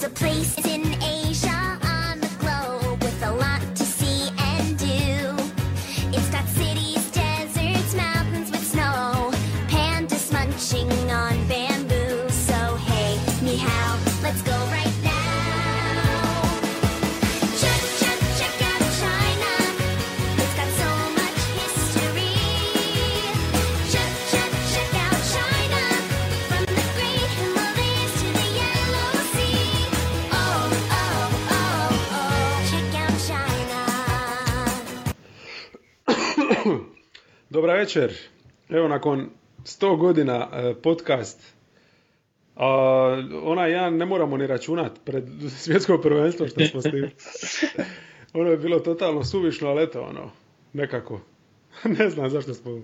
There's a place Dobra večer. Evo nakon 100 godina e, podcast. A onaj jedan ne moramo ni računat pred svjetsko prvenstvo što smo snimili. ono je bilo totalno suvišno, ali eto ono, nekako. ne znam zašto smo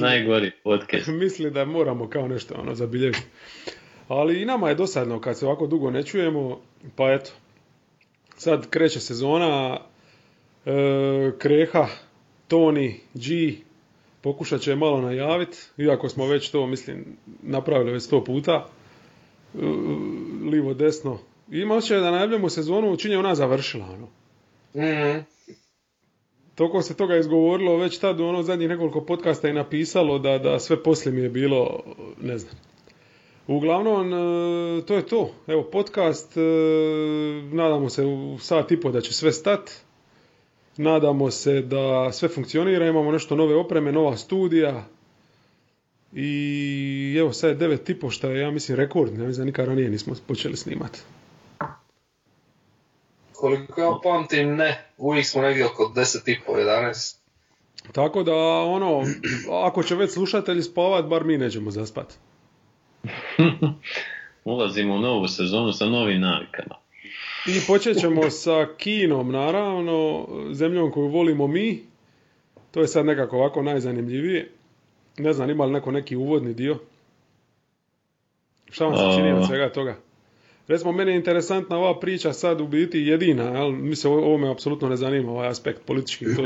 Najgori podcast. mislili da moramo kao nešto ono zabilježiti. Ali i nama je dosadno kad se ovako dugo ne čujemo, pa eto. Sad kreće sezona, e, Kreha, Toni, G, pokušat će malo najaviti, iako smo već to, mislim, napravili već sto puta, e, livo, desno. I Ima osjećaj da najavljamo sezonu, čini je ona završila, ono. Mhm. Toliko se toga izgovorilo već tad u ono zadnjih nekoliko podcasta i napisalo da, da sve poslije mi je bilo, ne znam. Uglavnom, e, to je to. Evo, podcast, e, nadamo se u sat i po da će sve stat. Nadamo se da sve funkcionira, imamo nešto nove opreme, nova studija. I evo, sad je devet i po, što je, ja mislim, rekord. Ne mislim da nikad ranije nismo počeli snimati. Koliko ja pamtim, ne. Uvijek smo negdje oko 10 i po, 11. Tako da, ono, ako će već slušatelji spavat, bar mi nećemo zaspat. Ulazimo u novu sezonu sa novim navikama. I počet ćemo sa Kinom, naravno, zemljom koju volimo mi. To je sad nekako ovako najzanimljivije. Ne znam, ima li neko neki uvodni dio? Šta vam se čini od svega toga? Recimo, meni je interesantna ova priča sad u biti jedina, jel? Mi se ovo, me apsolutno ne zanima, ovaj aspekt politički, to,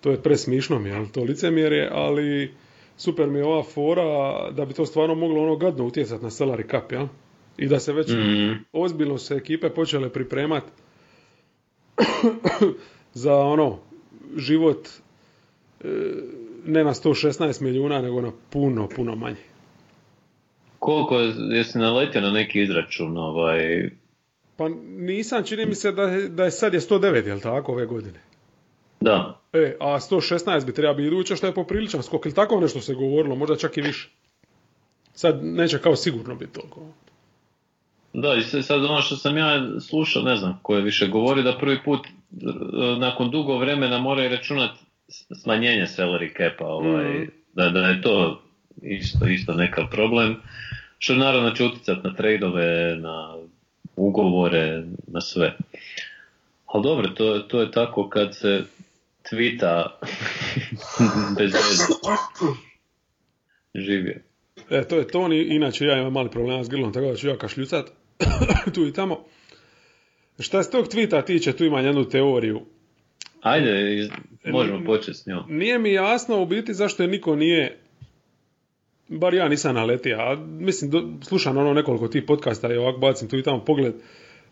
to je presmišno mi, jel? To licemjerje, ali super mi je ova fora da bi to stvarno moglo ono gadno utjecati na Salary Cup, jel? I da se već Mhm. ozbiljno se ekipe počele pripremat za ono život e, ne na 116 milijuna nego na puno, puno manje. Koliko je- jesi naletio na neki izračun ovaj, Pa nisam, čini mi se da da je sad je 109, jel tako, ove godine? da, E, a 116 bi treba biti iduće, što je popriličan skok, ili tako nešto se govorilo, možda čak i više. Sad neće kao sigurno biti toliko. Da i sad ono što sam ja slušao, ne znam ko je više govori, da prvi put e, nakon dugo vremena moraju računati s- smanjenje salary capa, ovaj, Mhm. da, da je to isto, isto nekav problem, što naravno će utjecati na trejdove, na ugovore, na sve. Ali dobro, to, to je tako kad se tvita bez veze. Živio. E, to je to, ni- inače ja imam mali problema s grlom, tako da ću ja kašljucat tu i tamo. Šta se tog tweeta tiče, tu imam jednu teoriju. Ajde, iz- možemo početi s njom. Nije mi jasno u biti zašto je niko nije, bar ja nisam naletio, a mislim, do, slušam ono nekoliko tih podcasta i ovako bacim tu i tamo pogled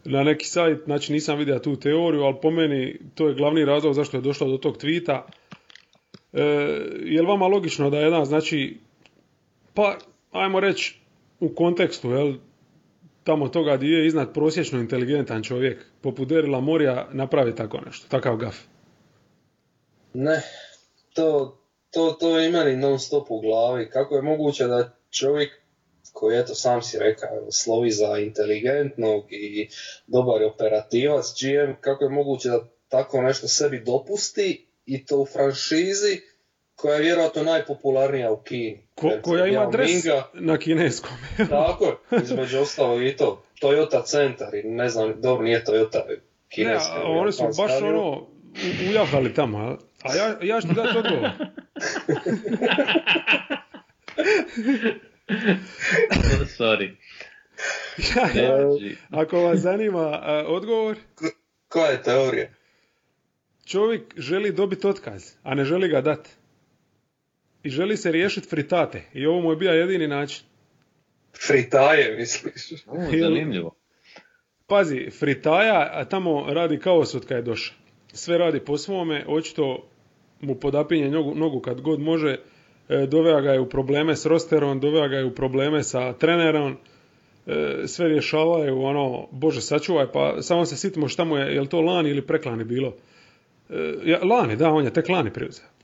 na neki sajt, znači nisam vidio tu teoriju, ali po meni to je glavni razlog zašto je došlo do tog tweeta. E, je li vama logično da jedan, znači, pa, ajmo reći, u kontekstu, jel, tamo toga di je iznad prosječno inteligentan čovjek, poput Derila Morija, napravi tako nešto, takav gaf. Ne, to, to, to je i meni non stop u glavi. Kako je moguće da čovjek koji, eto, sam si rekao, slovi za inteligentnog i dobar operativac, GM, kako je moguće da tako nešto sebi dopusti i to u franšizi koja je vjerojatno najpopularnija u Kini. Ko, koja ima dres Minga, na kineskom. Tako je, između ostalog i to. Toyota Centar, i ne znam, dobro nije Toyota, ne, kineska. a oni su baš ali ono ujahali tamo, a? a ja, ja ću ti dati odgovor. Sorry. Ja, ja, Znači, ako vas zanima a, odgovor, Koja je teorija? čovjek želi dobiti otkaz, a ne želi ga dati. I želi se riješiti fritate. I ovo mu je bio jedini način. Fritaje, misliš? o, zanimljivo. Pazi, Fritaja a tamo radi kaos od kad je došao. Sve radi po svome, očito mu podapinje nogu, nogu kad god može, e, doveo ga je u probleme s rosterom, doveo ga je u probleme sa trenerom, e, sve rješavaju, ono, bože sačuvaj, pa samo se sitimo šta mu je, je li to lani ili preklani bilo? E, ja, lani, da, on je tek lani preuzeo.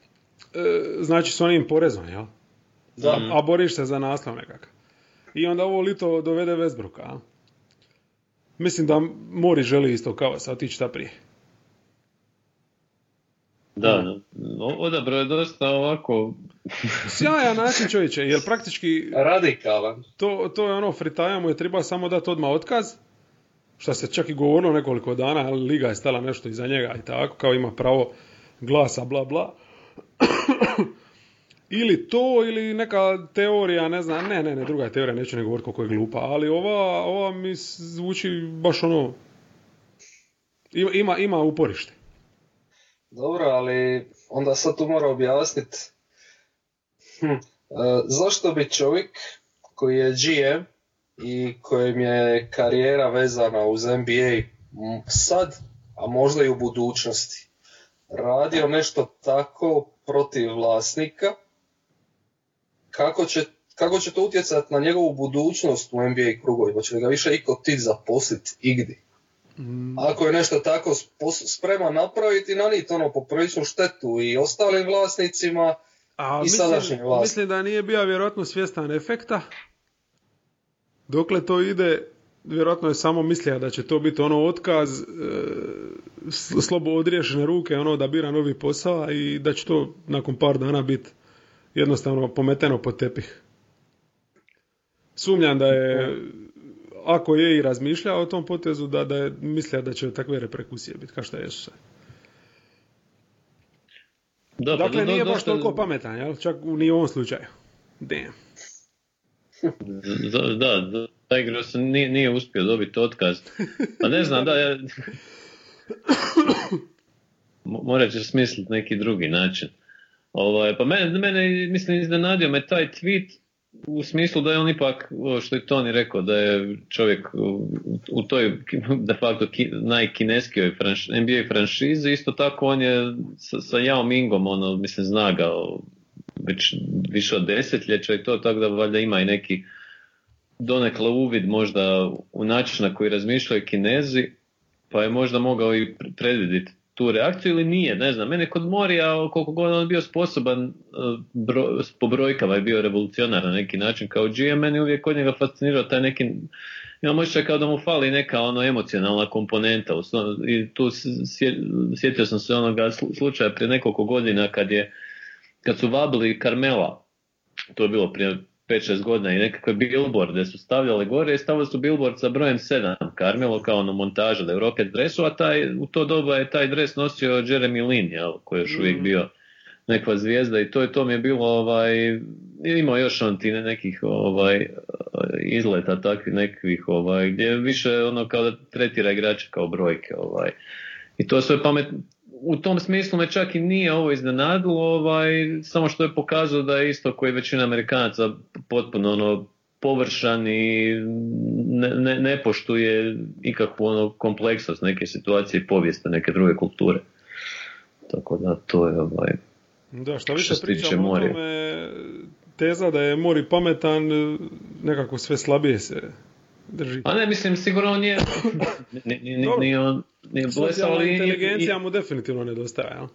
E, znači s onim porezom, jel? Da. A, a boriš se za naslov nekakav. I onda ovo lito dovede Westbrooka, a? Mislim da Mori želi isto kao sa otići šta prije. Da, da. O- odabrao je dosta ovako... Sjajan način čovječe, jer praktički Radikalan. to, to je ono, Fritaja mu je treba samo dati odmah otkaz, što se čak i govorilo nekoliko dana, ali Liga je stala nešto iza njega i tako, kao ima pravo glasa, bla bla. ili to, ili neka teorija, ne znam, ne, ne, ne, druga je teorija, neću ne govoriti koliko je glupa, ali ova, ova mi zvuči baš ono, ima, ima, uporište. Dobro, ali onda sad tu mora objasniti hm, e, zašto bi čovjek koji je GM i kojem je karijera vezana uz NBA sad, a možda i u budućnosti, radio nešto tako protiv vlasnika, kako će, kako će to utjecati na njegovu budućnost u NBA krugovima? Će li ga više iko ti zaposliti igdje? Ako je nešto tako spreman napraviti, naniti ono popriličnu štetu i ostalim vlasnicima, A I mislim, sadašnji vlasnik. mislim da nije bio vjerojatno svjestan efekta. Dokle to ide, vjerojatno je samo mislio da će to biti ono otkaz, e, slobo odriješene ruke, ono da bira novi posao i da će to nakon par dana biti jednostavno pometeno pod tepih. Sumnjam da je, ako je i razmišljao o tom potezu, da, da je mislio da će takve reperkusije biti, kao što jesu sad. Da, Dakle, do- do- nije baš toliko pametan, jel? čak u- ni u ovom slučaju. Damn. Z- Da, da, Tigers nije, nije uspio dobiti otkaz. Pa ne znam, da, ja... Mo- Morat će smisliti neki drugi način. Ovaj, pa mene, mene, mislim, iznenadio me taj tweet u smislu da je on ipak, ovo što je Toni rekao, da je čovjek u, toj de facto ki, najkineskijoj franš, NBA franšizi, isto tako on je sa, sa Yao Mingom, ono, mislim, zna već više od desetljeća i to, tako da valjda ima i neki donekle uvid možda u način na koji razmišljaju kinezi, pa je možda mogao i pre- predvidjeti tu reakciju ili nije, ne znam. Mene kod Morija, koliko god on bio sposoban, eh, bro, po brojkama je bio revolucionar na neki način kao GM, meni je uvijek kod njega fascinirao taj neki, imam osjećaj kao da mu fali neka ono emocionalna komponenta. I tu sjetio sam se onoga slu- slučaja prije nekoliko godina kad je kad su vabili Carmela, to je bilo prije 5-6 godina i nekakve billboarde su stavljali gore i stavili su billboard sa brojem 7 Carmelo kao ono montaža da rocket dresu, a taj, u to doba je taj dres nosio Jeremy Lin, jel, koji je još uvijek bio nekva zvijezda i to je to mi je bilo ovaj imao još on ti ne- nekih ovaj izleta takvih nekih ovaj gdje je više ono kao da tretira igrače kao brojke ovaj. I to sve pamet u tom smislu me čak i nije ovo iznenadilo, ovaj, samo što je pokazao da je isto koji većina Amerikanaca potpuno ono površan i ne, ne, ne poštuje ikakvu ono kompleksnost neke situacije i povijeste neke druge kulture. Tako da to je ovaj, Da, šta Što više tiče pričamo o Morija. tome, teza da je Mori pametan, nekako sve slabije se drži. A ne, mislim, sigurno on je, ni, on, nije blesao, ali... inteligencija mu definitivno nedostaje, jel?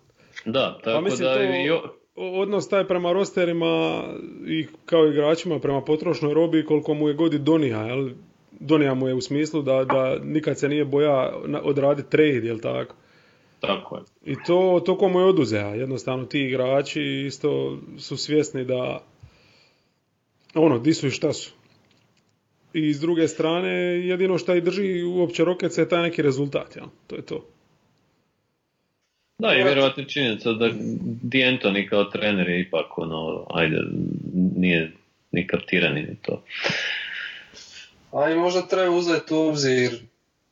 Da, tako Pa mislim, da... to, i odnos taj prema rosterima i kao igračima prema potrošnoj robi koliko mu je god i donija, jel? Donija mu je u smislu da, da nikad se nije boja odraditi trade, jel tako? tako je. I to, to ko mu je oduzeo, jednostavno ti igrači isto su svjesni da ono, di su i šta su. I s druge strane, jedino što i drži uopće Rockets je taj neki rezultat, jel? To je to. Da, i vjerojatno je činjenica da D'Antoni kao trener je ipak ono, ajde, nije ni kaptirani ni to. a i možda treba uzeti u obzir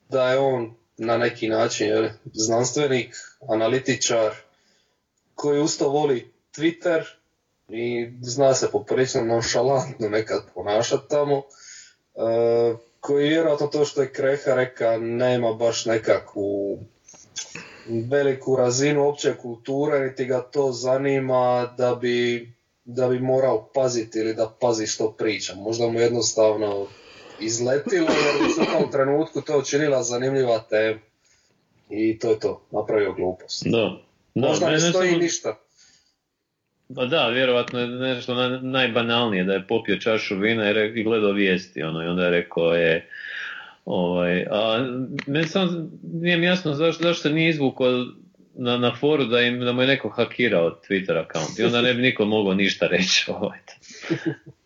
da je on na neki način jel, znanstvenik, analitičar, koji usto voli Twitter i zna se poprilično nonšalantno nekad ponašati tamo. E, koji vjerojatno to što je Kreha reka nema baš nekakvu veliku razinu opće kulture, niti ga to zanima da bi, da bi morao paziti ili da pazi što priča. Možda mu jednostavno izletilo jer u tom trenutku to učinila zanimljiva tema. I to je to, napravio glupost. Da. Da, Možda ne stoji samo- ništa. Pa da, vjerojatno je nešto na- najbanalnije, da je popio čašu vina i, re- i gledao vijesti, ono, i onda je rekao je, ovaj, a meni samo nije mi jasno zašto, zašto nije izvukao na, na foru da, im, da mu je neko hakirao Twitter account i onda ne bi niko mogao ništa reći. Ovaj.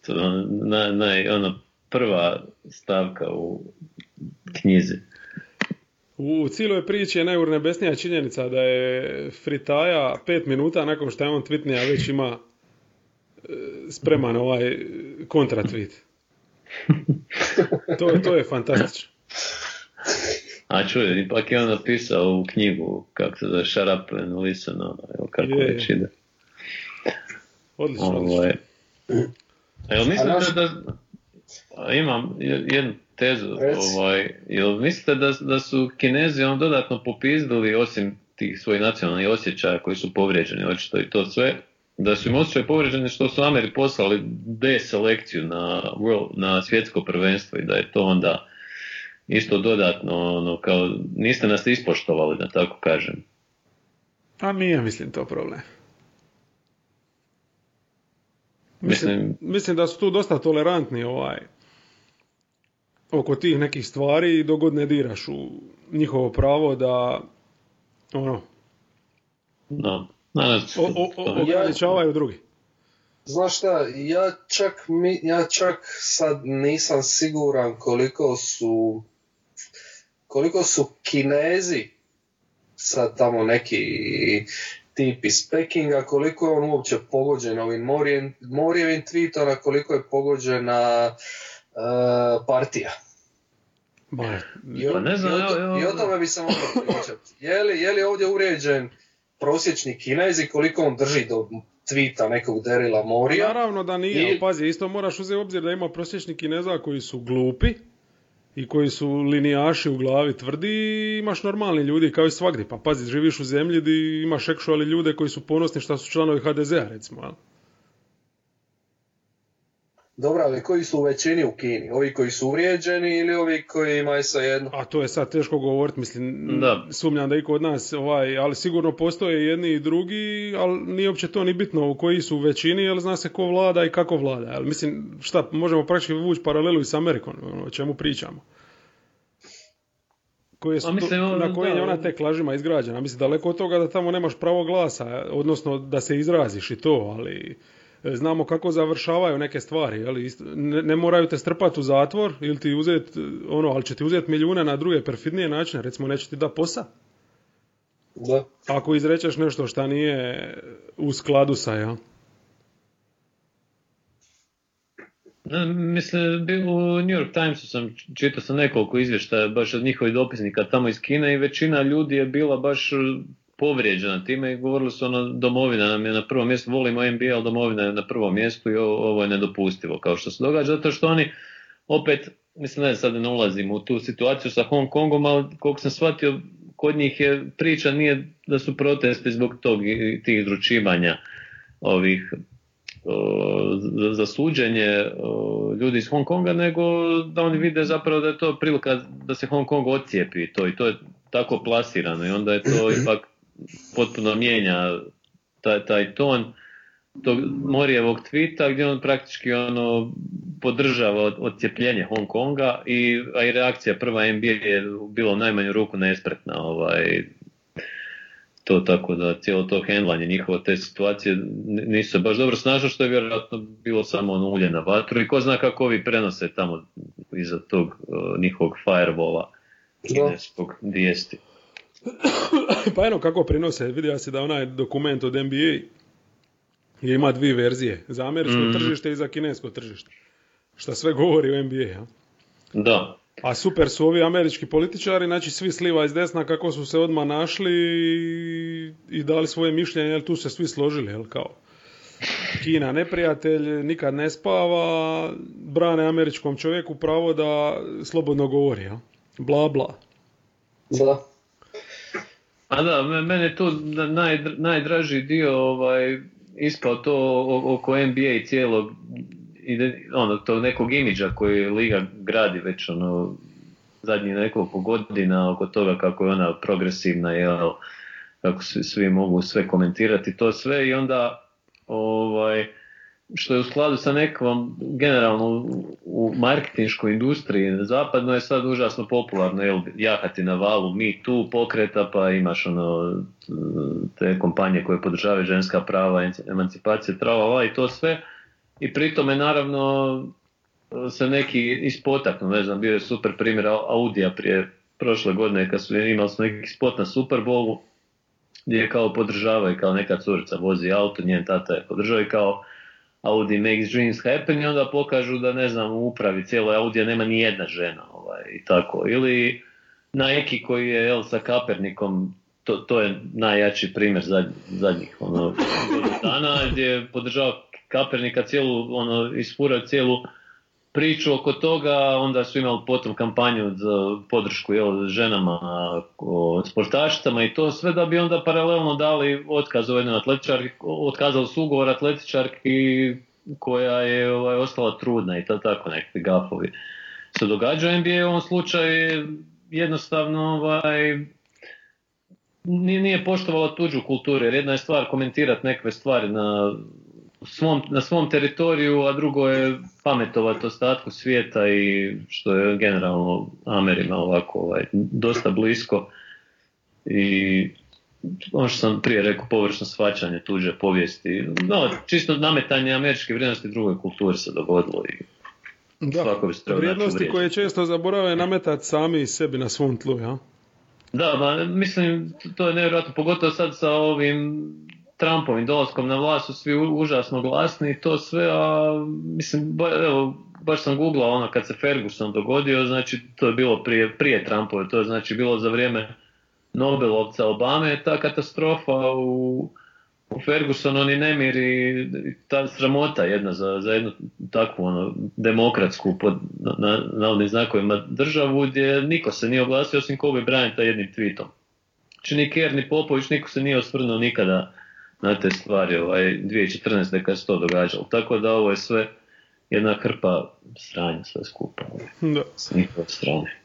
To je ono, na, ono, prva stavka u knjizi. U cijeloj priči je najurnebesnija činjenica da je Fritaja pet minuta nakon što je on tweetnija već ima e, spreman ovaj kontra tweet. To, to je fantastično. A čuj, ipak je on napisao u knjigu, kako se zove, Shut up and listen, ono, evo kako Je, već ide. Odlično, odlično. Ovaj, jel mislite A naš- da, a imam je- jednu tezu, ovaj, jel mislite da, da su Kinezi on dodatno popizdili osim tih svojih nacionalnih osjećaja koji su povrijeđeni, očito i to sve, da su im osjećaji povrijeđeni što su Ameri poslali deselekciju na, world, na svjetsko prvenstvo i da je to onda isto dodatno, ono, kao, niste nas ispoštovali, da tako kažem. A nije, mislim, to problem. Mislim, Mislim- mislim da su tu dosta tolerantni ovaj oko tih nekih stvari i dogod ne diraš u njihovo pravo da ono, No, danas, o, o, o, to- ograničavaju drugi. Znaš šta, ja čak, mi, ja čak sad nisam siguran koliko su koliko su kinezi sad tamo neki tip iz Pekinga, koliko je on uopće pogođen ovim Morijevim tweetom, a koliko je pogođena partija. Ma, I o, Pa ne znam, i o to- evo, evo. i o tome bi se moglo pričati. Je li, je li ovdje uvrijeđen prosječni kinezi koliko on drži do tweeta nekog Derila Morija? Naravno da nije, I- ali pazi, isto moraš uzeti u obzir da ima prosječni kineza koji su glupi i koji su linijaši u glavi tvrdi i imaš normalni ljudi kao i svagdje. Pa pazi, živiš u zemlji gdje imaš actually ljude koji su ponosni što su članovi HDZ-a recimo. jel? Dobro, ali koji su u većini u Kini? Ovi koji su uvrijeđeni ili ovi koji imaju jedno? A to je sad teško govoriti, mislim, Da. sumnjam da i kod nas, ovaj, ali sigurno postoje jedni i drugi, ali nije uopće to ni bitno u koji su u većini, jer zna se ko vlada i kako vlada. Ali mislim, šta, možemo praktički vući paralelu i s Amerikom, ono, o čemu pričamo. Koje su A mislim, to- ono, na kojim da, je ona ono- tek lažima izgrađena. Mislim, daleko od toga da tamo nemaš pravo glasa, odnosno da se izraziš i to, ali znamo kako završavaju neke stvari, jeli, isto- ne, ne moraju te strpati u zatvor ili ti uzeti, ono, ali će ti uzeti milijune na druge perfidnije načine, recimo neće ti da posa. Da. Ako izrečeš nešto šta nije u skladu sa, jel? Ne, Mislim, u New York Timesu sam čitao sam nekoliko izvještaja baš od njihovih dopisnika tamo iz Kine i većina ljudi je bila baš povrijeđena time i govorili su ono domovina nam je na prvom mjestu, volimo NBA, ali domovina je na prvom mjestu i ovo, ovo je nedopustivo kao što se događa, zato što oni opet, mislim ne sad ne ulazim u tu situaciju sa Hong Kongom, ali koliko sam shvatio, kod njih je priča nije da su protesti zbog tog tih izručivanja ovih o, za, za suđenje o, ljudi iz Hong Konga, nego da oni vide zapravo da je to prilika da se Hong Kong ocijepi to i to je tako plasirano i onda je to ipak potpuno mijenja taj, taj ton tog Morijevog tvita gdje on praktički ono podržava od- odcijepljenje Hong Konga i, a i reakcija prva NBA je bilo u najmanju ruku nespretna ovaj, to tako da cijelo to hendlanje njihovo te situacije nisu se baš dobro snašao što je vjerojatno bilo samo ono ulje na vatru i ko zna kako ovi prenose tamo iza tog uh, njihovog firewalla kineskog dijesti. Pa eno kako prinose, vidio si da onaj dokument od NBA je ima dvije verzije, za američko Mhm. tržište i za kinesko tržište. Šta sve govori o NBA, ja? Da, A super su ovi američki političari, znači svi sliva iz desna kako su se odmah našli i, dali svoje mišljenje, jel tu se svi složili, jel kao. Kina neprijatelj, nikad ne spava, brane američkom čovjeku pravo da slobodno govori, ja? Bla, bla. Da. A da, me- mene je tu naj, najdraži dio ovaj, ispao to oko NBA i cijelog ono, tog nekog imidža koji Liga gradi već ono, zadnjih nekoliko godina oko toga kako je ona progresivna, jel, kako svi, svi mogu sve komentirati to sve i onda ovaj, što je u skladu sa nekom generalno u, marketinškoj industriji zapadno je sad užasno popularno jel, jahati na valu mi tu pokreta pa imaš ono te kompanije koje podržavaju ženska prava, emancipacije trava i to sve. I pri tome naravno se neki ispotaknu, ne znam, bio je super primjer Audija prije prošle godine kad su imali smo neki spot na Super Bowlu gdje je kao podržavaju kao neka curica vozi auto, njen tata je podržao i kao Audi makes dreams happen i onda pokažu da ne znam u upravi cijeloj Audija nema ni jedna žena ovaj, i tako. Ili Nike koji je jel, sa Kapernikom, to, to je najjači primjer zadnjih, zadnjih ono, dana gdje podržava Kapernika cijelu, ono, isfurao cijelu priču oko toga, onda su imali potom kampanju za podršku jel, ženama, sportašicama i to sve da bi onda paralelno dali otkaz jednoj atletičarki, otkazali su ugovor atletičarki koja je ovaj, ostala trudna i to tako nekakvi gafovi se događa. NBA u ovom slučaju je jednostavno ovaj, nije, nije poštovala tuđu kulturu, jer jedna je stvar komentirati nekakve stvari na svom, na svom teritoriju, a drugo je pametovat ostatku svijeta i što je generalno Amerima ovako ovaj, dosta blisko. I ono što sam prije rekao, površno shvaćanje tuđe povijesti, no, čisto nametanje američke vrijednosti drugoj kulturi se dogodilo i Da, vrijednosti koje često zaborave nametati sami sebi na svom tlu, ja? Da, ma, mislim, to je nevjerojatno, pogotovo sad sa ovim Trumpovim dolaskom na vlast su svi užasno glasni i to sve, a mislim, ba, evo, baš sam googlao ono kad se Ferguson dogodio, znači to je bilo prije, prije Trumpove, to je znači bilo za vrijeme Nobelovca Obame, ta katastrofa u, u Fergusonu, oni nemiri, ta sramota jedna za, za jednu takvu ono, demokratsku pod na, na, navodnim znakovima državu gdje niko se nije oglasio osim Kobe Bryanta jednim tweetom. Znači ni Kerr ni Popović, niko se nije osvrnuo nikada na te stvari, ovaj, 2014. kad se to događalo. Tako da ovo je sve jedna hrpa sranja sve skupa ovaj, Da. s njihove strane.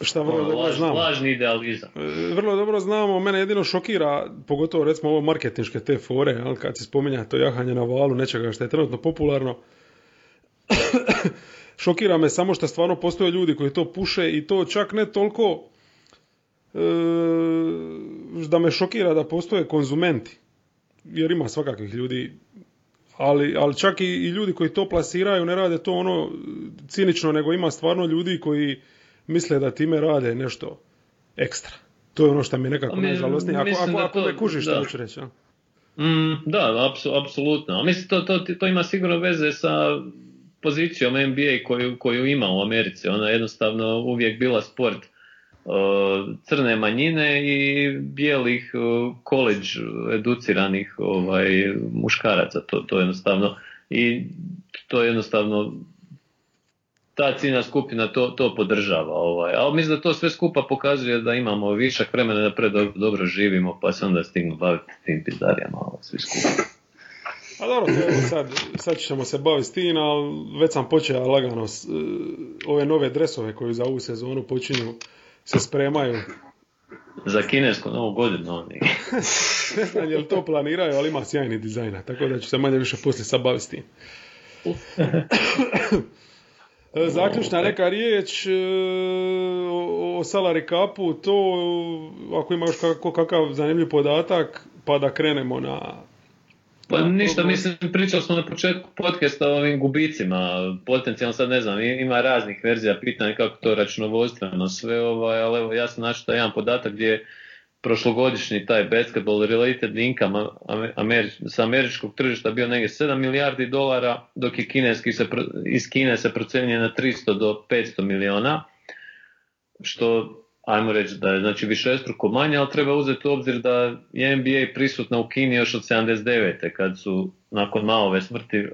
Šta vrlo Ono, dobro laž- znamo. lažni idealizam. E, Vrlo dobro znamo, mene jedino šokira, pogotovo recimo ovo marketinške te fore, jel, kad se spominja to jahanje na valu nečega što je trenutno popularno. šokira me samo što stvarno postoje ljudi koji to puše i to čak ne toliko e, da me šokira da postoje konzumenti. Jer ima svakakvih ljudi ali, ali čak i, i ljudi koji to plasiraju ne rade to ono cinično, nego ima stvarno ljudi koji misle da time rade nešto ekstra. To je ono što mi je nekako najžalosnije. Ako, ako, ako to- me kužiš što hoću reći. Mm, da, apsolutno. A mislim, to, to, to ima sigurno veze sa pozicijom NBA koju, koju ima u Americi. Ona je jednostavno uvijek bila sport uh, crne manjine i bijelih uh, college educiranih ovaj, muškaraca. To, to jednostavno i to jednostavno ta ciljna skupina to, to podržava. Ovaj. Ali mislim da to sve skupa pokazuje da imamo višak vremena da pre dobro, dobro živimo, pa se onda stignu baviti tim pizdarijama ovaj, svi skupa. A dobro, sad, sad ćemo se baviti s tim, ali već sam počeo lagano e, ove nove dresove koji za ovu sezonu počinju se spremaju. Za kinesku novu godinu oni. Ne znam je li to planiraju, ali ima sjajni dizajna, tako da ću se manje više poslije sad baviti s tim. Zaključna neka riječ e, o, o salary capu, to ako ima još kako, kakav zanimljiv podatak, pa da krenemo na... Pa ništa, mislim, pričali smo na početku podcasta o ovim gubicima, potencijalno sad ne znam, ima raznih verzija pitanja kako to računovodstveno sve, ovaj, ali evo ja sam našao jedan podatak gdje je prošlogodišnji taj basketball related income ame- Ameri- sa američkog tržišta bio negdje 7 milijardi dolara, dok je kineski se, iz Kine se procjenjuje na 300 do 500 miliona, što ajmo reći da je znači višestruko manje, ali treba uzeti u obzir da je NBA prisutna u Kini još od 79. kad su nakon Maove smrti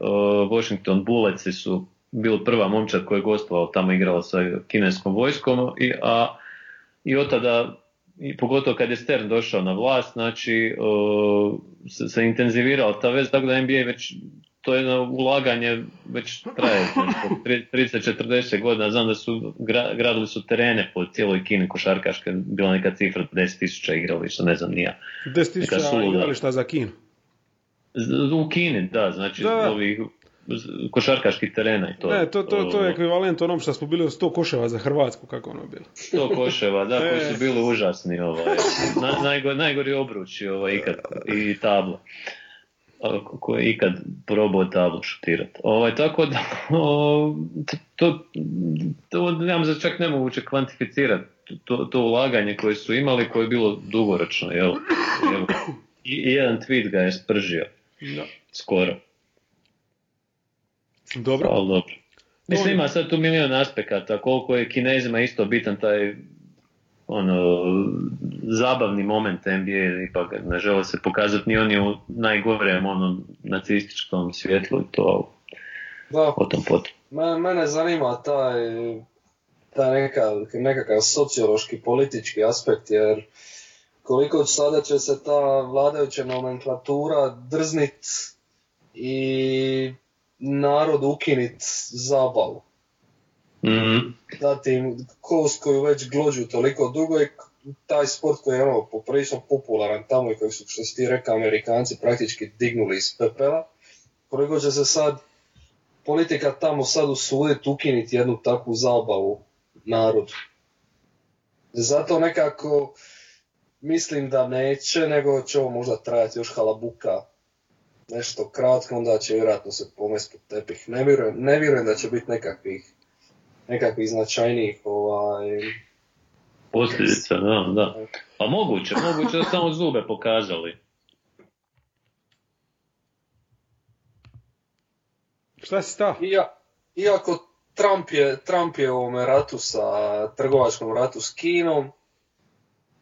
Washington Bullets su bilo prva momčad koja je gostovao tamo igrala sa kineskom vojskom, i, a i od tada i pogotovo kad je Stern došao na vlast, znači uh, se, se intenzivirala ta vez, tako da NBA već to je ulaganje već traje znači, 30-40 godina. Znam da su gra, gradili su terene po cijeloj Kini košarkaške, bila neka cifra 10.000 igrališta, ne znam nija. 10.000 igrališta za Kinu. U Kini, da, znači Da, ovih košarkaških terena i to. Ne, to, to, to je ekvivalent onom što smo bili u 100 koševa za Hrvatsku, kako ono bilo. Sto koševa, da, koji E. su bili užasni, ovaj, na, najgori, najgori obruči ovaj, ikad, i tabla. A, Ko je ikad probao tablu šutirati. Ovaj, tako da, o, to, to, nemam za čak nemoguće kvantificirati to, to ulaganje koje su imali, koje je bilo dugoročno, jel? Evo, I, i jedan tweet ga je spržio, Da. skoro. Dobro. Ali dobro. Mislim, ima sad tu milion aspekata, koliko je kinezima isto bitan taj ono, zabavni moment NBA, ipak ne žele se pokazati ni oni u najgorem ono, nacističkom svjetlu i to Da, o tom. Me- Mene zanima taj, taj neka, nekakav sociološki, politički aspekt, jer koliko sada će se ta vladajuća nomenklatura drznit i narod ukinit zabavu. Mhm. Dati im kost koju već glođu toliko dugo i taj sport koji je ono poprilično popularan tamo i koji su, što si ti rekao, Amerikanci praktički dignuli iz pepela. Koliko će se sad politika tamo sad usuditi ukiniti jednu takvu zabavu narodu. Zato nekako mislim da neće, nego će ovo možda trajati još halabuka nešto kratko, onda će vjerojatno se pomest pod tepih. Ne vjerujem, ne vjerujem da će biti nekakvih, nekakvih značajnijih ovaj, Posljedica, da, da. Pa moguće, moguće da samo zube pokazali. Šta si sta? Ija- Iako Trump je, Trump je u ovome ratu sa trgovačkom ratu s Kinom,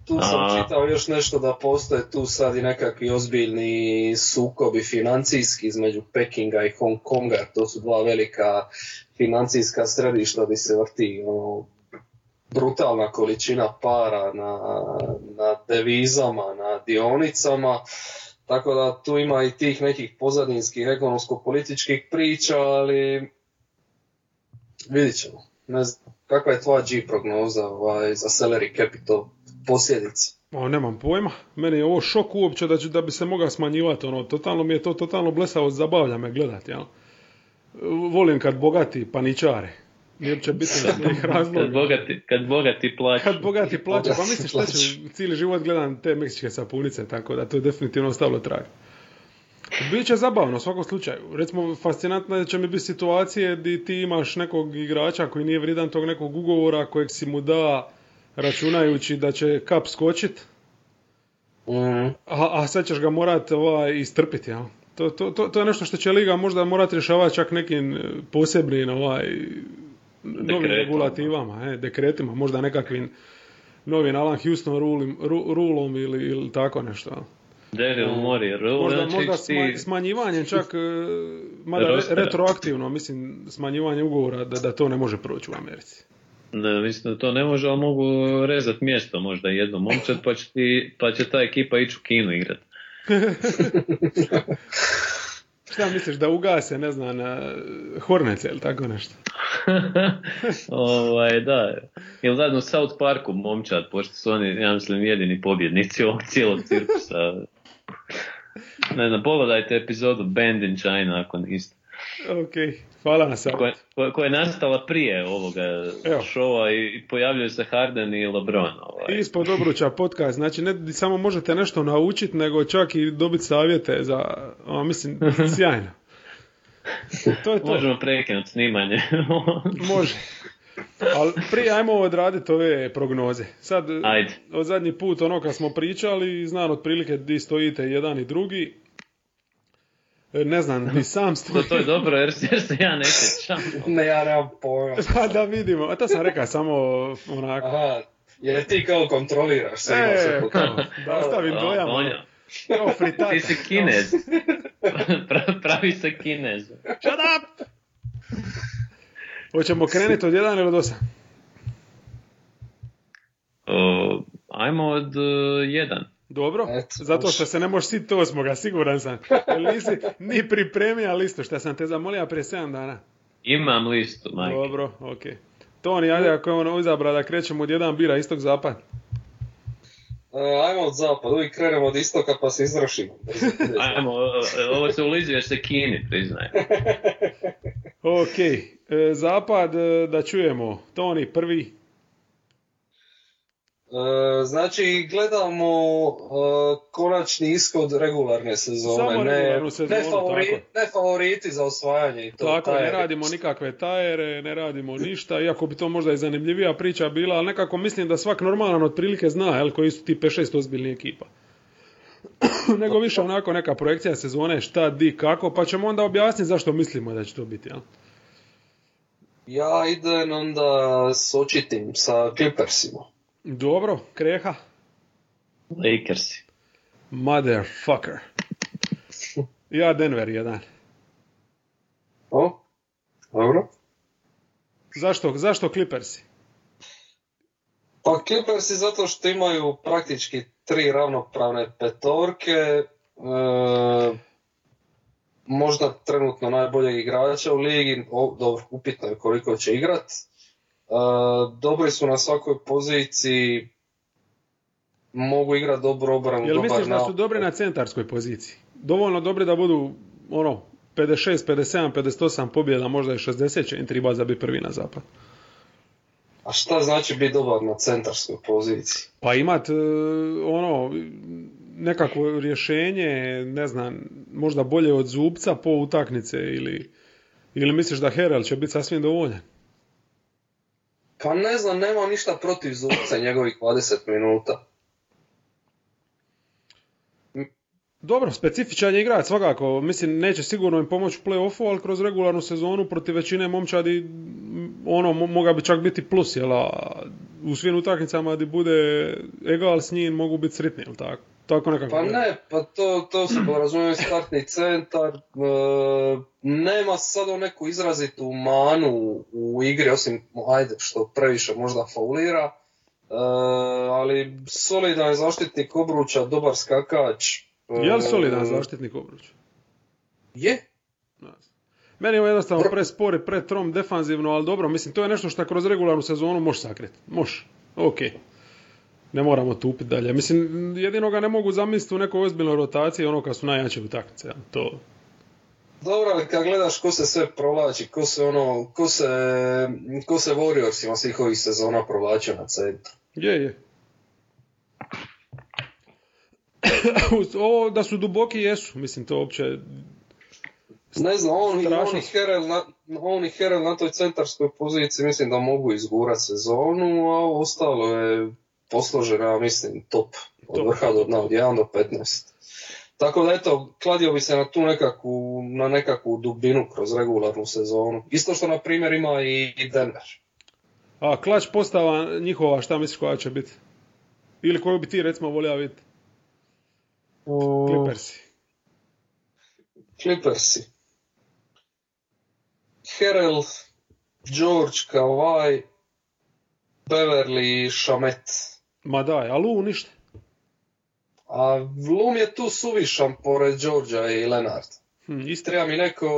tu sam A. čitao još nešto da postoje tu sad i nekakvi ozbiljni sukobi financijski između Pekinga i Hong Konga, to su dva velika financijska središta gdje se vrti ono, brutalna količina para na, na devizama, na dionicama, tako da tu ima i tih nekih pozadinskih ekonomsko-političkih priča, ali vidit ćemo. Ne znam, kakva je tvoja G prognoza ovaj, za salary capital posljedice? O, nemam pojma. Meni je ovo šok uopće da, ću, da bi se mogao smanjivati. Ono, totalno mi je to totalno blesavo, zabavlja me gledati. Jel? Volim kad bogati paničare. Uopće bitno iz nekih Kad razloga. bogati, kad bogati plaću. Kad bogati plaću, pa mislim šta ću, Plaću. cijeli život gledam te meksičke sapunice, tako da to je definitivno ostavilo trag. Biće zabavno u svakom slučaju. Recimo, fascinantno će mi biti situacije gdje ti imaš nekog igrača koji nije vrijedan tog nekog ugovora kojeg si mu da računajući da će kap skočit, Mm, a, a sad ćeš ga morat ovaj, istrpiti, jel? To, to, to, to je nešto što će Liga možda morati rješavati čak nekim e, posebnim ovaj, novim Dekretom. regulativama, e, dekretima, možda nekakvim novim Alan Houston rulim, ru, rulom ili, ili tako nešto. Daryl Morey, Rule, Možda, možda sma, smanjivanjem čak, e, mada Rostera. retroaktivno, mislim, smanjivanje ugovora da, da to ne može proći u Americi. Ne, mislim da to ne može, ali mogu rezat mjesto možda jedno momčad, pa će, ti, pa će ta ekipa ići u kinu igrat. Šta misliš, da ugase, ne znam, na Hornece ili tako nešto? ovaj, da. Ili zadnju u South Parku momčad, pošto su oni, ja mislim, jedini pobjednici ovog cijelog cirkusa. Ne znam, pogledajte epizodu Band in China ako niste. Ok, hvala na savjetu. Koja, koja, je nastala prije ovoga Evo. šova i, i pojavljuju se Harden i LeBron. Ovaj. Ispod obruča podcast, znači ne samo možete nešto naučiti, nego čak i dobiti savjete za, a, mislim, sjajno. To je to. Možemo prekinuti snimanje. Može. Ali prije ajmo odraditi ove prognoze. Sad, Ajde. od zadnji put ono kad smo pričali, znam otprilike di stojite jedan i drugi. E, Ne znam, di sam to, stoji. to je dobro jer, se- jer se ja ne sjećam. ne, ja nemam pojma. Pa da vidimo. A to sam rekao samo onako. Aha, Jer ti kao kontroliraš sve. E, po kao, tome. da ostavim dojam. ono, Donja, Kao fritata. Ti si kinez. Pra- Pravi se kinez. Shut up! Hoćemo krenuti od jedan ili od osam? O, ajmo od uh, jedan. Dobro, Eto, zato što se ne možeš siti osmoga, siguran sam. Jer nisi ni pripremio listu, što sam te zamolio prije 7 dana. Imam listu, majke. Dobro, okej. Toni, ajde, ako je ono izabra da krećemo od jedan bira istog zapad. E, ajmo od zapada, uvijek krenemo od istoka pa se izrašimo. Ajmo, ovo se ulizuješ se Kini, priznaj. Ok, e, zapad e, da čujemo. Toni, prvi. E, znači, gledamo e, konačni ishod regularne sezone. Samo ne, sezonu, ne, favori- tako. ne favoriti za osvajanje. To, Tako, taj ne radimo nikakve tajere, ne radimo ništa, iako bi to možda i zanimljivija priča bila, ali nekako mislim da svak normalan otprilike zna, jel, koji su ti 5-6 ozbiljnih ekipa. Nego više onako neka projekcija sezone, šta, di, kako, pa ćemo onda objasniti zašto mislimo da će to biti, jel? Ja idem onda s očitim, sa Clippersima. Dobro, kreha. Lakersi. Motherfucker. Ja Denver jedan. O, dobro. Zašto, zašto Clippersi? Pa Clippersi zato što imaju praktički tri ravnopravne petorke, e, možda trenutno najboljeg igrača u ligi, o, dobro, upitno je koliko će igrat. Dobri su na svakoj poziciji, mogu igrat dobro obranu, Jel misliš da su dobri na centarskoj poziciji? Dovoljno dobri da budu, ono, 56, 57, 58 pobjeda, možda i 60 će im treba za biti prvi na zapad. A šta znači biti dobar na centarskoj poziciji? Pa imat, e, ono, nekakvo rješenje, ne znam, možda bolje od zubca po utakmice ili, ili misliš da Herald će biti sasvim dovoljan? Pa ne znam, nema ništa protiv Zubca njegovih 20 minuta. Dobro, specifičan je igrač svakako. Mislim, neće sigurno im pomoći u play-offu, ali kroz regularnu sezonu protiv većine momčadi ono, mo- moga bi čak biti plus, jel? U svim utakmicama di bude egal s njim mogu biti sretni, jel tako? Tako nekako. Pa ne, pa to, to se porazumije startni centar. e, nema sad neku izrazitu manu u igri, osim, ajde, što previše možda faulira. E, ali solidan je zaštitnik obruča, dobar skakač. e, Je li solidan zaštitnik obruč? Je. Meni je jednostavno prespor i pretrom defanzivno, ali dobro, mislim, to je nešto što kroz regularnu sezonu možeš sakriti. Može, ok. Ne moramo tupiti dalje. Mislim, jedino ga ne mogu zamisliti u nekoj ozbiljnoj rotaciji, ono kad su najjače utakmice. To, Dobro, ali kad gledaš ko se sve provlači, ko se ono, ko se, ko se Warriorsima svih ovih sezona provlačio na centru. Je, je. Ovo da su duboki jesu, mislim to uopće... Ne znam, on, Strašno on, i. Herel na, on i Herel na toj centarskoj poziciji mislim da mogu izgurat sezonu, a ostalo je posloženo, ja mislim, top. Od Top. vrha do dna, od 1 do 15. Tako da eto, kladio bi se na tu nekakvu, na nekakvu dubinu kroz regularnu sezonu. Isto što na primjer ima i Denver. A klač postava njihova, šta misliš koja će biti? Ili koju bi ti recimo volio vidjeti? Clippersi. Clippersi. Herel, George, Kawhi, Beverly i Shamet. Ma daj, a Lu ništa. A Lum je tu suvišan pored Georgia i Lenard. Hm, isto. Treba mi neko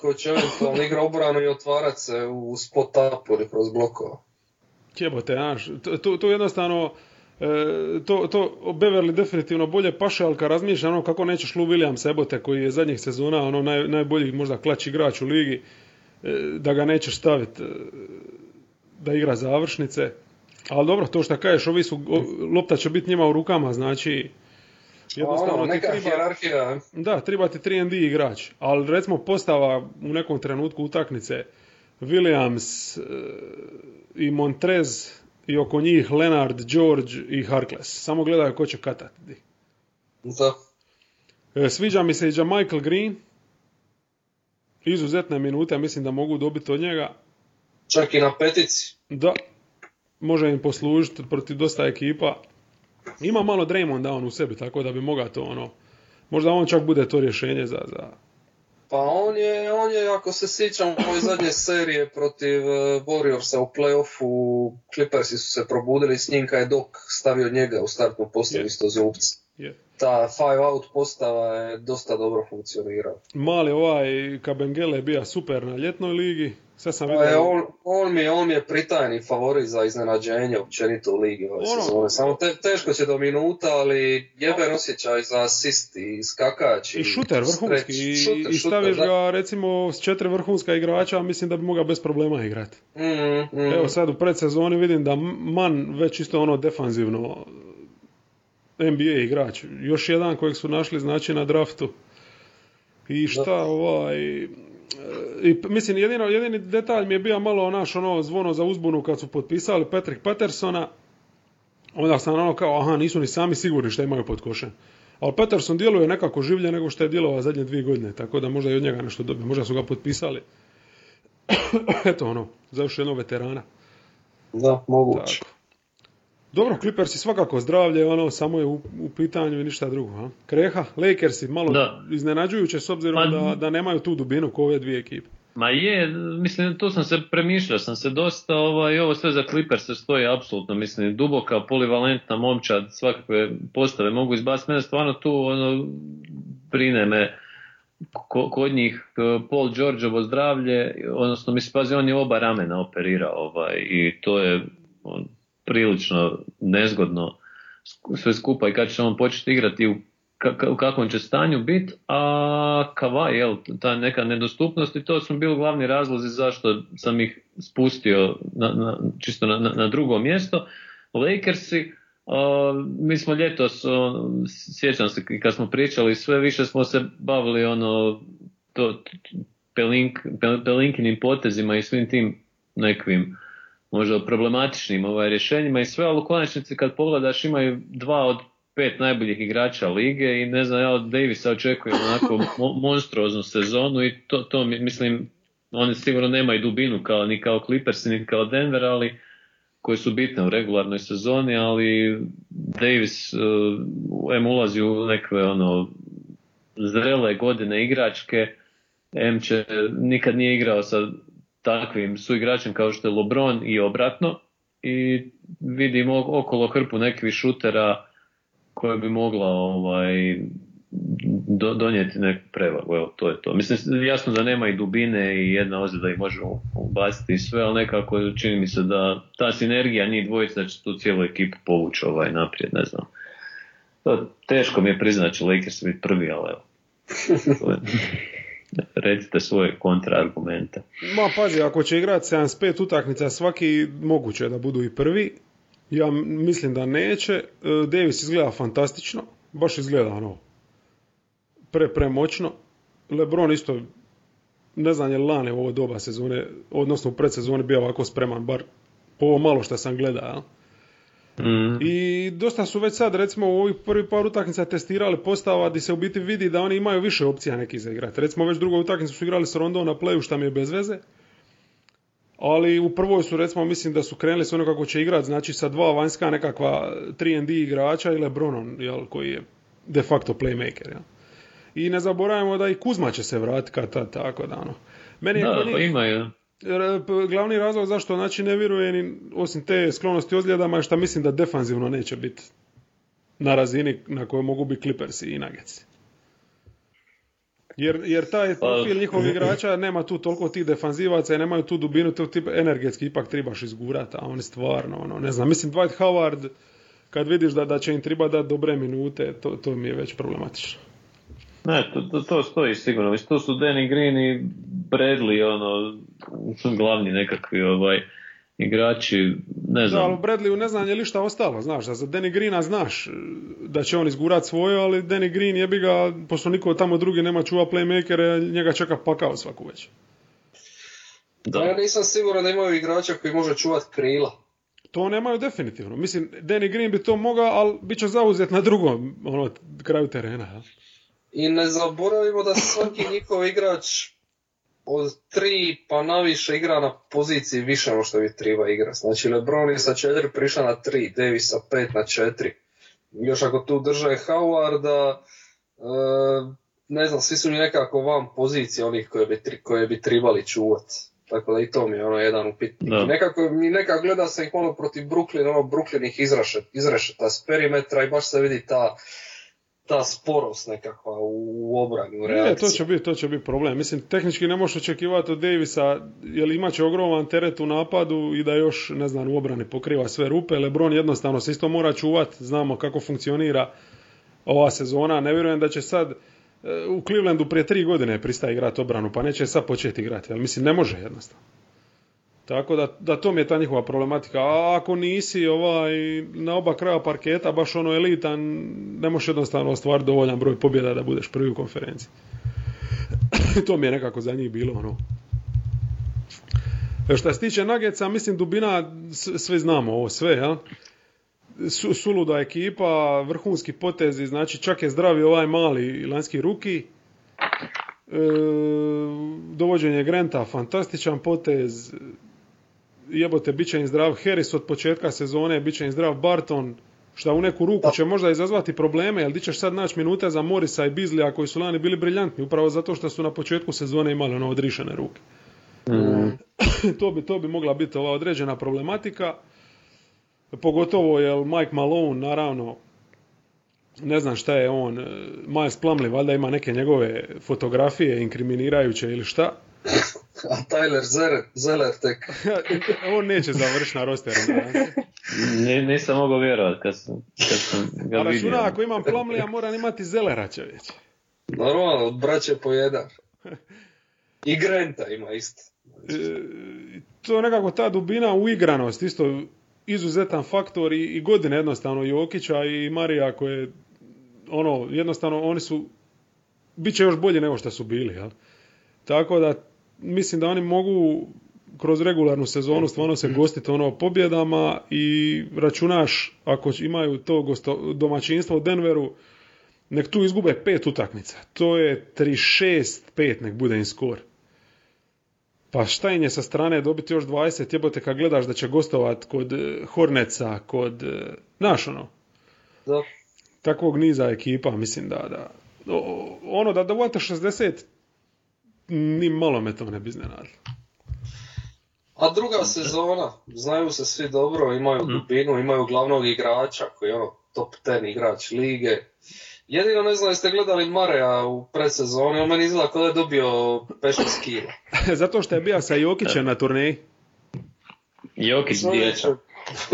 ko će eventualno igra obranu i otvarat se u spot up ili kroz blokova. Jebote, znaš, to, to, to jednostavno, e, to, to Beverly definitivno bolje paše, ali kad razmišlja ono kako nećeš Lou Williams jebote koji je zadnjih sezona ono naj, najbolji možda klać igrač u ligi, e, da ga nećeš staviti da igra završnice. Ali dobro, to što kažeš, ovi su, o- lopta će biti njima u rukama, znači jednostavno ono, ti neka treba, hjerarhija. da, treba ti 3 igrač, ali recimo postava u nekom trenutku utakmice Williams e, i Montrez i oko njih Leonard, George i Harkless. Samo gledaju ko će katati. Da. E, Sviđa mi se i Michael Green. Izuzetne minute, mislim da mogu dobiti od njega. Čak i na petici. Da. Može im poslužiti protiv dosta ekipa. Ima malo Draymonda on u sebi, tako da bi mogao to ono, možda on čak bude to rješenje za, za, Pa on je, on je, ako se sjećam ove zadnje serije protiv eh, Warriorsa u playoffu, Clippersi su se probudili s njim kad je Dok stavio njega u startnu postavu Je. isto zubca. je. Ta five out postava je dosta dobro funkcionirala. Mali ovaj Kabengele je bio super na ljetnoj ligi, sve sam Pa je, vidio. on, on, mi je, on mi je pritajni favorit za iznenađenje općenito u ligi ove Ono- sezone. Samo te, teško će do minuta, ali jeben osjećaj za asist i skakač. I šuter vrhunski i. Šuter, i staviš ga recimo s četiri vrhunska igrača, mislim da bi mogao bez problema igrati. Mm, mm. Evo sad u predsezoni vidim da Man već isto ono defanzivno NBA igrač. Još jedan kojeg su našli znači na draftu. I šta ovaj... e, I, mislim, jedino, jedini detalj mi je bio malo naš ono zvono za uzbunu kad su potpisali Patrick Pattersona. Onda sam ono kao, aha, nisu ni sami sigurni šta imaju pod košem. Ali Patterson djeluje nekako življe nego što je djelovao zadnje dvije godine, tako da možda i od njega nešto dobije. Možda su ga potpisali. Eto ono, za još jednog veterana. Da, moguće. Tako. Dobro, Clippersi svakako zdravlje, ono, samo je u, u pitanju i ništa drugo. A? Kreha, Lakersi, malo Da. iznenađujuće s obzirom Pa- da, da nemaju tu dubinu ko ove dvije ekipe. Ma je, mislim, tu sam se premišljao, sam se dosta, ovaj, ovo sve za Clippers se stoji apsolutno, mislim, duboka, polivalentna momčad, svakakve postave mogu izbaciti, mene stvarno tu, ono, brine me ko- kod njih eh, Paul Georgeovo zdravlje, odnosno, mislim, pazi, on je oba ramena operirao, ovaj, i to je on, prilično nezgodno sve skupa i kad će on početi igrati u u kakvom će stanju biti, a Kavaj, jel, ta neka nedostupnost i to su bili glavni razlozi zašto sam ih spustio na, na, čisto na, na, drugo mjesto. Lakersi, a, mi smo ljetos, o, sjećam se kad smo pričali, sve više smo se bavili ono, to, pelink, pel- pelinkinim potezima i svim tim nekvim možda problematičnim ovaj, rješenjima i sve, ali u konačnici kad pogledaš imaju dva od pet najboljih igrača lige i ne znam, ja od Davisa očekujem onako mo- monstruoznu sezonu i to, to mi- mislim, oni sigurno nemaju dubinu kao, ni kao Clippers ni kao Denver, ali koje su bitne u regularnoj sezoni, ali Davis uh, em ulazi u nekve ono zrele godine igračke, em će, nikad nije igrao sa takvim suigračem kao što je LeBron i obratno i vidim okolo hrpu nekih šutera koje bi mogla ovaj do, donijeti neku prevagu, evo to je to. Mislim, jasno da nema i dubine i jedna ozljeda i može ubaciti i sve, ali nekako čini mi se da ta sinergija njih dvojica da će tu cijelu ekipu povući ovaj naprijed, ne znam. To, teško mi je će Lakers biti prvi, ali evo. Recite svoje kontraargumente. Ma pazi, ako će igrati 75 utakmica svaki, moguće da budu i prvi. Ja mislim da neće. E, Davis izgleda fantastično. Baš izgleda ono pre, premoćno. Lebron isto ne znam je lane u ovo doba sezone, odnosno u predsezoni bio ovako spreman, bar po ovo malo što sam gledao. jel? Mm. I dosta su već sad, recimo, u ovih prvi par utakmica testirali postava gdje se u biti vidi da oni imaju više opcija neki za igrati. Recimo, već drugu utakmicu su igrali s Rondom na playu, šta mi je bez veze. Ali u prvoj su, recimo, mislim da su krenuli s ono kako će igrati, znači sa dva vanjska nekakva 3 D igrača i Lebronom, jel, koji je de facto playmaker, jel. I ne zaboravimo da i Kuzma će se vratiti kad tako da, ono. Meni, Da, meni- pa imaju. R- p- glavni razlog zašto znači ne vjeruje ni osim te sklonosti ozljedama je što mislim da defanzivno neće biti na razini na kojoj mogu biti Clippersi i Nuggets. Jer, jer taj profil njihovih igrača nema tu toliko tih defanzivaca i nemaju tu dubinu, to tip energetski ipak trebaš izgurati, a oni stvarno, ono, ne znam, mislim Dwight Howard, kad vidiš da, da će im treba dati dobre minute, to, to mi je već problematično. Ne, to, to, to stoji sigurno. Mislim, to su Danny Green i Bradley, ono, glavni nekakvi ovaj, igrači, ne Da, ali znam. Bradleyu ne znam je li šta ostalo, znaš, da za Danny Greena znaš e, da će on izgurat svoje, ali Danny Green jebi ga, pošto niko tamo drugi nema čuva playmakere, njega čeka pakao svaku već. Da. Ja nisam siguran da imaju igrača koji može čuvat krila. To nemaju definitivno. Mislim, Danny Green bi to mogao, ali bit će zauzet na drugom ono, kraju terena. Ja. I ne zaboravimo da svaki njihov igrač od tri pa naviše igra na poziciji više ono što bi treba igrati. Znači LeBron je sa četiri prišao na tri, Davis sa pet na četiri. Još ako tu drže Howarda, e, ne znam, svi su mi nekako van pozicije onih koje bi, tri- koje bi trebali čuvati. Tako da i to mi je ono jedan upitnik. Da. Nekako, mi nekako gleda se ih ono protiv Brooklyn, ono Brooklyn ih izraše, izrešeta s perimetra i baš se vidi ta, ta sporost nekakva u, u obrani, u Ne, reakciji. to će biti, to će biti problem. Mislim, tehnički ne možeš očekivati od Davisa, jer imat će ogroman teret u napadu i da još, ne znam, u obrani pokriva sve rupe. Lebron jednostavno se isto mora čuvati, znamo kako funkcionira ova sezona. Ne vjerujem da će sad, e, u Clevelandu prije tri godine pristaje igrati obranu, pa neće sad početi igrati, ali mislim, ne može jednostavno. Tako da, da to mi je ta njihova problematika. A ako nisi ovaj, na oba kraja parketa, baš ono elitan, ne možeš jednostavno ostvariti dovoljan broj pobjeda da budeš prvi u konferenciji. to mi je nekako za njih bilo ono. E, Što se tiče Nuggetsa, mislim dubina, sve znamo ovo sve, jel? Su, suluda ekipa, vrhunski potezi, znači čak je zdravi ovaj mali lanski ruki. E, dovođenje Granta, fantastičan potez. Jebote, bit će im zdrav Harris od početka sezone, bit će im zdrav Barton, šta u neku ruku će možda izazvati probleme, jer di ćeš sad naći minute za Morisa i Bizlija koji su lani bili briljantni, upravo zato što su na početku sezone imali ono odrišene ruke. Mm. to, bi, to bi mogla biti ova određena problematika. Pogotovo jer Mike Malone, naravno, ne znam šta je on, Miles Plumlee, valjda ima neke njegove fotografije inkriminirajuće ili šta. A Tyler Zeller, Zeller tek. on neće završiti na rosteru. Ni- nisam mogao vjerovati kad sam, kad sam ga A vidio. računa, ako imam Plumleeja, moram imati Zelera čovječe. Normalno, od braće po jedan. I Granta ima isto. E, to je nekako ta dubina uigranost, isto izuzetan faktor i, i godine jednostavno Jokića i Marija koje ono, jednostavno oni su bit će još bolji nego što su bili, jel? Tako da mislim da oni mogu kroz regularnu sezonu stvarno se gostiti ono pobjedama i računaš ako imaju to gosto, domaćinstvo u Denveru nek tu izgube pet utakmica. To je 36-5 nek bude im skor. Pa šta im je sa strane dobiti još 20 jebote kad gledaš da će gostovat kod eh, Horneca, kod, eh, znaš ono, Da. takvog niza ekipa, mislim da, da ono da da uvate 60 ni malo me to ne bi iznenadilo. A druga sezona, znaju se svi dobro, imaju dubinu, imaju glavnog igrača koji je ono top 10 igrač lige. Jedino ne znam jeste gledali Mareja u predsezoni, on meni izgleda kao da je dobio 15 kila. Zato što je bio sa Jokićem na turneji. Jokić dječak.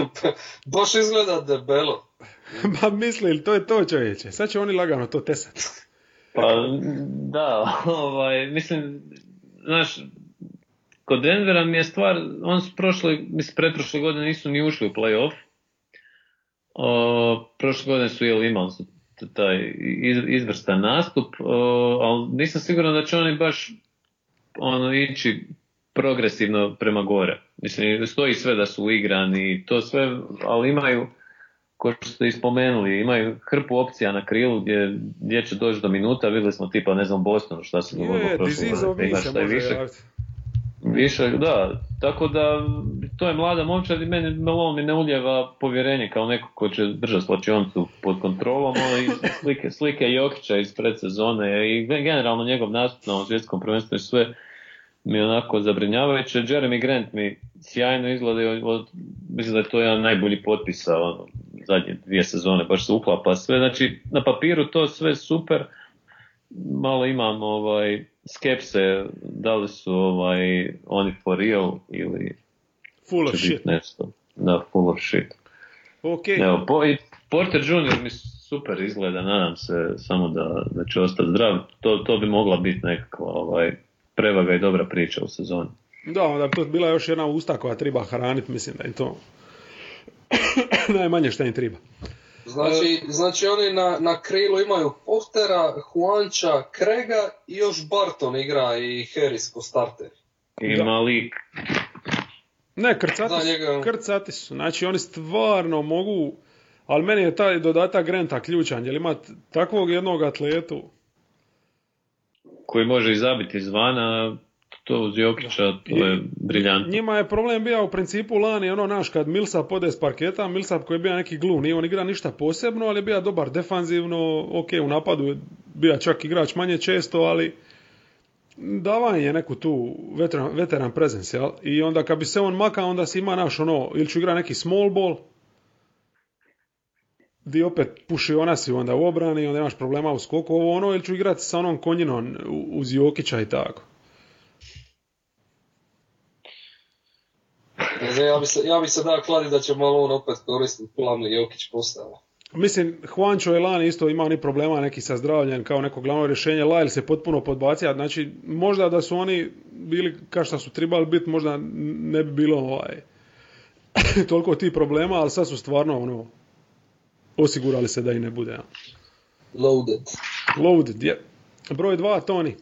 Baš izgleda debelo. Ma misli, to je to čovječe. Sad će oni lagano to tesati. Pa da, ovaj, mislim, znaš, kod Denvera mi je stvar, on su prošle, mislim, pretprošle godine nisu ni ušli u playoff. O, prošle godine su jel, imali su taj iz- izvrstan nastup, o, ali nisam siguran da će oni baš ono ići progresivno prema gore. Mislim, stoji sve da su uigrani i to sve, ali imaju, ko što ste ispomenuli, imaju hrpu opcija na krilu gdje, gdje će doći do minuta, vidjeli smo tipa, ne znam, Bostonu šta se dogodilo Je, može višak, javiti. Više, da, tako da to je mlada momčad i meni Malone mi ne uljeva povjerenje kao neko ko će držati slačioncu pod kontrolom, ali slike, slike Jokića iz predsezone i gen- generalno njegov nastup na svjetskom prvenstvu i sve mi je onako zabrinjavajuće. Jeremy Grant mi sjajno izgleda i od- mislim da je to jedan najbolji potpisa ono, zadnje dvije sezone, baš se uklapa sve. Znači, na papiru to sve super, malo imam ovaj skepse da li su ovaj oni for real ili Full of shit. nešto da full of shit. Ok. Evo, po, i Porter Jr. mi super izgleda, nadam se samo da, da će ostati zdrav. To, to bi mogla biti nekakva ovaj, prevaga i dobra priča u sezoni. Da, onda bi to bila još jedna usta koja treba hraniti, mislim da je to najmanje što im treba. Znači, znači oni na, na krilu imaju Portera, Juanča, Krega i još Barton igra i Harris ko starter. I Da. Malik, Ne, krcati su, njega- krcati su. Znači oni stvarno mogu, ali meni je taj dodatak Grenta ključan, jer ima takvog jednog atletu. koji može i zabiti izvana, to uz Jokića, to je briljantno. Njima je problem bio u principu lani ono naš kad Millsap ode s parketa, Millsap koji je bio neki glu, nije on igra ništa posebno, ali je bio dobar defanzivno, ok, u napadu je bio čak igrač manje često, ali davanje je neku tu veteran, veteran presence, jel? I onda kad bi se on maka, onda si ima naš ono, ili ću igra neki small ball, di opet puši ona si onda u obrani, onda imaš problema u skoku, ovo ono, ili ću igrati sa onom konjinom uz Jokića i tako. Ne znam, ja bi se, ja bi se da kladi da će malo on opet koristiti planu Jokić postava. Mislim, Juancho je lani isto imao ni problema neki sa zdravljem kao neko glavno rješenje, Lyle se potpuno podbacija, znači možda da su oni bili kao što su trebali biti, možda ne bi bilo ovaj, toliko tih problema, ali sad su stvarno ono, osigurali se da i ne bude. ja. Loaded. Loaded, je. Broj dva, Toni.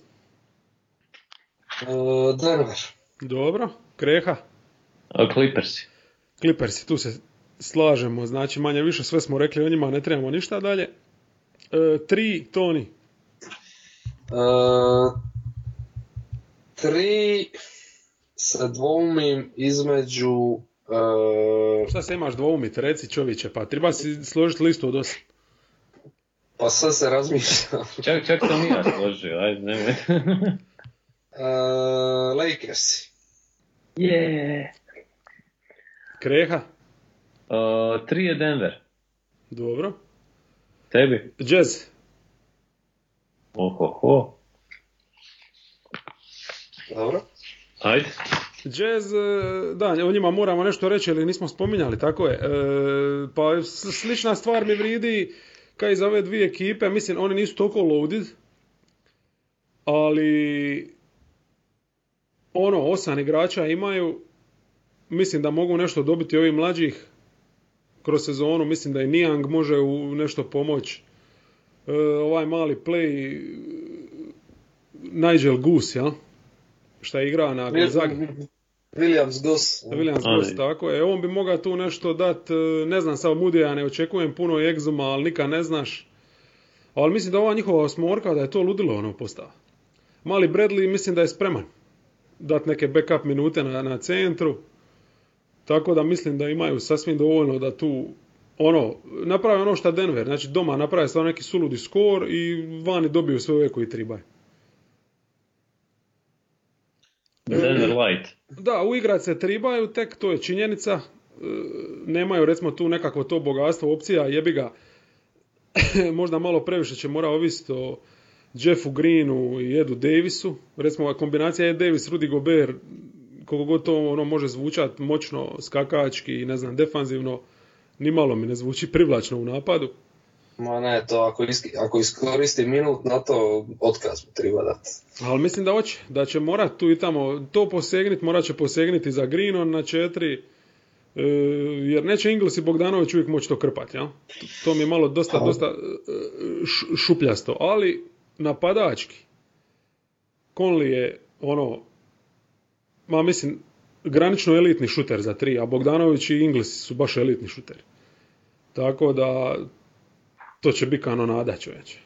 Uh, Denver. Dobro, Kreha. A Clippersi. Clippersi, tu se slažemo, znači manje više sve smo rekli o njima, ne trebamo ništa dalje. E, tri, Toni. Uh, tri se dvoumim između uh, Šta se imaš dvoumit, reci čovječe, pa treba si složiti listu od osam. pa sad se razmišljam. Čak, čak sam i ja složio, ajde, nemoj. Uh, Lakersi. Je. Kreha, Uh, tri je Denver. dobro. Tebi? Jazz, Ohoho. Dobro. Ajde. Jazz, e, da, o njima moramo nešto reći, ali nismo spominjali, tako je. E, pa slična stvar mi vridi kao i za ove dvije ekipe, mislim, oni nisu toliko loaded, ali ono, osam igrača imaju, mislim da mogu nešto dobiti ovih mlađih kroz sezonu, mislim da i Niang može u nešto pomoći. E, ovaj mali play Nigel Goose, jel? Šta je igrao na Gonzagi. Williams Goss. Williams Goss, tako je. On bi mogao tu nešto dat, e, ne znam, sad Mudija ne očekujem puno egzuma, ali nikad ne znaš. Ali mislim da ova njihova osmorka, da je to ludilo ono postava. Mali Bradley mislim da je spreman dat neke backup minute na, na centru. Tako da mislim da imaju sasvim dovoljno da tu ono, naprave ono što Denver, znači doma naprave stvarno neki suludi skor i vani dobiju sve ove koji trebaju. Denver Light. Da, uigrat se tribaju, tek to je činjenica. E, nemaju recimo tu nekakvo to bogatstvo opcija, jebi ga. Možda malo previše će mora ovisiti o Jeffu Greenu i Edu Davisu. Recimo kombinacija Ed Davis, Rudy Gobert, koliko god to ono može zvučati moćno, skakački i ne znam, defanzivno, nimalo mi ne zvuči privlačno u napadu. Ma ne, to ako, iski, ako iskoristi minut na to, otkaz mu treba dati. Ali mislim da hoće, da će morat tu i tamo to posegniti, morat će posegnuti za Greenon na četiri, e, jer neće Ingles i Bogdanović uvijek moći to krpati, ja? To, mi je malo dosta, dosta e, šupljasto, ali napadački. Conley je ono, ma mislim, granično elitni šuter za tri, a Bogdanović i Ingles su baš elitni šuteri. Tako da, to će biti kanonada čovječe.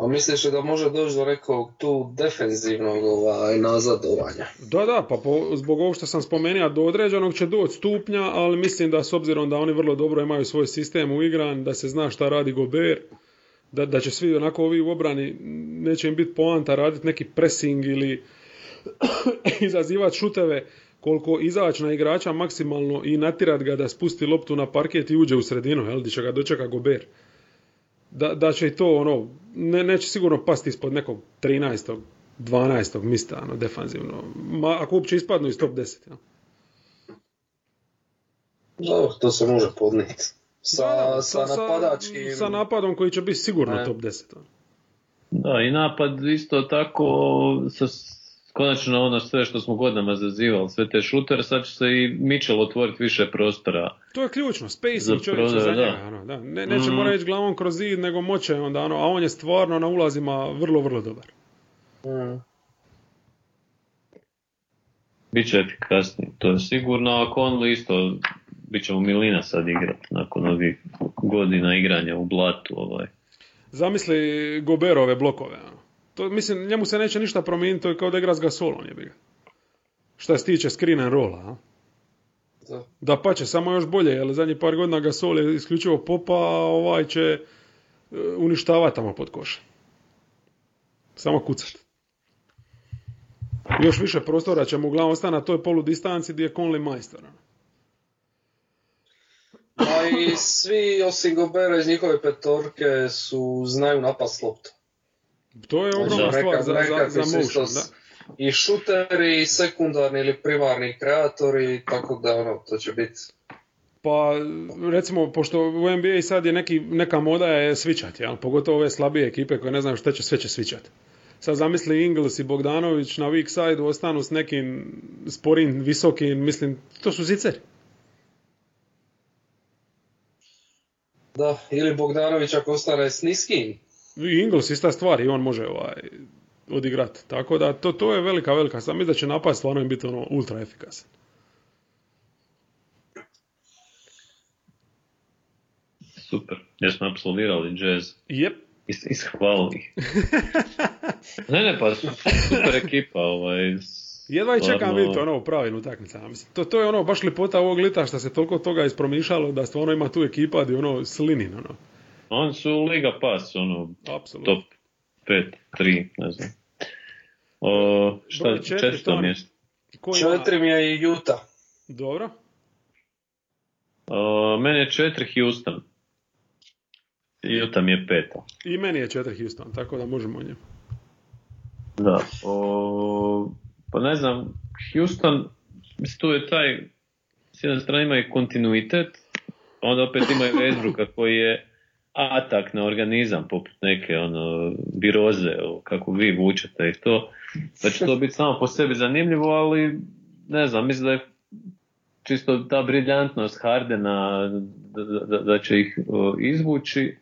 A misliš li da može doći do nekog tu defenzivnog ovaj, nazadovanja? Da, da, pa po, zbog ovog što sam spomenuo, do određenog će doći stupnja, ali mislim da s obzirom da oni vrlo dobro imaju svoj sistem uigran, da se zna šta radi Gober, da, da će svi onako ovi u obrani, neće im biti poanta raditi neki pressing ili izazivati šuteve, koliko izaći na igrača maksimalno i natirat ga da spusti loptu na parket i uđe u sredinu, jel, di će ga dočeka Gober. Da, da će i to ono, ne, neće sigurno pasti ispod nekog 13. 12. mista, ono, defanzivno. Ma, ako uopće ispadnu iz top 10. Ja. Dobro, to se može podnijeti. Sa, Da, sa, napadačkim... Sa napadom koji će biti sigurno Ne. top 10. ono. Da, i napad isto tako, sa, konačno ono sve što smo godinama zazivali, sve te šutere, sad će se i Mitchell otvoriti više prostora. To je ključno, Za spacing čovječe za da. njega. Ono, da. Ne, neće Mm. mora ići glavom kroz zid, nego moće onda, ono, a on je stvarno na ulazima vrlo, vrlo dobar. Mm. Biće efikasniji, to je sigurno, a Conley isto, bit će mu Milina sad igrati nakon ovih godina igranja u blatu. Ovaj. Zamisli Goberove blokove. Ono. To, mislim, njemu se neće ništa promijeniti, to je kao da igra s Gasolom, jebi ga. Šta se tiče screen and rolla, a? Da. Da pa će samo još bolje, jer zadnjih par godina Gasol je isključivo popa, a ovaj će e, uništavati tamo pod koš. Samo kucat. Još više prostora će mu uglavnom ostati na toj polu distanci gdje je Conley majstor. ono. A i svi osim Gobera iz njihove petorke su, znaju napast loptu. To je ogromna Znači, stvar neka- za, za, za motion, da. I šuteri, i sekundarni ili primarni kreatori, tako da ono, to će biti Pa recimo, pošto u NBA sad je neki, neka moda je svičat, jel? pogotovo ove slabije ekipe koje ne znaju šta će, sve će svičat. Sad zamisli Ingles i Bogdanović na weak side ostanu s nekim sporim, visokim, mislim, to su ziceri. Da, ili Bogdanović ako ostane s niskim. I Ingles ista stvar i on može ovaj, odigrat. Tako da to, to je velika, velika. Sam mislim da će napad stvarno im biti ono ultra efikasan. Super. Jesmo apsolvirali jazz. Jep. Is, ishvalili. ne, ne, pa su- super ekipa. Ovaj, Jedva i čekam vidjeti ono u pravim utakmicama. To, to je ono baš lipota ovog lita što se toliko toga ispromišljalo da stvarno ima tu ekipa gdje ono slinin, ono. On su Liga Pas, ono, Apsolutno. top 5, 3, ne znam. O, šta, Broj četiri, četvrto Toni. mjesto. Ko ima- Četiri mi je i Utah. Dobro. O, meni je četiri Houston. Utah mi je peta. I meni je četiri Houston, tako da možemo o njemu. Da. O, pa ne znam, Houston, mislim, tu je taj, s jedne strane ima i kontinuitet, onda opet ima i Westbrooka koji je atak na organizam, poput neke ono, biroze, kako vi vučete i to, da će to biti samo po sebi zanimljivo, ali ne znam, mislim da je čisto ta briljantnost Hardena da, da, da će ih izvući.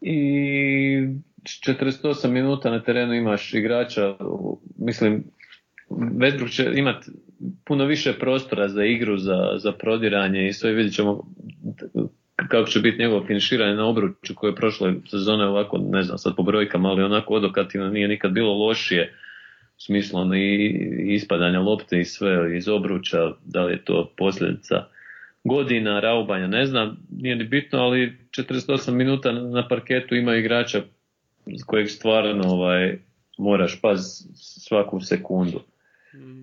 I 48 minuta na terenu imaš igrača, mislim, Westbrook će imati puno više prostora za igru, za, za prodiranje i sve vidjet ćemo kako će biti njegovo finiširanje na obruču koje je prošle sezone ovako, ne znam sad po brojkama, ali onako odokativno nije nikad bilo lošije u smislu ono, i, ispadanja lopte i sve iz obruča, da li je to posljedica godina, raubanja, ne znam, nije ni bitno, ali 48 minuta na parketu ima igrača kojeg stvarno ovaj, moraš paz svaku sekundu.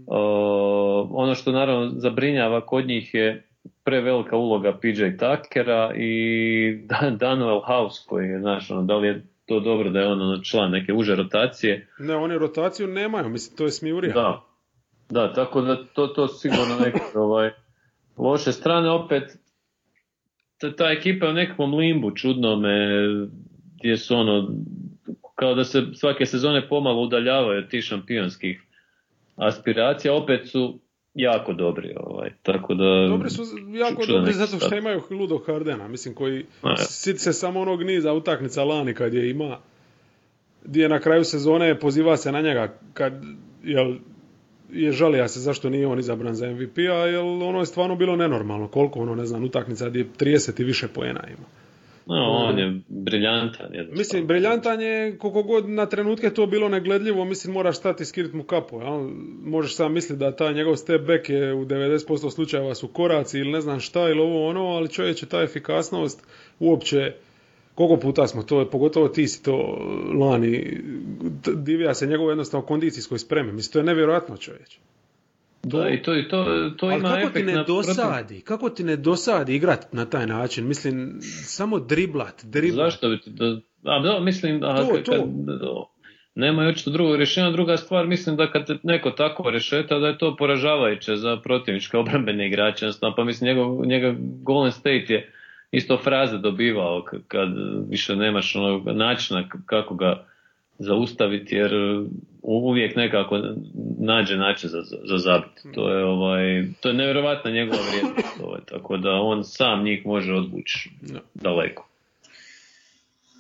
O, ono što naravno zabrinjava kod njih je prevelika uloga PJ Tuckera i Dan- Danuel House koji je, znaš, ono, da li je to dobro da je on ono, član neke uže rotacije. Ne, oni rotaciju nemaju, mislim, to je smijurija. Da, da, tako da to, to sigurno neke ovaj, loše strane. Opet, ta, ta ekipa je u nekakvom limbu čudnome, gdje su ono, kao da se svake sezone pomalo udaljavaju od tih šampionskih aspiracija, opet su jako dobri. Ovaj, tako da, Dobri su jako dobri zato što imaju Ludo Hardena, mislim, koji sit se samo onog niza utakmica lani kad je ima, gdje je na kraju sezone poziva se na njega kad jel, je žalija se zašto nije on izabran za MVP-a, jer ono je stvarno bilo nenormalno, koliko ono, ne znam, utakmica gdje 30 i više poena ima. No, on je briljantan. jednostavno. Mislim, briljantan je, koliko god na trenutke to bilo negledljivo, mislim, moraš stati i skirit mu kapu. Jel? Možeš sam misliti da taj njegov step back je u 90% slučajeva su koraci ili ne znam šta ili ovo ono, ali čovječe, ta efikasnost uopće, koliko puta smo to, pogotovo ti si to lani, divija se njegove jednostavno kondicijskoj spremi. Mislim, to je nevjerojatno čovječe. Da, i to, i to, to Ali ima kako ti ne na protiv- dosadi? Kako ti ne dosadi igrat na taj način? Mislim, samo driblat, driblat. Zašto bi ti da... A, da, mislim, a, To, kad- to. kad- nema očito drugog rješenja. Druga stvar, mislim da kad neko tako rešeta, da je to poražavajuće za protivničke obrambene igrače. Pa mislim, njegov, njega Golden State je isto fraze dobivao kad više nemaš onog načina kako ga zaustaviti, jer uvijek nekako nađe način za, za, za zabit. To je, ovaj, to je nevjerovatna njegova vrijednost. Ovaj, tako da on sam njih može odvući Da. daleko.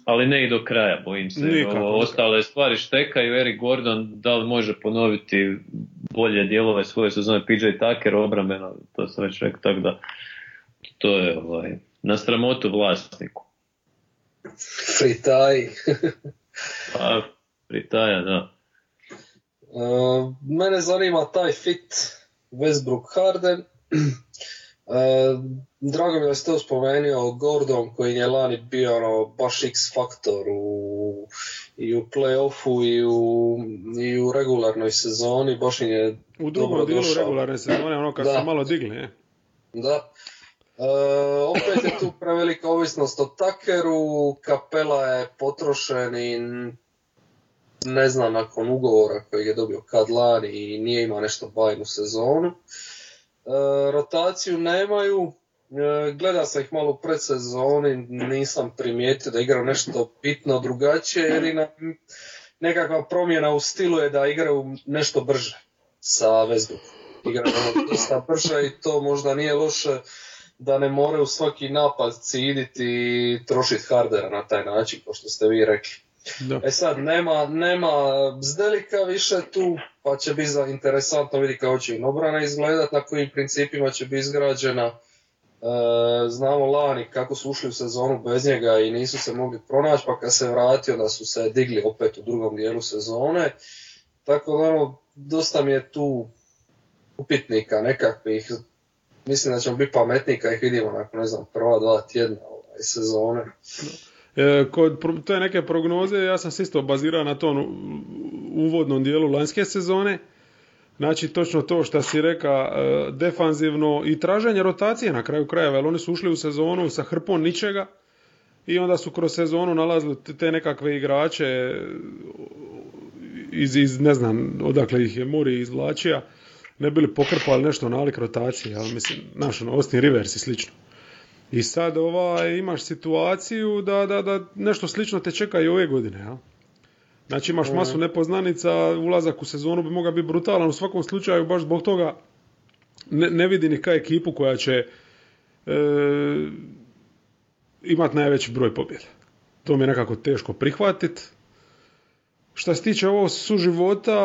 Ali ne i do kraja, bojim se. Nikako Ovo, ostale stvari štekaju. Eric Gordon, da li može ponoviti bolje dijelove svoje sezone PJ Tucker obrambeno, to sam već rekao, tako da to je ovaj, na sramotu vlasniku. Fritaj. Pa, Pritaja, da. Uh, mene zanima taj fit Westbrook Harden. Uh, drago mi je da ste spomenuo Gordon koji je lani bio ono, baš X faktor u, i u playoffu i u, i u regularnoj sezoni, baš im je U drugom dobro dijelu došao. regularne sezone, ono kad Da. su malo digli, ne? Da. E, opet je tu prevelika ovisnost o Takeru, Kapela je potrošen i ne znam nakon ugovora kojeg je dobio kad lani i nije imao nešto bajnu sezonu. E, rotaciju nemaju, e, gleda sam ih malo u predsezoni, nisam primijetio da igraju nešto bitno drugačije, jedina nekakva promjena u stilu je da igraju nešto brže sa Westbrookom. Igraju dosta brže i to možda nije loše da ne moraju svaki napad ciditi i trošiti hardera na taj način, kao što ste vi rekli. Da. E sad, nema, nema Bzdelika više tu, pa će biti interesantno vidjeti kako će im obrana izgledat, na kojim principima će biti izgrađena. E, znamo lani kako su ušli u sezonu bez njega i nisu se mogli pronaći, pa kad se vratio da su se digli opet u drugom dijelu sezone. Tako da ono, dosta mi je tu upitnika nekakvih. Mislim da ćemo biti pametniji kad ih vidimo nakon, ne znam, prva dva tjedna ovaj, sezone. E, kod te neke prognoze ja sam se isto bazirao na tom uvodnom dijelu lanjske sezone. Znači točno to što si reka e, defanzivno i traženje rotacije na kraju krajeva, jer oni su ušli u sezonu sa hrpom ničega i onda su kroz sezonu nalazili te- nekakve igrače iz, iz ne znam odakle ih je Muri izvlačija, ne bili pokrpali nešto nalik rotacije, ali mislim, znaš, ono, Austin Rivers i slično. I sad ovaj, imaš situaciju da, da, da nešto slično te čeka i ove godine. Ja? Znači imaš masu nepoznanica, ulazak u sezonu bi mogao biti brutalan, u svakom slučaju baš zbog toga ne, ne vidi ni kaj ekipu koja će e, imati najveći broj pobjeda. To mi je nekako teško prihvatiti. Što se tiče ovog suživota,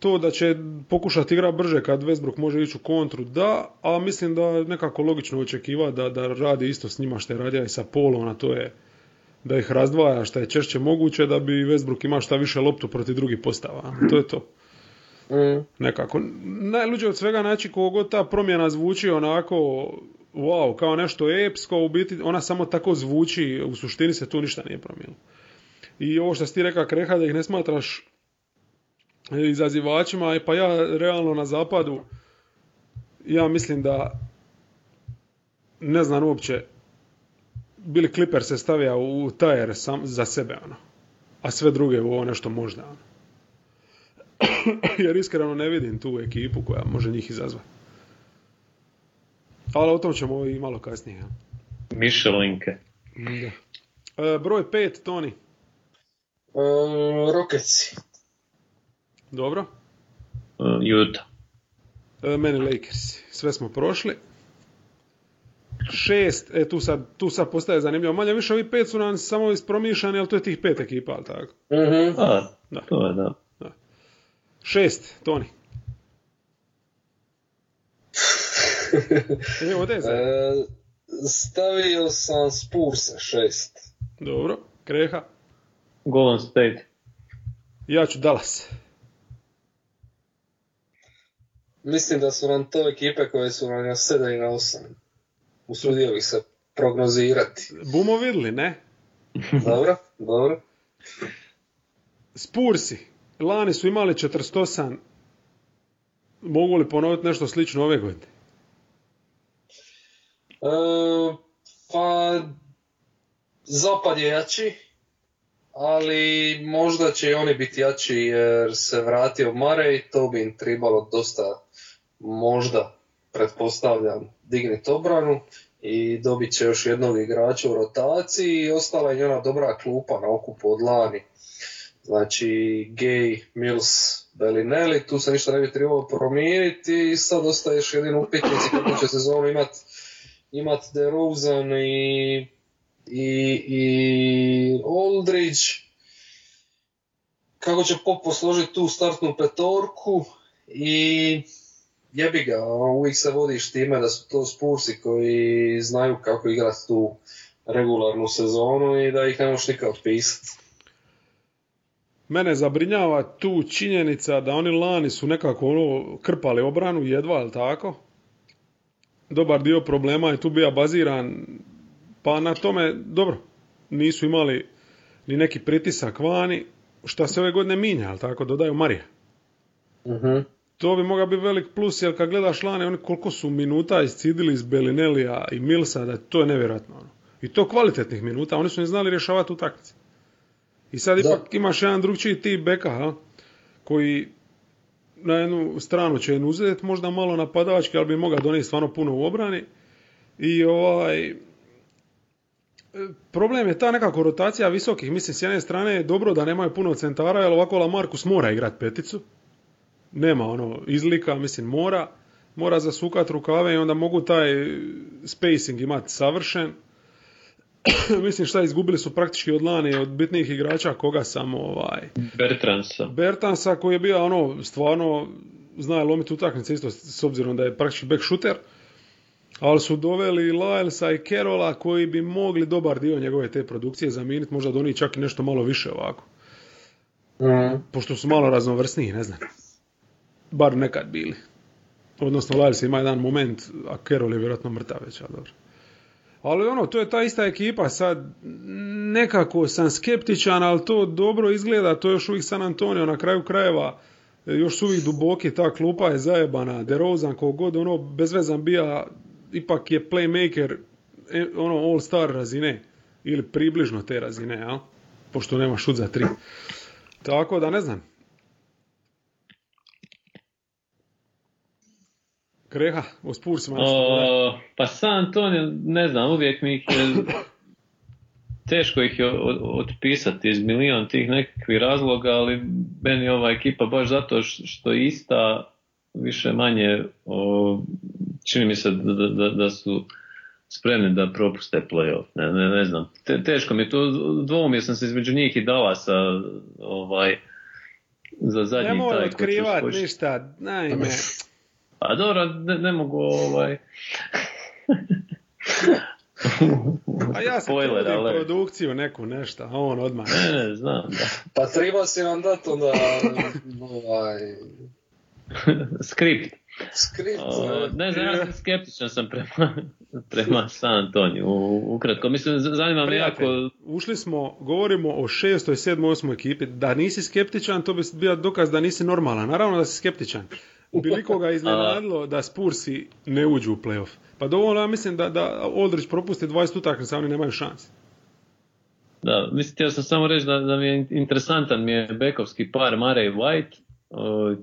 to da će pokušati igra brže kad Westbrook može ići u kontru, da, a mislim da nekako logično očekiva da, da radi isto s njima što je radio i sa Polom, a to je da ih razdvaja što je češće moguće da bi Westbrook imao šta više loptu protiv drugih postava. To je to. Mm. Nekako. Najluđe od svega znači god ta promjena zvuči onako wow, kao nešto epsko, u biti ona samo tako zvuči, u suštini se tu ništa nije promijenilo. I ovo što si ti rekao Kreha da ih ne smatraš izazivačima, e, pa ja realno na zapadu ja mislim da ne znam uopće Billy Clipper se stavlja u tajer sam za sebe ono. A sve druge u ovo nešto možda ono. Jer iskreno ne vidim tu ekipu koja može njih izazvati. Ali o tom ćemo i malo kasnije. ja. Mišelinke. Da. E, broj 5, Toni. E, Rocketsi. Dobro. Uh, Utah. E, meni Lakers. Sve smo prošli. Šest, e tu sad, tu sad postaje zanimljivo. Manje više ovi pet su nam samo ispromišljani, ali to je tih pet ekipa, ali tako? Mhm. A, Da. to je da. Šest, Toni. Evo. E, stavio sam Spurse šest. Dobro, Kreha. Golden State. Ja ću Dallas. Mislim da su nam to ekipe koje su nam na 7 i na 8. Usudio bih se prognozirati. Bumo vidli, ne? Dobro, dobro. Spursi. Lani su imali 48. Mogu li ponoviti nešto slično ove godine? E, pa, zapad je jači, ali možda će i oni biti jači jer se vratio Mare i to bi im trebalo dosta, možda, pretpostavljam, digniti obranu i dobit će još jednog igrača u rotaciji i ostala je ona dobra klupa na okupu od lani. Znači, Gay, Mills, Bellinelli, tu se ništa ne bi trebalo promijeniti i sad ostaje još jedin upitnici kako će sezonu imat, imat DeRozan i, i, i Aldridge. Kako će Pop posložiti tu startnu petorku i jebi ga, uvijek se vodiš time da su to Spursi koji znaju kako igrati tu regularnu sezonu i da ih ne možeš nikad otpisati. mene zabrinjava tu činjenica da oni lani su nekako ono krpali obranu jedva, ali tako? Dobar dio problema je tu bio baziran, pa na tome, dobro, nisu imali ni neki pritisak vani, šta se ove godine minja, ali tako, dodaju Marija. Mhm. To bi mogao biti velik plus, jer kad gledaš lane, oni koliko su minuta iscidili iz Belinelija i Milsa, da to je nevjerojatno. Ono. I to kvalitetnih minuta, oni su ne znali rješavati utakmice. I sad Da. ipak imaš jedan drugčiji tip beka, ha, koji na jednu stranu će jednu uzeti, možda malo napadački, ali bi mogao donijeti stvarno puno u obrani. I ovaj, problem je ta nekako rotacija visokih. Mislim, s jedne strane je dobro da nemaju puno centara, jer ovako Lamarcus mora igrat peticu. Nema ono izlika, mislim, mora. Mora zasukat rukave i onda mogu taj spacing imati savršen. mislim šta izgubili su praktički od lani od bitnijih igrača koga samo ovaj Bertransa. Bertansa koji je bio ono stvarno zna lomiti utakmice isto s obzirom da je praktički back shooter ali su doveli Lylesa i Kerola koji bi mogli dobar dio njegove te produkcije zamijeniti, možda donijeti čak i nešto malo više ovako. Mhm. Pošto su malo raznovrsniji, ne znam. Bar nekad bili. Odnosno Lyles ima jedan moment, a Kerol je vjerojatno mrtav već, ali dobro. Ali ono, to je ta ista ekipa, sad nekako sam skeptičan, ali to dobro izgleda, to je još uvijek San Antonio na kraju krajeva, još su uvijek duboki, ta klupa je zajebana, DeRozan kogod ono bezvezan bija, ipak je playmaker e, ono all star razine, ili približno te razine, jel? Pošto nema šut za tri. Tako da ne znam. Kreha, o Spursima pa San Antonio, ne znam, uvijek mi ih je, teško ih je otpisati iz milion tih nekakvih razloga, ali meni ova ekipa baš zato što je ista više manje o, čini mi se da, da- da, su spremni da propuste playoff. Ne, ne, ne znam. Te, teško mi je to, dvoumio sam se između njih i Dallasa ovaj, za zadnji Nemoj taj će otkrivat ništa, naime. Pa dobro, ne, ne mogu ovaj... A ja sam Spoiler alert. produkciju neku nešto, a on odmah. Ne, ne, znam, da. Pa treba si vam dati onda ovaj, Skript. skript. O, ne znam, ja sam skeptičan sam prema, prema San Antoniju. Ukratko, mislim, zanima me jako... Ušli smo, govorimo o šestoj, sedmoj, osmoj ekipi. Da nisi skeptičan, to bi bio dokaz da nisi normalan. Naravno da si skeptičan. Bi li koga iznenadilo da Spursi ne uđu u playoff? Pa dovoljno ja mislim da, da Aldridge propusti 20 utakmica, oni nemaju šanse. Da, mislim, htio sam samo reći da, da mi je interesantan mi je bekovski par Mare i White.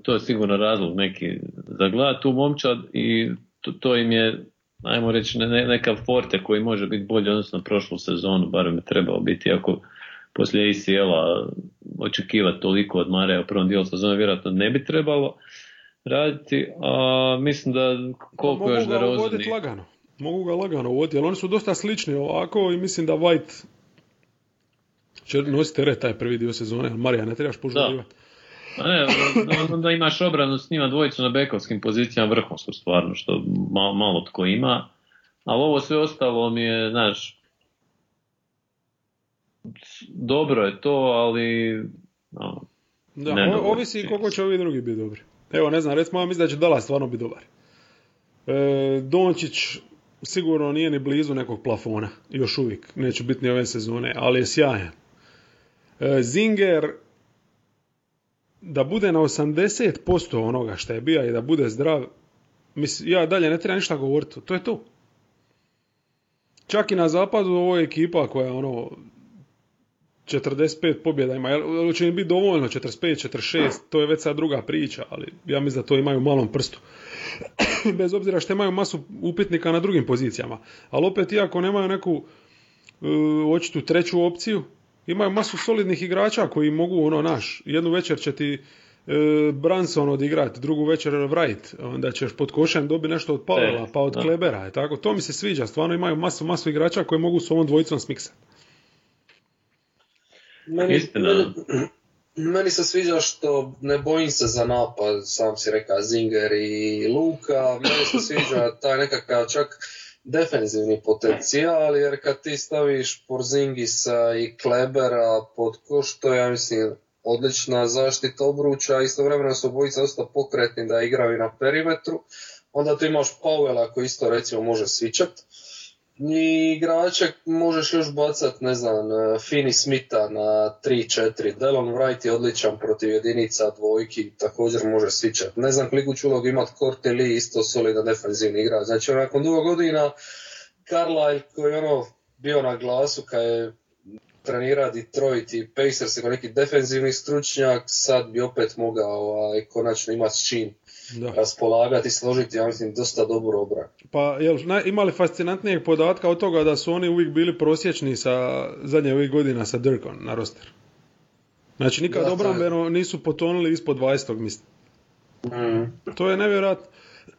To je sigurno razlog neki za gledat tu momčad i to, to im je, ajmo reći, ne, ne- nekav forte koji može biti bolji odnosno na prošlu sezonu, barem je trebao biti, ako poslije ACL-a očekivati toliko od Mare u prvom dijelu sezone, vjerojatno ne bi trebalo raditi, a mislim da koliko Mogu još da uvoditi lagano. Mogu ga lagano uvoditi, jer oni su dosta slični ovako i mislim da White će nositi teret taj prvi dio sezone, Marija ne trebaš požurivati. A ne, onda imaš obranu s njima dvojicu na bekovskim pozicijama vrhunsku stvarno, što malo, malo tko ima. Ali ovo sve ostalo mi je, znaš, dobro je to, ali no, Da, Ne, o- dobro, ovisi koliko će ovi drugi biti dobri. Evo, ne znam, recimo, ja mislim da će Dallas stvarno biti dobar. E, Dončić sigurno nije ni blizu nekog plafona, još uvijek, neće biti ni ove sezone, ali je sjajan. E, Zinger, da bude na 80% onoga što je bio i da bude zdrav, mislim, ja dalje ne treba ništa govoriti, to je to. Čak i na zapadu ovo je ekipa koja ono 45 pobjeda ima, jel će im biti dovoljno 45, 46, to je već sad druga priča, ali ja mislim da to imaju u malom prstu. Bez obzira što imaju masu upitnika na drugim pozicijama. Ali opet, iako nemaju neku e, očitu treću opciju, imaju masu solidnih igrača koji mogu, ono, naš, jednu večer će ti e, Branson odigrat, drugu večer Wright, onda ćeš pod košem dobiti nešto od Pavela, E, pa od da. Klebera, je tako? To mi se sviđa, stvarno imaju masu, masu igrača koji mogu s ovom dvojicom smiksati. Meni, Istina. meni, meni se sviđa što ne bojim se za napad, sam si rekao Zinger i Luka, meni se sviđa taj nekakav čak defenzivni potencijal, jer kad ti staviš Porzingisa i Klebera pod koš, to je, ja mislim, odlična zaštita obruča, istovremeno su obojica dosta pokretni da igraju na perimetru. Onda tu imaš Powella koji isto recimo može svičat. I igrače možeš još bacat, ne znam, eh, Fini Smitha na 3-4. Delon Wright je odličan protiv jedinica dvojki, također može svičat. Ne znam koliko će ulog imat Courtney Lee, isto solidan defensivni igrač. Znači nakon dugo godina Carlisle koji je ono bio na glasu kad je trenira Detroit i Pacers kao neki defensivni stručnjak, sad bi opet mogao ovaj, konačno imati s čim Da. raspolagati i složiti, ja mislim, dosta dobru obran. Pa jel na- imali fascinantnijeg podatka od toga da su oni uvijek bili prosječni sa zadnje ovih godina sa Dirkom na roster. Znači nikad Da, obrambeno nisu potonuli ispod 20. mislim. Mm. To je nevjerojatno.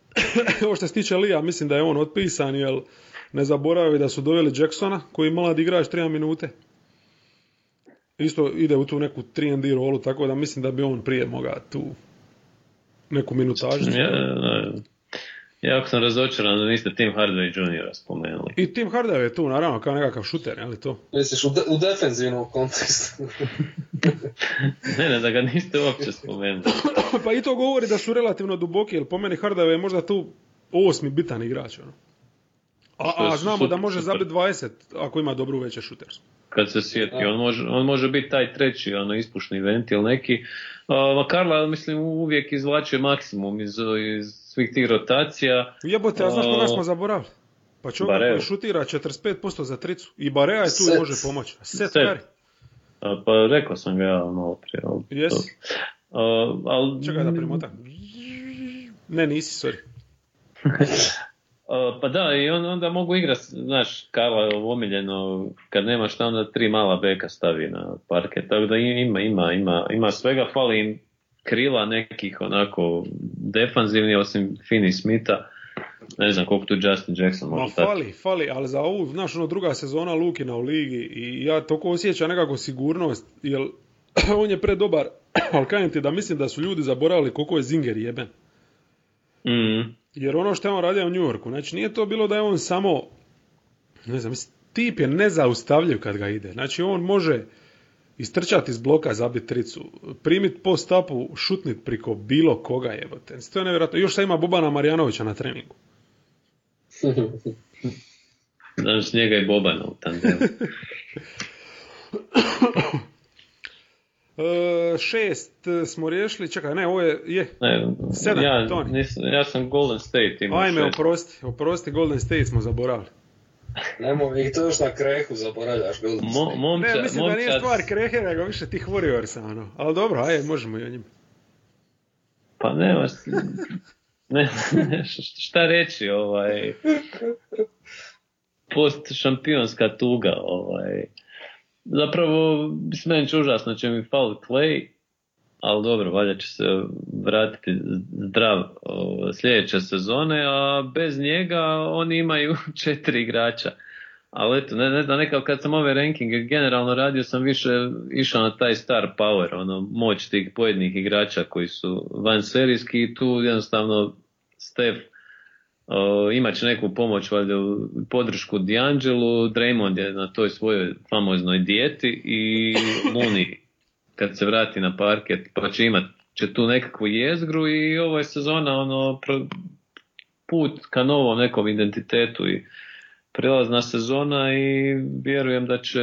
Ovo što se tiče Lija, mislim da je on otpisan, jer ne zaboravi da su doveli Jacksona, koji je mlad igrač 3 minute. Isto ide u tu neku 3 rolu, tako da mislim da bi on prije mogao tu neku minutažu. Ja, jako sam razočaran da niste Tim Hardaway Jr. spomenuli. I Tim Hardaway je tu, naravno, kao nekakav šuter, je li to? Misliš, u, de- u defensivnom kontekstu. Ne, ne, da ga niste uopće spomenuli. pa i to govori da su relativno duboki, jer po meni Hardaway je možda tu osmi bitan igrač. Ono. A, a znamo super, da može zabiti 20 ako ima dobru veće šutersku. Kad se sjeti, on može, on može biti taj treći, ono, ispušni ventil neki. Uh, Karla, mislim, uvijek izvlačuje maksimum iz, iz svih tih rotacija. Jebote, a znaš koga smo zaboravili? Pa čovjek koji šutira 45% za tricu. I Barea je tu i Set. može pomoći. Set, Set. Pa rekao sam ga ja malo prije. ali- Jesi. Uh, ali, Čekaj da primotam. Ne, nisi, sorry. Uh, pa da, i on, onda mogu igrati, znaš, Karla omiljeno, kad nema šta, onda tri mala beka stavi na parket, tako da ima, ima, ima, ima svega, fali im krila nekih onako defanzivni, osim Finney Smitha, ne znam koliko tu Justin Jackson Ma može dati. fali, fali, ali za ovu, znaš, ono druga sezona Lukina u ligi i ja toliko osjećam nekako sigurnost, jer on je predobar, ali kajem ti da mislim da su ljudi zaboravili koliko je Zinger jeben. Mm, Jer ono što je on radio u New Yorku, znači nije to bilo da je on samo, ne znam, tip je nezaustavljiv kad ga ide. Znači on može istrčati iz bloka, zabiti tricu, primit post upu, šutnit priko bilo koga jebote. To je nevjerojatno. Još sad ima Bobana Marjanovića na treningu. znaš, njega i Bobana u tandemu. E, šest smo riješili, čekaj, ne, ovo je, je, Ne, Sedam, ja, Toni. nisam, ja sam Golden State imao ajme, šest. oprosti, oprosti, Golden State smo zaboravili. Nemoj, i to još na krehu zaboravljaš. Golden Mo, State. momča, Ne, mislim da nije stvar krehe, nego više tih Warriorsa, ono. Ali dobro, ajde, možemo i o njima. Pa nema, ne, ne, šta reći, ovaj, post šampionska tuga, ovaj, zapravo, mislim, meni će užasno će mi fali Clay, ali dobro, valjda će se vratiti zdrav o, sljedeće sezone, a bez njega oni imaju četiri igrača. Ali eto, ne, ne znam, nekako kad sam ove rankinge generalno radio sam više išao na taj star power, ono, moć tih pojedinih igrača koji su van serijski i tu jednostavno Steph imat će neku pomoć valjda podršku D'Angelu, Draymond je na toj svojoj famoznoj dijeti i Looney kad se vrati na parket pa će imat će tu nekakvu jezgru i ovo je sezona ono put ka novom nekom identitetu i prilazna sezona i vjerujem da će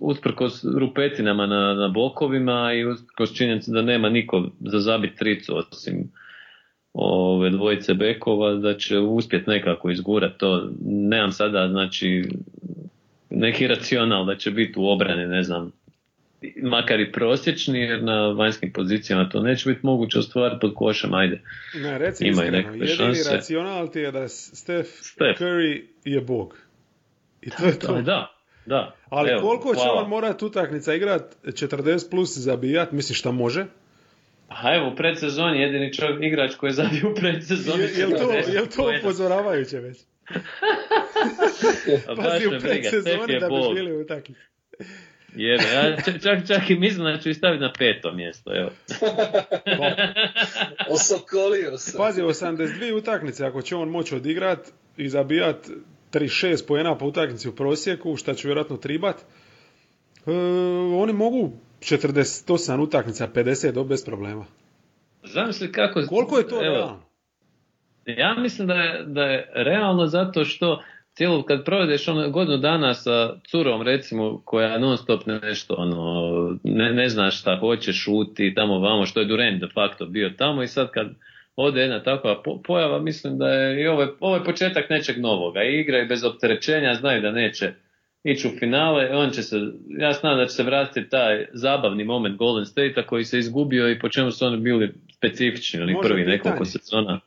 usprkos rupetinama na, na blokovima i usprkos činjenici da nema niko za zabit tricu osim ove dvojice bekova da će uspjet nekako izgurat to. Nemam sada znači neki racional da će biti u obrani, ne znam, makar i prosječni, jer na vanjskim pozicijama to neće biti moguće ostvariti pod košem, ajde. Ne, reci Ima i iskreno, jedini šanse. racional ti je da Steph, Steph. Curry je bog. I to je to. Da, da, da. Ali Evo, koliko će hvala. on morat utakmica igrat 40 plus zabijat, misliš šta može? A evo, u predsezoni jedini čovjek, igrač koji je zabio u predsezoni. Je, jel to, 40 jel to upozoravajuće već? Pazi u predsezoni je da bi bili u utakmici. Jebe, ja čak, čak, čak i mislim da ću ih staviti na peto mjesto, evo. Osokolio se. Pazi, 82 utakmice, ako će on moći odigrat i zabijat 36 poena po utakmici u prosjeku, šta će vjerojatno tribat, e, oni mogu 48 utakmica, 50 do bez problema. Zamisli kako... Koliko je to evo, realno? Ja mislim da je, da je realno zato što cijelo, kad provedeš ono godinu dana sa curom recimo koja non stop nešto ono, ne, ne zna šta hoće, šuti tamo vamo što je Durant de facto bio tamo i sad kad ode jedna takva po- pojava mislim da je i ovo, ovo je početak nečeg novoga i igraju bez opterećenja, znaju da neće ići u finale, on će se, ja znam da će se vratiti taj zabavni moment Golden State-a koji se izgubio i po čemu su oni bili specifični, oni Može prvi nekoliko sezona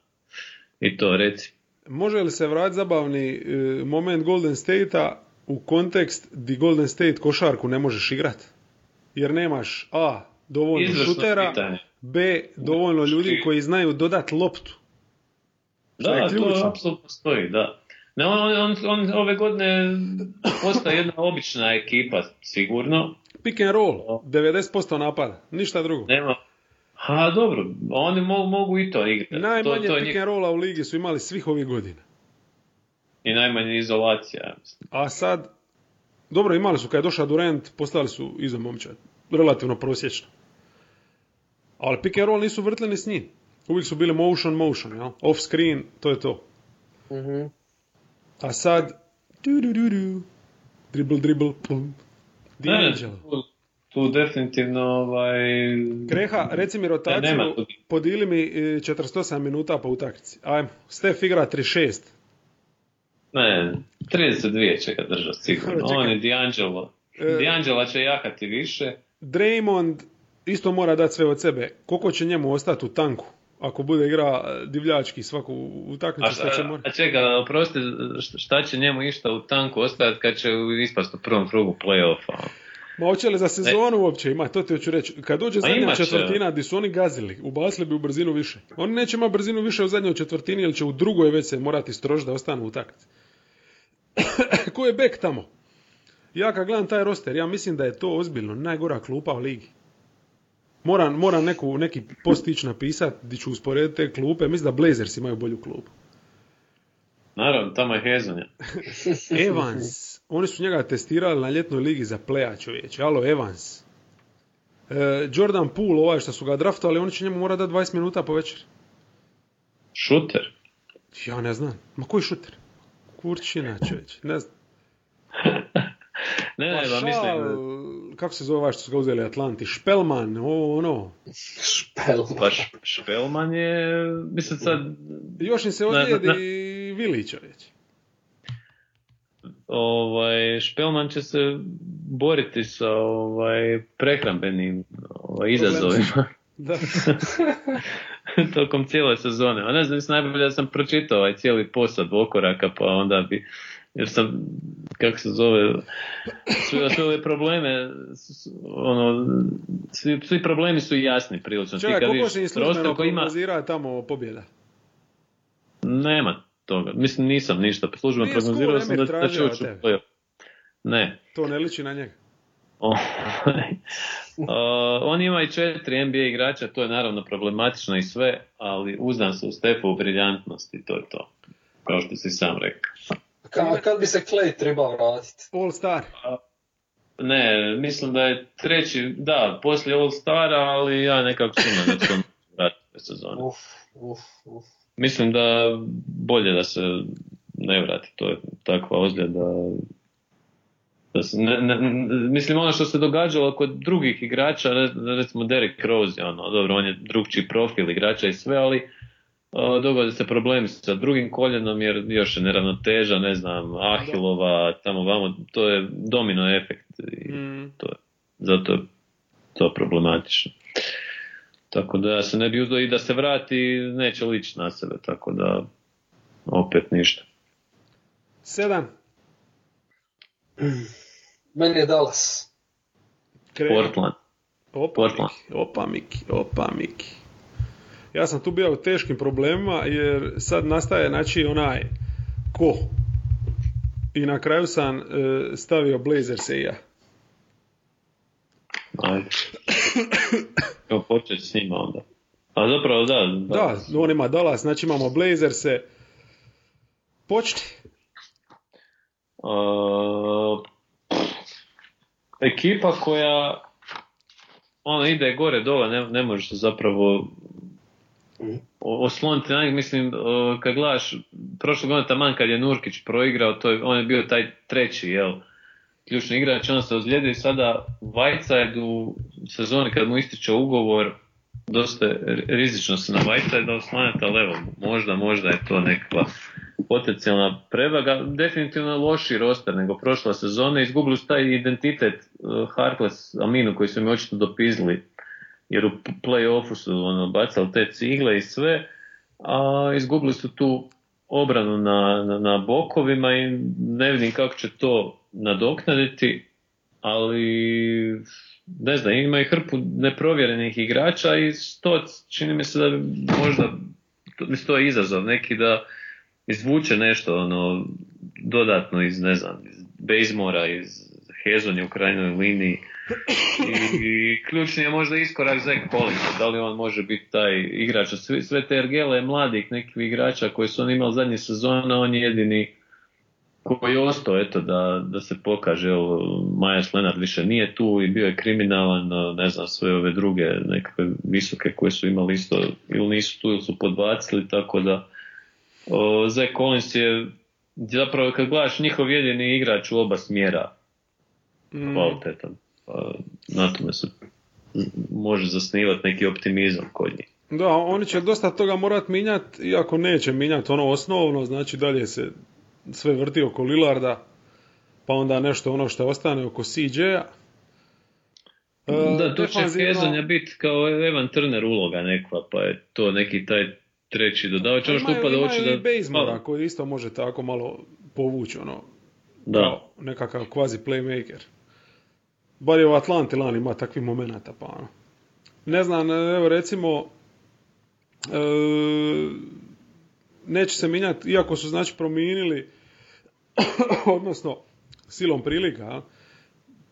i to reci. Može li se vratiti zabavni e, moment Golden State-a u kontekst di Golden State košarku ne možeš igrat? Jer nemaš A. dovoljno Izvrsno šutera, pitanje. B. dovoljno ljudi koji znaju dodat loptu. Da, to apsolutno stoji, da. Ne, on, on, on ove godine postaje jedna obična ekipa, sigurno. Pick and roll, 90% napada, ništa drugo. Nema... Ha, dobro, oni mogu, mogu i to igrati. Najmanje to, to pick and rolla u ligi su imali svih ovih godina. I najmanje izolacija, ja mislim. A sad, dobro imali su, kad je došao Durant, postali su iza momčad. Relativno prosječno. Ali pick and roll nisu vrtli ni s njim. Uvijek su bili motion, motion, jel? Off screen, to je to. Mhm. A sad, du, du, du, du. dribble, dribble, plum. Ne, ne, D'Angelo. tu, tu definitivno ovaj... Kreha, reci mi Ne, rotaciju, nema tu. podijeli mi e, 48 minuta po utakmici. Ajmo, Steph igra 36. Ne, 32 će ga držati sigurno. On je D'Angelo. E. D'Angela će jahati više. Draymond isto mora dati sve od sebe. Koliko će njemu ostati u tanku? Ako bude igra e, divljački svaku utakmicu, šta će morati? a čega, oprosti, šta- će njemu išta u tanku ostajati kad će ispast u prvom krugu play-offa? Ma hoće li za sezonu uopće ima, to ti hoću reći. Kad dođe zadnja četvrtina gdje su oni gazili, ubacili bi u brzinu više. Oni neće imati brzinu više u zadnjoj četvrtini, jer će u drugoj već se morati strož da ostanu u utakmici. Ko je bek tamo? Ja kad gledam taj roster, ja mislim da je to ozbiljno najgora klupa u ligi. Moram, moram neku, neki postić napisat gdje ću usporediti te klupe. Mislim da Blazers imaju bolju klupu. Naravno, tamo je Hezonja. Evans, oni su njega testirali na ljetnoj ligi za playa čovječe. Alo, Evans. E, Jordan Poole, ovaj što su ga draftali, oni će njemu morati dati 20 minuta po večeri. Šuter. Ja ne znam. Ma koji šuter? Kurčina čovječe, ne znam. Ne, Pa ne, šal, ba, mislim, kako se zove ovaj što su ga uzeli Atlanti? Špelman, ovo ono. Špel. pa Š- Špelman je, mislim sad, Još im se Ne, ne, ozlijedi ne. Vili čovječe. ovaj, Špelman će se boriti sa ovaj, prehrambenim ovaj, izazovima Da. tokom cijele sezone. A ne znam, mislim najbolje da sam pročitao ovaj cijeli posad okoraka, pa onda bi, jer sam, kako se zove, sve, sve ove probleme, ono, svi, svi problemi su jasni prilično. Čovjek, kad koliko se službeno prognozira tamo pobjeda? nema toga. Mislim, nisam ništa. Službeno prognozirao sam da, da će tražio ući u od tebe. play-off. Ne. To ne liči na njega. Uh, on ima i četiri NBA igrača, to je naravno problematično i sve, ali uznam se u Stefu u briljantnost i to je to. Kao što si sam rekao. Ka, kad bi se Clay trebao vratiti? All star. Ne, mislim da je treći, da, poslije All Stara, ali ja nekako sumnjam da će on vratiti sezone. Uf, uf, uf. Mislim da bolje da se ne vrati, to je takva ozljeda. Da se, ne, ne, ne- mislim ono što se događalo kod drugih igrača, re- recimo Derek Rose, je ono, dobro, on je drugčiji profil igrača i sve, ali dogode se problemi sa drugim koljenom jer još je neravnoteža, ne znam, Ahilova, tamo vamo, to je domino efekt i Mm. to je, zato je to problematično. Tako da se ne bi uzdao i da se vrati, neće lići na sebe, tako da opet ništa. Sedam. Meni je Dallas. Krenu. Portland. Opa, Portland. Miki, opa Miki, opa Miki. Ja sam tu bio u teškim problemima jer sad nastaje znači onaj ko. I na kraju sam e, stavio Blazers i ja. Ajde. Evo početi s njima onda. A zapravo da. Da, on ima Dallas, znači imamo Blazerse. Počni. Uh, ekipa koja ono ide gore dole, ne, ne možeš se zapravo osloniti na njih. Mislim, kad gledaš, prošle godine taman kad je Nurkić proigrao, to je, on je bio taj treći, jel, ključni igrač, on se ozlijedio i sada Whiteside u sezoni kad mu ističe ugovor, dosta rizično se na Whiteside oslanjati, ali možda, možda je to nekakva potencijalna prevaga. Definitivno loši roster nego prošla sezona, izgubili su taj identitet uh, Harkless Aminu koji su mi očito dopizli jer u play-offu su ono, bacali te cigle i sve, a izgubili su tu obranu na, na, na bokovima i ne vidim kako će to nadoknaditi, ali ne znam, ima i hrpu neprovjerenih igrača i to čini mi se da bi možda, to, mislim, to je izazov neki da izvuče nešto ono dodatno iz, ne znam, iz Bazemora, iz Hezonja u krajnjoj liniji. I, i ključni je možda iskorak Zach Collins, da li on može biti taj igrač, sve, sve te ergele mladih nekih igrača koji su oni imali zadnje sezone, on je jedini koji je ostao, eto, da, da se pokaže, evo, Leonard više nije tu i bio je kriminalan, ne znam, sve ove druge nekakve visoke koje su imali isto, ili nisu tu ili su podbacili, tako da o, Zach Collins je zapravo kad gledaš njihov jedini igrač u oba smjera kvalitetan. Pa, na tome se može zasnivati neki optimizam kod njih. Da, oni će dosta toga morat mijenjati, iako neće mijenjati ono osnovno, znači dalje se sve vrti oko Lillarda, pa onda nešto ono što ostane oko CJ-a. E, da, to će Hezonja biti kao Evan Turner uloga nekva, pa je to neki taj treći dodavač. Ono što upada oči da... Bazemora koji isto može tako malo povući ono, Da, kao nekakav kvazi playmaker. Bar je u Atlanti lani ima takvih momenata, pa ono. Ne znam, evo recimo, e, neće se mijenjati, iako su znači promijenili, odnosno silom prilika,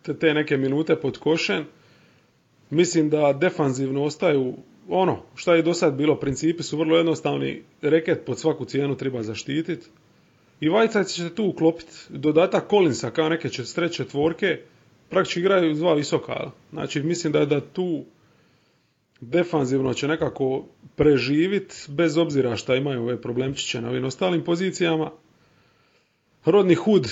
te, te neke minute pod košen, mislim da defanzivno ostaju ono, šta je do sad bilo, principi su vrlo jednostavni, reket pod svaku cijenu treba zaštititi, i Whiteside će se tu uklopiti. Dodatak Collinsa kao neke će treće četvorke, praktički igraju dva visoka. Znači mislim da da tu defanzivno će nekako preživit bez obzira šta imaju ove problemčiće na ovim ostalim pozicijama. Rodni Hood,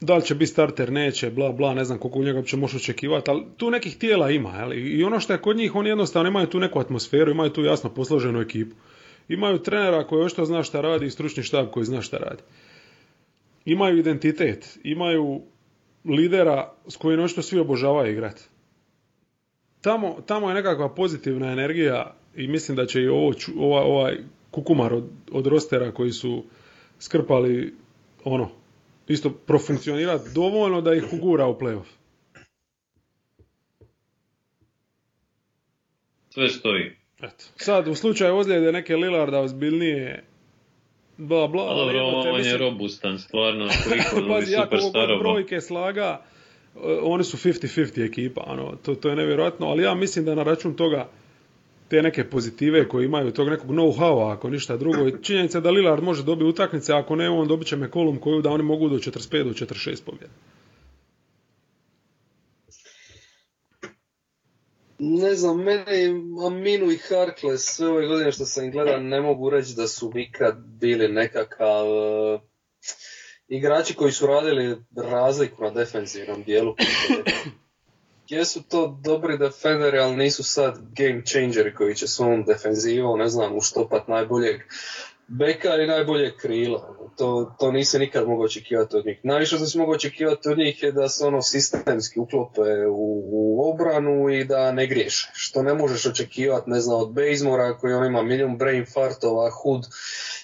da li će biti starter, neće, bla bla, ne znam koliko u njega će možeš očekivati, ali tu nekih tijela ima, jel? I ono što je kod njih, oni jednostavno imaju tu neku atmosferu, imaju tu jasno posloženu ekipu. Imaju trenera koji ošto zna šta radi i stručni štab koji zna šta radi. Imaju identitet, imaju lidera s kojim očito svi obožavaju igrati. Tamo, tamo je nekakva pozitivna energija i mislim da će i ovo, ču- ova, ovaj kukumar od, od rostera koji su skrpali ono, isto profunkcionirati dovoljno da ih ugura u playoff. sve stoji. Eto. Sad, u slučaju ozljede neke Lillarda ozbiljnije, bla bla, A ali dobro, jebote, on je robustan, stvarno, koliko Pazi, jako god superstarova. brojke slaga, e, oni su 50-50 ekipa, ono, to, to je nevjerojatno, ali ja mislim da na račun toga te neke pozitive koje imaju, tog nekog know-howa, ako ništa drugo, i činjenica da Lillard može dobiti utakmice, ako ne, on dobit će McCollum koju da oni mogu do 45 do 46 pobjeda. Ne znam, meni Aminu i Harkless sve ove godine što sam gledao ne mogu reći da su nikad bili nekakav eh, igrači koji su radili razliku na defensivnom dijelu. Jesu to dobri defenderi, ali nisu sad game changeri koji će svom defenzivom, ne znam, uštopat najboljeg beka i najboljeg krila. To, to nisi nikad mogao očekivati od njih. Najviše što si mogao očekivati od njih je da se ono sistemski uklope u, u obranu i da ne griješe. Što ne možeš očekivati, ne znam, od Bazemora koji on ima milijun brain fartova, Hood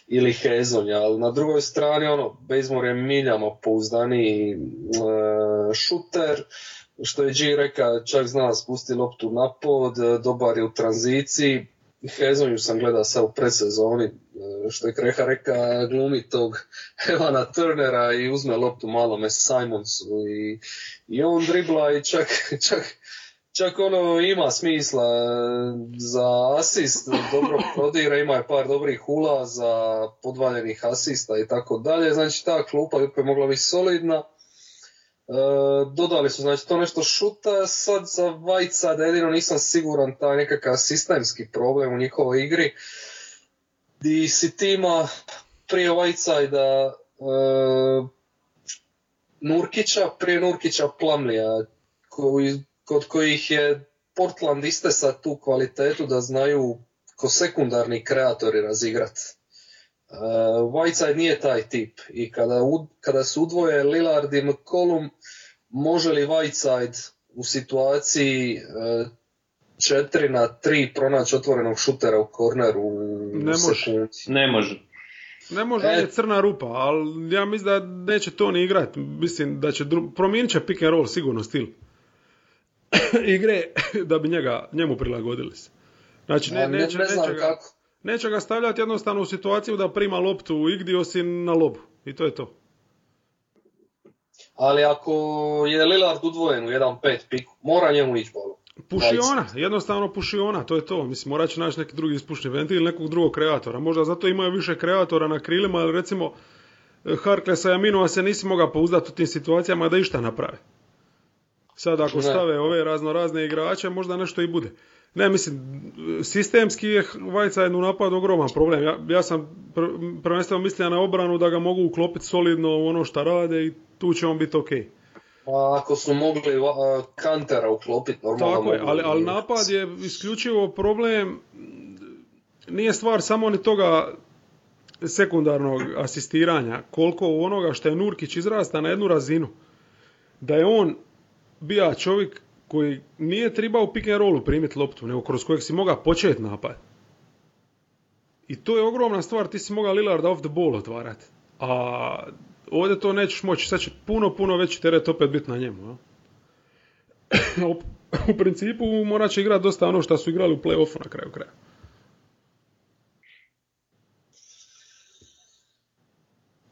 ili Hezonja, ali na drugoj strani ono, Bazemore je miljama pouzdaniji e, šuter, što je G reka, čak zna spusti loptu na pod, e, dobar je u tranziciji, Hezonju sam gledao sad u predsezoni, e, što je Kreha reka, glumi tog Evana Turnera i uzme loptu malome Simonsu i, i on dribla i čak, čak, čak ono ima smisla e, za asist, dobro prodira, ima je par dobrih ulaza, podvaljenih asista i tako dalje, znači ta klupa je mogla biti solidna. Dodali su znači to nešto šuta, sad za Whiteside jedino nisam siguran taj nekakav sistemski problem u njihovoj igri. Di si tima prije Whiteside uh, Nurkića, prije Nurkića Plamlija, koji, kod kojih je Portland istesa tu kvalitetu da znaju ko sekundarni kreatori razigrat. Uh, Whiteside nije taj tip i kada, u, kada se udvoje Lillard i McCollum, može li Whiteside u situaciji uh, 4 na 3 pronaći otvorenog šutera u korneru u Ne može. Ne može. Ne može, on E. je crna rupa, ali ja mislim da neće to ni igrat. Mislim da će dru... promijenit će pick and roll sigurno stil igre da bi njega, njemu prilagodili se. Znači, ne, A ne, neće, ne znam neće, ga, kako. Neće ga stavljati jednostavno u situaciju da prima loptu u igdi osim na lobu. I to je to. Ali ako je Lillard udvojen u 1-5 piku, mora njemu ići bolu. Pušiona, jednostavno pušiona, to je to. Mislim, morat će naći neki drugi ispušni ventil ili nekog drugog kreatora. Možda zato imaju više kreatora na krilima, ali recimo Harklesa i Aminova se nisi mogao pouzdati u tim situacijama da išta naprave. Sad ako Ne. stave ove razno razne igrače, možda nešto i bude. Ne, mislim, sistemski je Whiteside u napadu ogroman problem. Ja, ja sam pr- prvenstveno mislio na obranu da ga mogu uklopiti solidno u ono što rade i tu će on biti ok. A ako su mogli uh, Kantera uklopiti, normalno Tako je, ali, ali napad je isključivo problem, nije stvar samo ni toga sekundarnog asistiranja, koliko onoga što je Nurkić izrasta na jednu razinu. Da je on bija čovjek koji nije trebao u pick and rollu primiti loptu, nego kroz kojeg si mogao početi napad. I to je ogromna stvar, ti si mogao Lillarda off the ball otvarati. A ovdje to nećeš moći, sad će puno, puno veći teret opet biti na njemu. u u principu morat će igrati dosta ono što su igrali u play-offu na kraju kraja.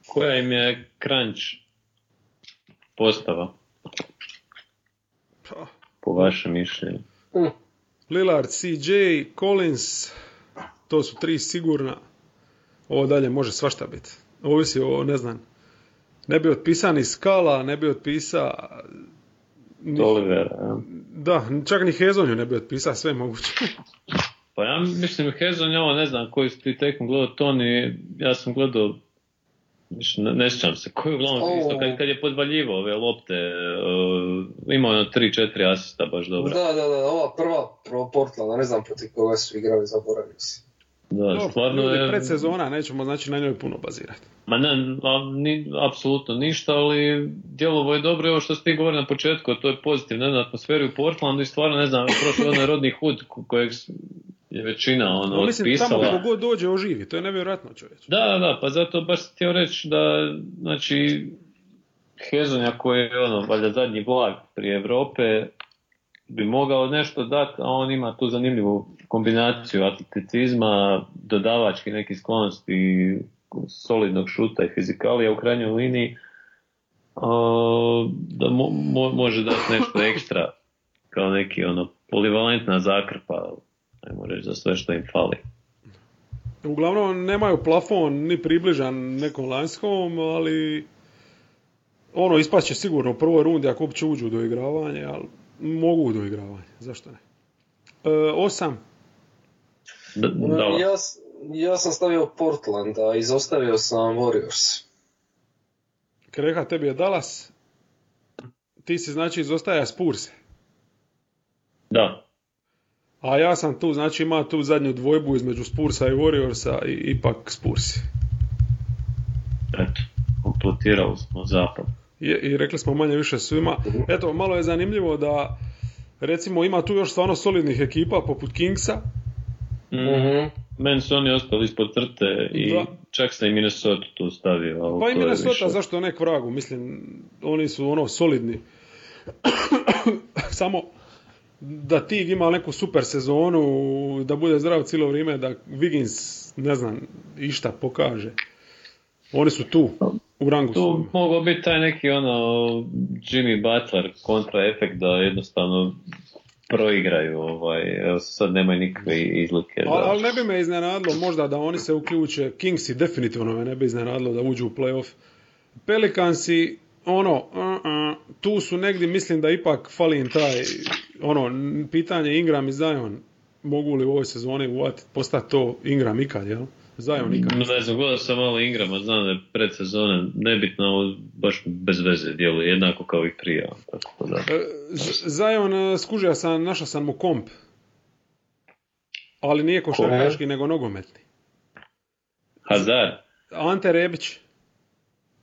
Koja im je crunch postava, Pa, po vašem mišljenju? Lillard, CJ, Collins, to su tri sigurna. Ovo dalje može svašta biti. Ovisi o, ne znam, ne bi otpisao ni Skala, ne bi otpisao... ni- Olivera. Da, čak ni Hezonju ne bi otpisao, sve moguće. Pa ja mislim, Hezon je ovo, ne znam, koji si ti tekom gledao, Toni, ja sam gledao, ne, sjećam se, koji je uglavnom O. isto, kad, kad je podvaljivao ove lopte, uh, imao je ono 3-4 asista baš dobro. Da, da, da, ova prva pro Portlanda, ne znam protiv koga su igrali, zaboravio sam. Da, Dobro, stvarno je... predsezona, nećemo znači na njoj puno bazirati. Ma ne, a, ni, apsolutno ništa, ali djelovo je dobro, evo što ste ti govorili na početku, to je pozitivna jedna atmosfera u Portlandu i stvarno ne znam, prošlo onaj rodni hud ko- kojeg je većina ono, No, mislim, tamo otpisala. kako god dođe oživi, to je nevjerojatno čovječ. Da, da, da, pa zato baš sam htio reći da, znači, Hezonja koji je ono, valjda zadnji vlak prije Europe, bi mogao nešto dati, a on ima tu zanimljivu kombinaciju atleticizma, dodavački neki sklonosti, solidnog šuta i fizikalija u krajnjoj liniji, da mo- mo- može dati nešto ekstra kao neki ono polivalentna zakrpa, ajmo reći, za sve što im fali. Uglavnom nemaju plafon ni približan nekom lanjskom, ali ono ispaće sigurno u prvoj rundi ako uopće uđu do igravanja, ali mogu do igravanja, zašto ne? E, osam, Da, da, Ja, ja sam stavio Portland, a izostavio sam Warriors. Kreha tebi je Dallas, ti si znači izostaja Spurs, da. A ja sam tu, znači ima tu zadnju dvojbu između Spursa i Warriorsa i ipak Spursi. Eto, kompletirali smo zapad. I, I rekli smo manje više svima. Eto, malo je zanimljivo da recimo ima tu još stvarno solidnih ekipa poput Kingsa, Mm. Meni su oni ostali ispod crte i Da. čak sam i Minnesota tu stavio. Ali Pa i Minnesota, više- zašto ne k vragu? Mislim, oni su ono solidni. Samo da Tig ima neku super sezonu, da bude zdrav cijelo vrijeme, da Wiggins, ne znam, išta pokaže. Oni su tu, u rangu Tu mogao biti taj neki ono Jimmy Butler kontra efekt da jednostavno proigraju, ovaj, evo sad nemaju nikakve izlike. Da, Ali, ne bi me iznenadilo možda da oni se uključe, Kingsi definitivno me ne bi iznenadilo da uđu u playoff. Pelicansi, ono, uh, uh, tu su negdje, mislim da ipak fali im taj, ono, pitanje Ingram i Zion, mogu li u ovoj sezoni uvatiti, postati to Ingram ikad, jel? Zion ikad. Ne znam, gledao sam malo Ingrama, znam da je predsezone nebitno, ali baš bez veze djeluje, jednako kao i prije. Tako da. E, Z- Zion, e, skužio sam, našao sam mu komp. Ali nije košarkaški, nego nogometni. Hazard. Ante Rebić.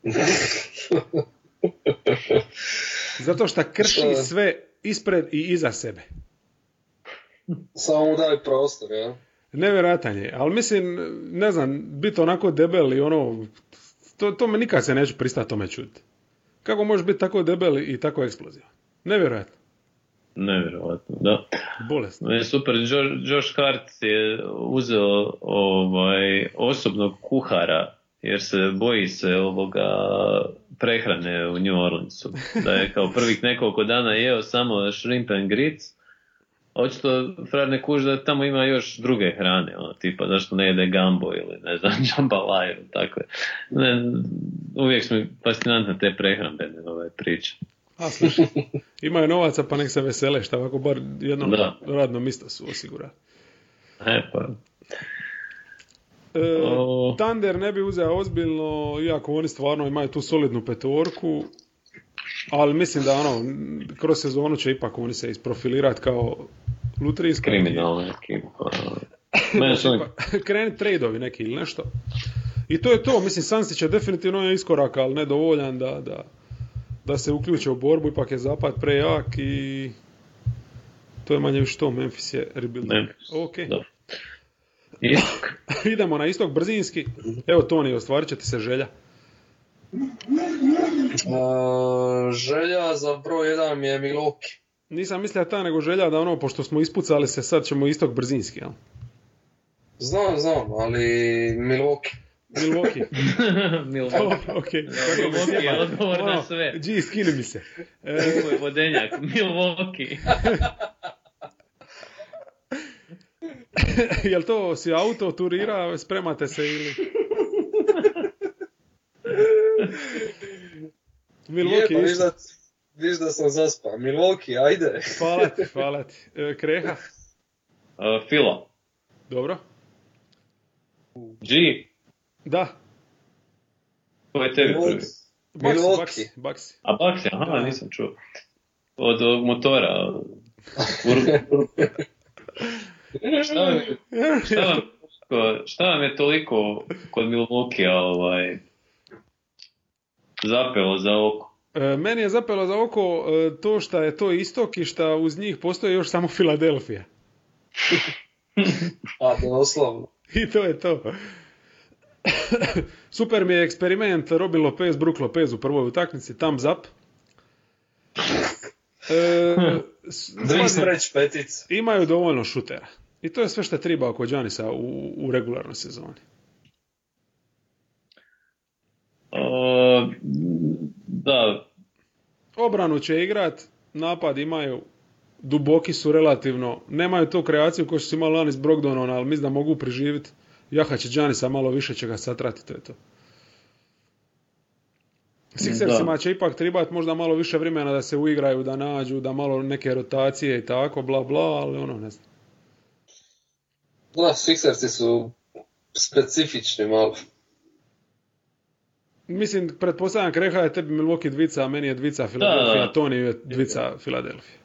Zato što krši sve ispred i iza sebe. Samo mu daj prostor, ja. Nevjerojatan je, ali mislim, ne znam, biti onako debel i ono, to, to me nikad se neću pristati tome čuti. Kako možeš biti tako debel i tako eksplozivan? Nevjerojatno, Nevjerojatno, da. bolest. Je super, Jo- Josh Hart je uzeo ovaj, osobnog kuhara jer se boji se ovoga prehrane u New Orleansu. Da je kao prvih nekoliko dana jeo samo shrimp and grits. Očito Frar ne kuži da tamo ima još druge hrane, ono, tipa zašto ne jede gambo ili ne znam, jambalaju, takve. Ne, uvijek su mi fascinantne te prehrambene ove priče. A, slušaj, imaju novaca pa nek se vesele, šta ovako bar jedno Da. radno mjesto su osigurali. E, pa, E, O. Thunder ne bi uzeo ozbiljno, iako oni stvarno imaju tu solidnu petorku, ali mislim da ono, kroz sezonu će ipak oni se isprofilirati kao lutrijska. kriminalna ekipa. Su oni Krenit tradeovi neki ili nešto. I to je to, mislim, Sansi će definitivno je iskorak, ali ne dovoljan da, da, da se uključe u borbu, ipak je zapad prejak i to je manje više to, Memphis je rebuild. Memphis, Ok, Dobro. Istok. idemo na istok brzinski. Evo Toni, ostvarit će ti se želja. Uh, želja za broj jedan mi je Milwaukee. Nisam mislio ta, nego želja da ono, pošto smo ispucali se, sad ćemo istok brzinski, jel? Znam, znam, ali Milwaukee. Milwaukee. Milwaukee. Dobro, ok. Milwaukee je odgovor na sve. Gee, skini mi se. E, Ovo je vodenjak. Milwaukee. jel to si auto turira, spremate se ili... Milwaukee Je, pa viš isto. da, viš da sam zaspao. Milwaukee, ajde. Hvala ti, hvala ti. E, Kreha, Uh, Fila. dobro. G. Da, Ko je tebi prvi? Milwaukee. Bucks, Bucks. A Bucks, aha, Da. nisam čuo. Od ovog motora. Ur- šta, vam, šta, vam, šta vam je toliko kod Milwaukee ovaj, zapelo za oko? E, meni je zapelo za oko e, to što je to istok i što uz njih postoji još samo Filadelfija. A, doslovno. I to je to. Super mi je eksperiment Robin Lopez, Brook Lopez u prvoj utakmici, thumbs up. E, imaju dovoljno šutera. I to je sve što treba oko Giannisa u, u regularnoj sezoni. Uh, da, Obranu će igrat, napad imaju, duboki su relativno, nemaju tu kreaciju što su imali lani s Brogdonom, ali mislim da mogu preživjeti. Jaha će Giannisa malo više će ga satrati, to je to. Sixersima će ipak trebati možda malo više vremena da se uigraju, da nađu, da malo neke rotacije i tako, bla bla, ali ono ne znam. Da, Sixersi su specifični malo. Mislim, pretpostavljam Kreha je tebi Milwaukee dvica, a meni je dvica Filadelfija. Toni je dvica Filadelfija.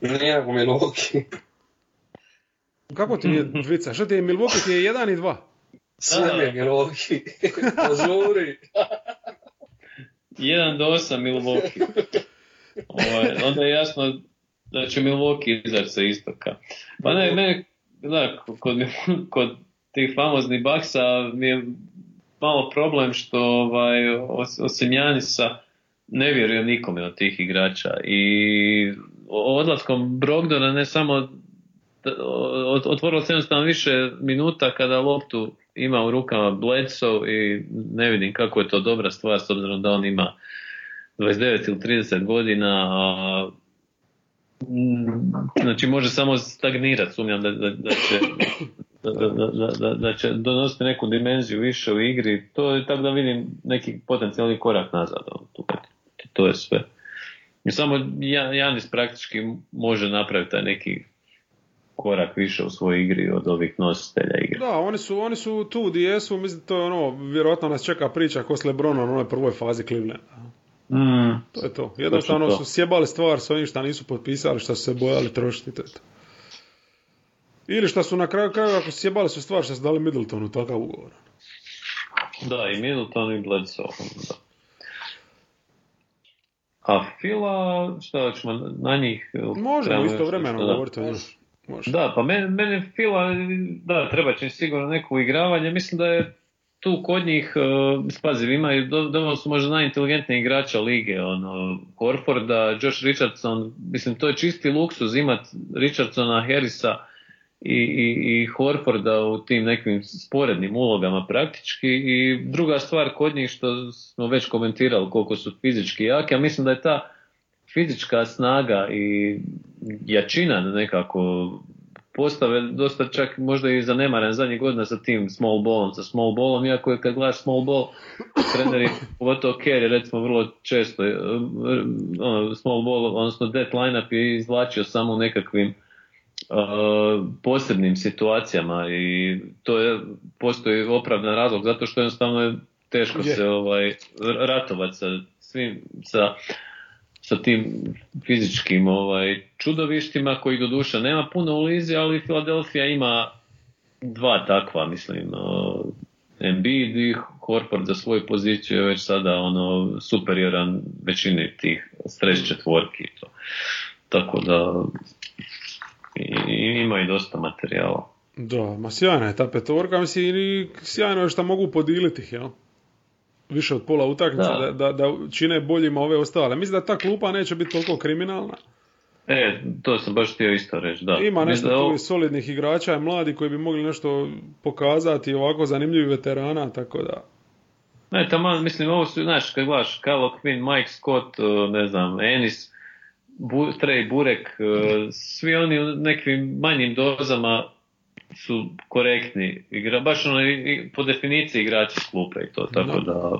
Nije u Milwaukee. Kako ti je dvica? Što ti je Milwaukee ti je jedan i dva? Sve mi je Milwaukee. Požuri. 1 do 8 Milwaukee. Ovaj, onda je jasno da će Milwaukee izaći sa istoka. Pa ne, ne, da, kod, kod tih famoznih baksa mi je malo problem što ovaj, os- osim Janisa ne vjerujem nikome od tih igrača. I odlaskom Brogdona ne samo otvorilo se jednostavno više minuta kada loptu ima u rukama Bledsoe i ne vidim kako je to dobra stvar s obzirom da on ima 29 ili 30 godina a znači može samo stagnirati sumnjam da, da, da će da, da, da, će donositi neku dimenziju više u igri to je tako da vidim neki potencijalni korak nazad tu. to je sve I samo Jan- Janis praktički može napraviti taj neki korak više u svojoj igri od ovih nositelja igre. Da, oni su, oni su tu gdje jesu, mislim to je ono, vjerojatno nas čeka priča ko s Lebronom na onoj prvoj fazi Clevelanda. Mm, To je to. Jednostavno to. su sjebali stvar s ovim šta nisu potpisali, šta su se bojali trošiti, to je to. Ili šta su na kraju krajeva, ako su sjebali su stvar šta su dali Middletonu takav ugovor. da, i Middleton i Bledsoe. Da. A Fila, šta ćemo na njih? Možemo isto vremeno govoriti. Da, pa mene, mene Fila, da, treba će sigurno neko uigravanje. Mislim da je tu kod njih, uh, spazi, imaju, do- dovoljno su možda najinteligentniji igrača lige, ono, Horforda, Josh Richardson, mislim, to je čisti luksuz imat Richardsona, Harrisa i, i, i Horforda u tim nekim sporednim ulogama praktički. I druga stvar kod njih što smo već komentirali koliko su fizički jaki, a mislim da je ta fizička snaga i jačina nekako postave dosta čak možda i zanemaren zadnjih godina sa tim small ballom, sa small ballom, iako je kad gledaš small ball, treneri, pogotovo Kerry, recimo vrlo često, eh, ono, small ball, odnosno dead lineup je izvlačio samo u nekakvim uh, posebnim situacijama i to je, postoji opravdan razlog, zato što jednostavno je teško Je. se ovaj, ratovati sa svim, sa sa tim fizičkim ovaj, čudovištima koji doduše nema puno u lizi, ali Filadelfija ima dva takva, mislim, uh, Embiid i Horford za svoju poziciju je već sada ono superioran većini tih stres četvorki to. Tako da i, ima i dosta materijala. Da, ma sjajna je ta petorka, mislim, sjajno je što mogu podijeliti jel? Više od pola utakmice, da. Da. Da, čine boljima ove ostale. Mislim da ta klupa neće biti toliko kriminalna. E, to sam baš htio isto reći, da. Ima nešto tu ovo- solidnih igrača i mladi koji bi mogli nešto pokazati, ovako zanimljivi veterana, tako da... Ne, tamo, mislim, ovo su, znaš, kad gledaš Kyle Quinn, Mike Scott, ne znam, Ennis, Bu, Trey Burek, svi oni u nekim manjim dozama su korektni. Igra, baš ono, i- i po definiciji igrači s klupe i to, tako Da. da...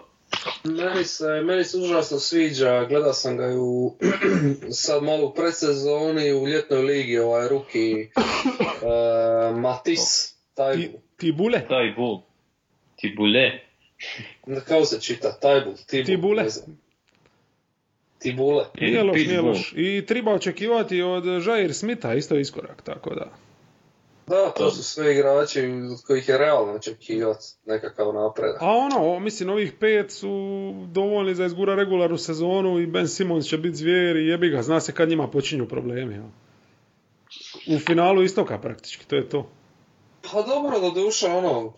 Meni se, meni se užasno sviđa, gledao sam ga u, sad malo u predsezoni, u ljetnoj ligi, ovaj ruki uh, Matis, taj, Ti, ti bule? Taj bul, ti bule, kako se čita, Tajbul, Tibul, Tibule. Tibule. Nije loš, nije loš. I treba očekivati od Jair Smitha isto iskorak, tako da... Da, to su sve igrači od kojih je realno očekivati nekakav napredak. A ono, mislim, ovih pet su dovoljni za izgura regularnu sezonu i Ben Simmons će biti zvijer i jebi ga, zna se kad njima počinju problemi. Jel? U finalu istoka praktički, to je to. Pa dobro, do duša, ono,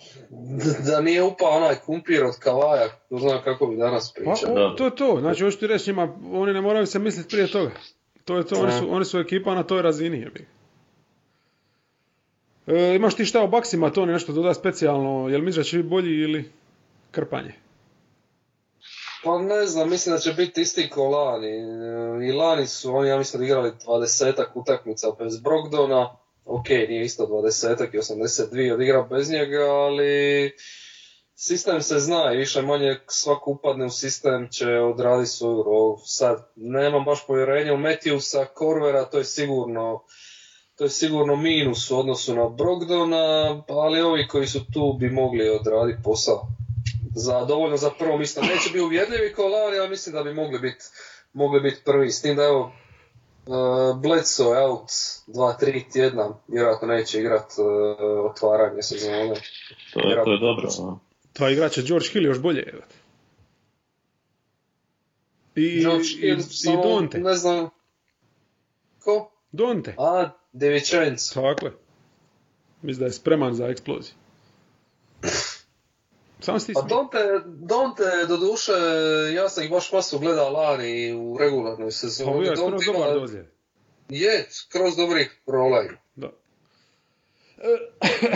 da nije upao onaj kumpir od Kavaja, ne znam kako bi danas Pa, pričao. Da. to je to, znači hoću ti reći njima, oni ne moraju se misliti prije toga. To je to, oni su, oni su ekipa na toj razini, jebi. E, imaš ti šta o baksima, to nešto doda specijalno, jel misliš da će biti bolji ili krpanje? Pa ne znam, mislim da će biti isti ko lani. E, I lani su oni, ja mislim, igrali 20 utakmica bez Brogdona. Ok, nije isto 20 i 82 odigrao bez njega, ali sistem se zna i više manje svako upadne u sistem će odraditi svoju rolu. Sad, nemam baš povjerenja u Matthewsa, Korvera, to je sigurno to je sigurno minus u odnosu na Brogdona, ali ovi koji su tu bi mogli odraditi posao za dovoljno za prvo mjesto. Neće biti uvjerljivi kao Lani, ali mislim da bi mogli biti mogli biti prvi. S tim da evo uh, Bledsoe je out 2-3 tjedna, vjerojatno neće igrat uh, otvaranje sezone. To je, to je dobro. Dva igrača George Hill još bolje. evo. I, George i, Hill, i Donte. ne znam, ko? Donte. A, Devičenco. Tako je. Mislim da je spreman za eksploziju. Samo stisni. Pa Donte, Donte, do duše, ja sam ih baš masu gledao lani u regularnoj Pa sezoni. bio je Donte dobar ima- dozljed. Je, skroz dobrih rola ima. Da.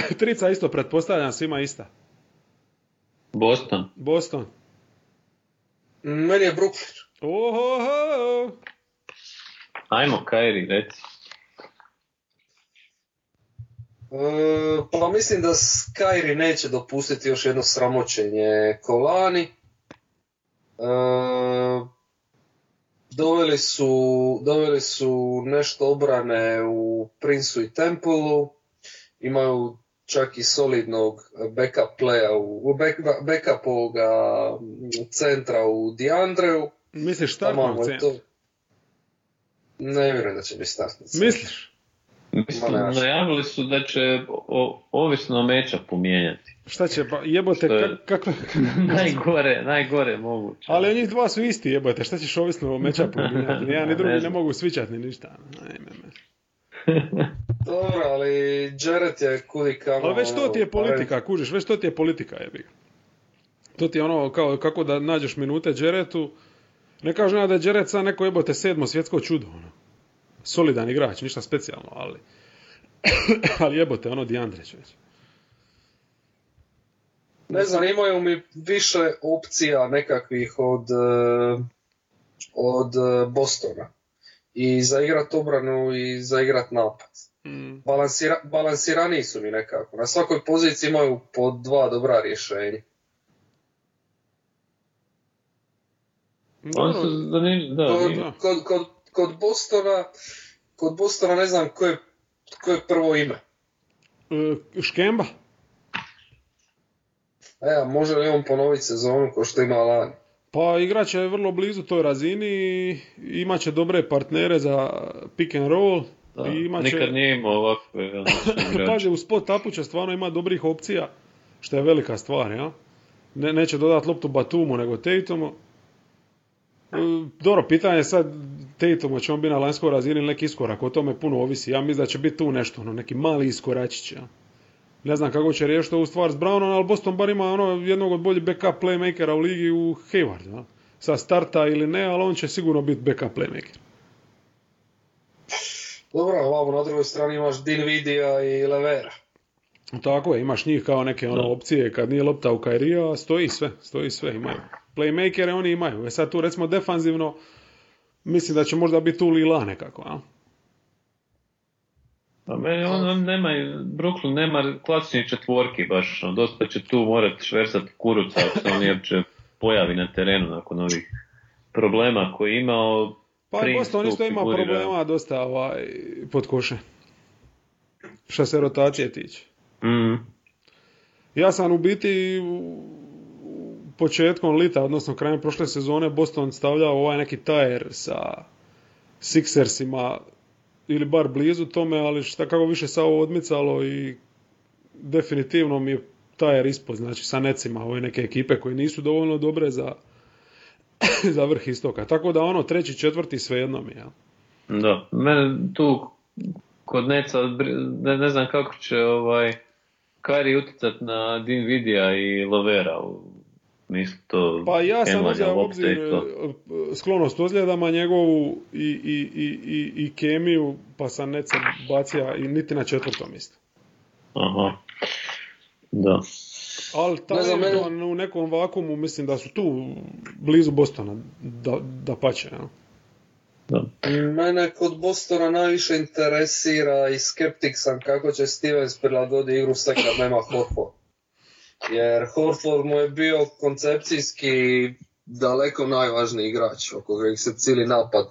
E, Trica isto, pretpostavljam, svima ista. Boston. Boston. Meni je Brooklyn. Oho, Ajmo, Kairi, reci. E, pa mislim da Skyri neće dopustiti još jedno sramoćenje Kolani. E, Doveli su, doveli su nešto obrane u Princu i Tempulu, imaju čak i solidnog backup playa, u, back, backup ovoga centra u Diandreu. Misliš Tamo startnog centra? Ne vjerujem da će biti startni centar. Misliš? Mislim, ne. najavili su da će o, ovisno o meča pomijenjati. Šta će, pa jebote, je- kak- kakve... najgore, najgore moguće. Ali njih dva su isti jebote, šta ćeš ovisno o meča pomijenjati? Jedan ni Ne drugi ne znam. mogu svičati ni ništa. Ajme me. Dobro, ali Jared je kudi kamo... Ali već to ti je ono, politika, kužiš, već to ti je politika, jebi. To ti je ono, kao, kako da nađeš minute Džeretu. Ne kažem ja da je Džeret sad neko jebote sedmo svjetsko čudo, ono. Solidan igrač, ništa specijalno, ali... ali jebote, ono Dijandreć već. Ne znam, imaju mi više opcija nekakvih od, e, od e, Bostona. I za igrat obranu i za igrat napad. Mm. Balansira, balansiraniji su mi nekako. Na svakoj poziciji imaju po dva dobra rješenja. Dobro, zanim- da, Kod, kod, kod, kod Bostona, kod Bostona ne znam koje, koje je prvo ime. e, Škemba? Evo, može li on ponoviti sezonu ko što ima lani? Pa igrač je vrlo blizu toj razini i imat će dobre partnere za pick and roll. da. I imat će... Nikad nije imao ovakve ono, igrače. Pazi, u spot upu će stvarno ima dobrih opcija, što je velika stvar, ja? Ne, neće dodati loptu Batumu, nego Tatumu. E, Dobro, pitanje je sad Tatumu, će on biti na lanjskoj razini ili neki iskorak, o tome puno ovisi. Ja mislim da će biti tu nešto, ono, neki mali iskoračić, ja? Ne znam kako će riješiti ovu stvar s Brownom, ali Boston bar ima ono, jednog od boljih backup playmakera u ligi u Hayward, ja? Sa starta ili ne, ali on će sigurno biti backup playmaker. Dobro, ovamo na drugoj strani imaš Dinvidija i Levera. Tako je, imaš njih kao neke ono opcije kad nije lopta u Kairija, stoji sve, stoji sve, imaju. Playmakere oni imaju. E sad tu recimo defanzivno, mislim da će možda biti tu Lila nekako, a? Pa meni on, on nema, Brooklyn nema klasičnih četvorki baš, ono, dosta će tu morat šversati kuruca ako se on uopće pojavi na terenu nakon ovih problema koje je imao. Pa Boston isto ima problema dosta ovaj, pod koše. Što se rotacije tiče. Mm, Ja sam u biti početkom lita, odnosno krajem prošle sezone, Boston stavljao ovaj neki tajer sa Sixersima ili bar blizu tome, ali šta kako više se ovo odmicalo i definitivno mi je tajer ispod, znači sa necima ove neke ekipe koje nisu dovoljno dobre za, za vrh istoka. Tako da ono treći, četvrti svejedno mi je. da, mene tu kod Neca ne, ne znam kako će ovaj Kari utjecat na Dinvidija i Lovera smislu to Pa ja sam uzeo obzir e, sklonost ozljedama njegovu i, i, i, i, i kemiju, pa sam Neca bacija i niti na četvrtom mjestu. Aha. Da. Ali taj Ne znam, je mene- u nekom vakumu mislim da su tu blizu Bostona, da, da pače. Ja. da. Mene kod Bostona najviše interesira i skeptik sam kako će Stevens prilagoditi igru sve kad nema Horford. Jer Horford mu je bio koncepcijski daleko najvažniji igrač oko kojeg se cijeli napad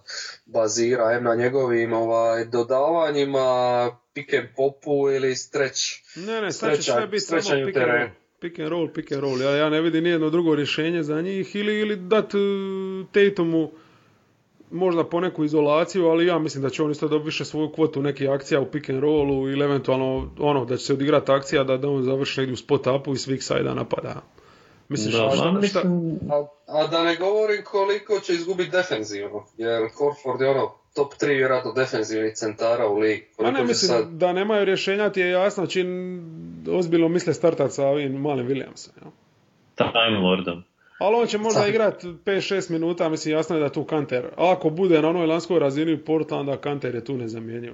bazira em na njegovim ovaj, dodavanjima, pick and popu ili stretch. Ne, ne, sad će sve biti samo pick and roll. Pick and roll, pick and roll. Ja, ja ne vidim nijedno drugo rješenje za njih ili, ili dat uh, Tatumu možda poneku izolaciju, ali ja mislim da će on isto dobiti više svoju kvotu nekih akcija u pick and rollu ili eventualno ono da će se odigrati akcija da, da on završi negdje u spot upu i svih sajda napada. Misliš, Da, šta- ma, šta- mislim, A, a da ne govorim koliko će izgubiti defenzivno, jer Horford je ono top 3 vjerojatno defenzivnih centara u ligi. Ma Koliko ne, mislim sad- da nemaju rješenja ti je jasno čim ozbiljno misle startati sa ovim malim Williamsom. Ja? Time Lordom. Ali on će možda Sad- igrat 5-6 minuta, mislim jasno je da tu Kanter. A ako bude na onoj lanskoj razini Portlanda, Kanter je tu nezamjenjiv.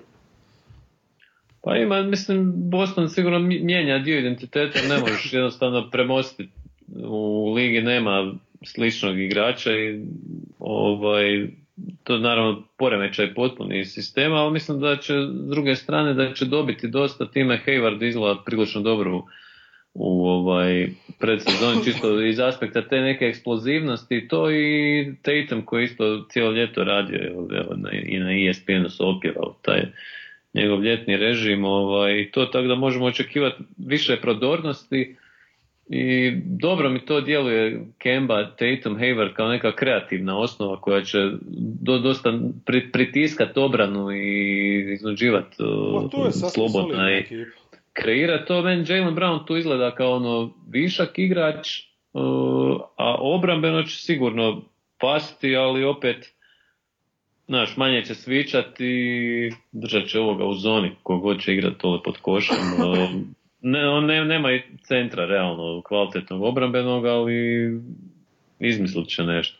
Pa ima, mislim, Boston sigurno mi- mijenja dio identiteta, ne možeš jednostavno premostiti. U ligi nema sličnog igrača i ovaj, to naravno poremećaj potpuni sistema, ali mislim da će s druge strane da će dobiti dosta time Hayward izgleda prilično dobro u ovaj predsezoni čisto iz aspekta te neke eksplozivnosti to i Tatum koji isto cijelo ljeto radio evo, i na ESPN-u se opirao taj njegov ljetni režim ovaj, to tako da možemo očekivati više prodornosti i dobro mi to djeluje Kemba, Tatum, Hayward kao neka kreativna osnova koja će do, dosta pri, pritiskat obranu i iznuđivati slobodna i ekipa. Kreira to. Meni Jalen Brown tu izgleda kao ono višak igrač, uh, a obrambeno će sigurno pasti, ali opet znaš, manje će svičati i držat će ovoga u zoni, kogod će igrati to pod košem. Uh, ne, on ne, nema i centra realno kvalitetnog obrambenog, ali izmislit će nešto.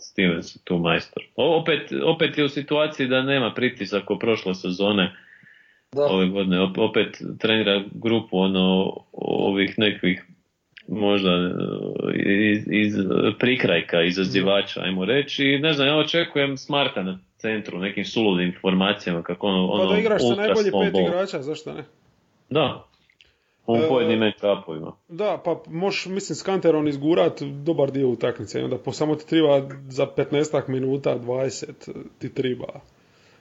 Stevens je tu majstor. O, opet, opet je u situaciji da nema pritisak o prošle sezone Da, ove godine. Op- Opet trenira grupu ono ovih nekih možda e, iz, iz prikrajka, izazivača, ajmo reći. I ne znam, ja očekujem Smarta na centru, nekim suludim informacijama, kako ono, Pa ono da igraš sa small pet ball. igrača, zašto ne? Da. U E, pojedinim match-upovima. Da, pa možeš, mislim, s Kanterom izgurat dobar dio utakmice i onda po samo ti treba za 15 minuta, 20 ti treba.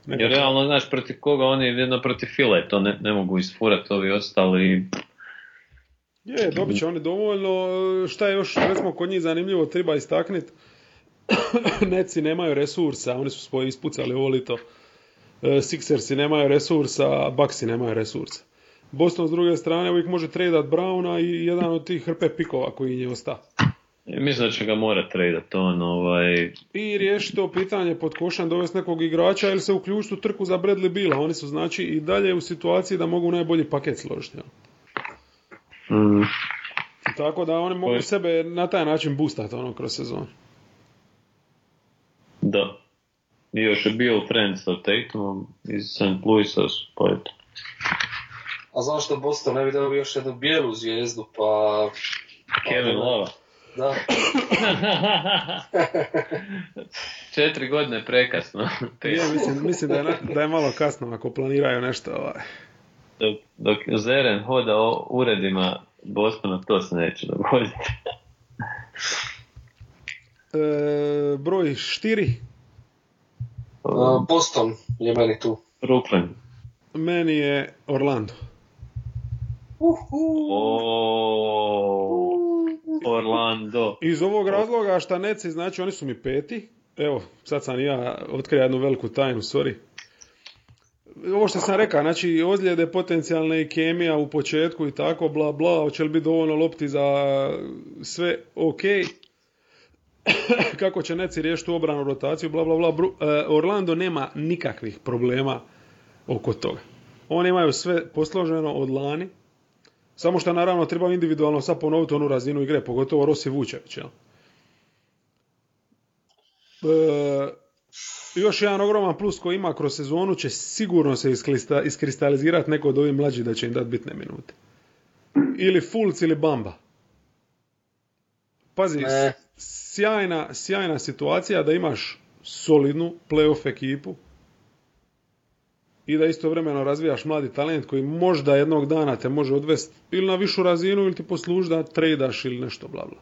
Jer realno, znaš, protiv koga oni jedno protiv file, to ne, ne mogu isfurati ovi ostali. Je, dobit će oni dovoljno. Šta je još, recimo, kod njih zanimljivo, treba istakniti. Neci nemaju resursa, oni su svoje ispucali ovo lito. E, Sixersi nemaju resursa, Bucksi nemaju resursa. Boston s druge strane uvijek može tradat Browna i jedan od tih hrpe pikova koji je ostao. Mislim da će ga morat tradat on, ovaj, I riješiti to pitanje pod košem, dovesti nekog igrača ili se uključiti u trku za Bradley Bila. Oni su znači i dalje u situaciji da mogu najbolji paket složiti. jel? mm, Tako da oni mogu Koji- sebe na taj način boostati ono kroz sezon. da. I još je bio friend sa Tatumom iz St. Louisa, pa eto. a zašto Boston ne bi dobio još jednu bijelu zvijezdu, pa... Kevin Lava. Da, Četiri godine prekasno. Je, mislim, mislim da, je, da je malo kasno ako planiraju nešto. Ovaj. dok, dok Zeren hoda o uredima Bostona, to se neće dogoditi. E, broj štiri, a, Boston je meni tu. Brooklyn. meni je Orlando. Uhu. O, Orlando. Iz ovog razloga šta Neci, znači oni su mi peti. Evo, sad sam ja otkrio jednu veliku tajnu, sorry. Ovo što sam rekao, znači ozljede potencijalne i kemija u početku i tako, bla bla, hoće li biti dovoljno lopti za sve ok. Kako će Neci riješiti obranu rotaciju, bla bla bla. E, Orlando nema nikakvih problema oko toga. Oni imaju sve posloženo od lani, samo što naravno treba individualno sad ponoviti onu razinu igre, pogotovo Rossi Vučević. Jel? E, još jedan ogroman plus koji ima kroz sezonu će sigurno se isklista- iskristalizirati neko od ovih mlađih da će im dati bitne minute. Ili Fulc ili Bamba. Pazi, sjajna, sjajna situacija da imaš solidnu playoff ekipu i da istovremeno razvijaš mladi talent koji možda jednog dana te može odvesti ili na višu razinu ili ti posluži da tradaš ili nešto bla bla.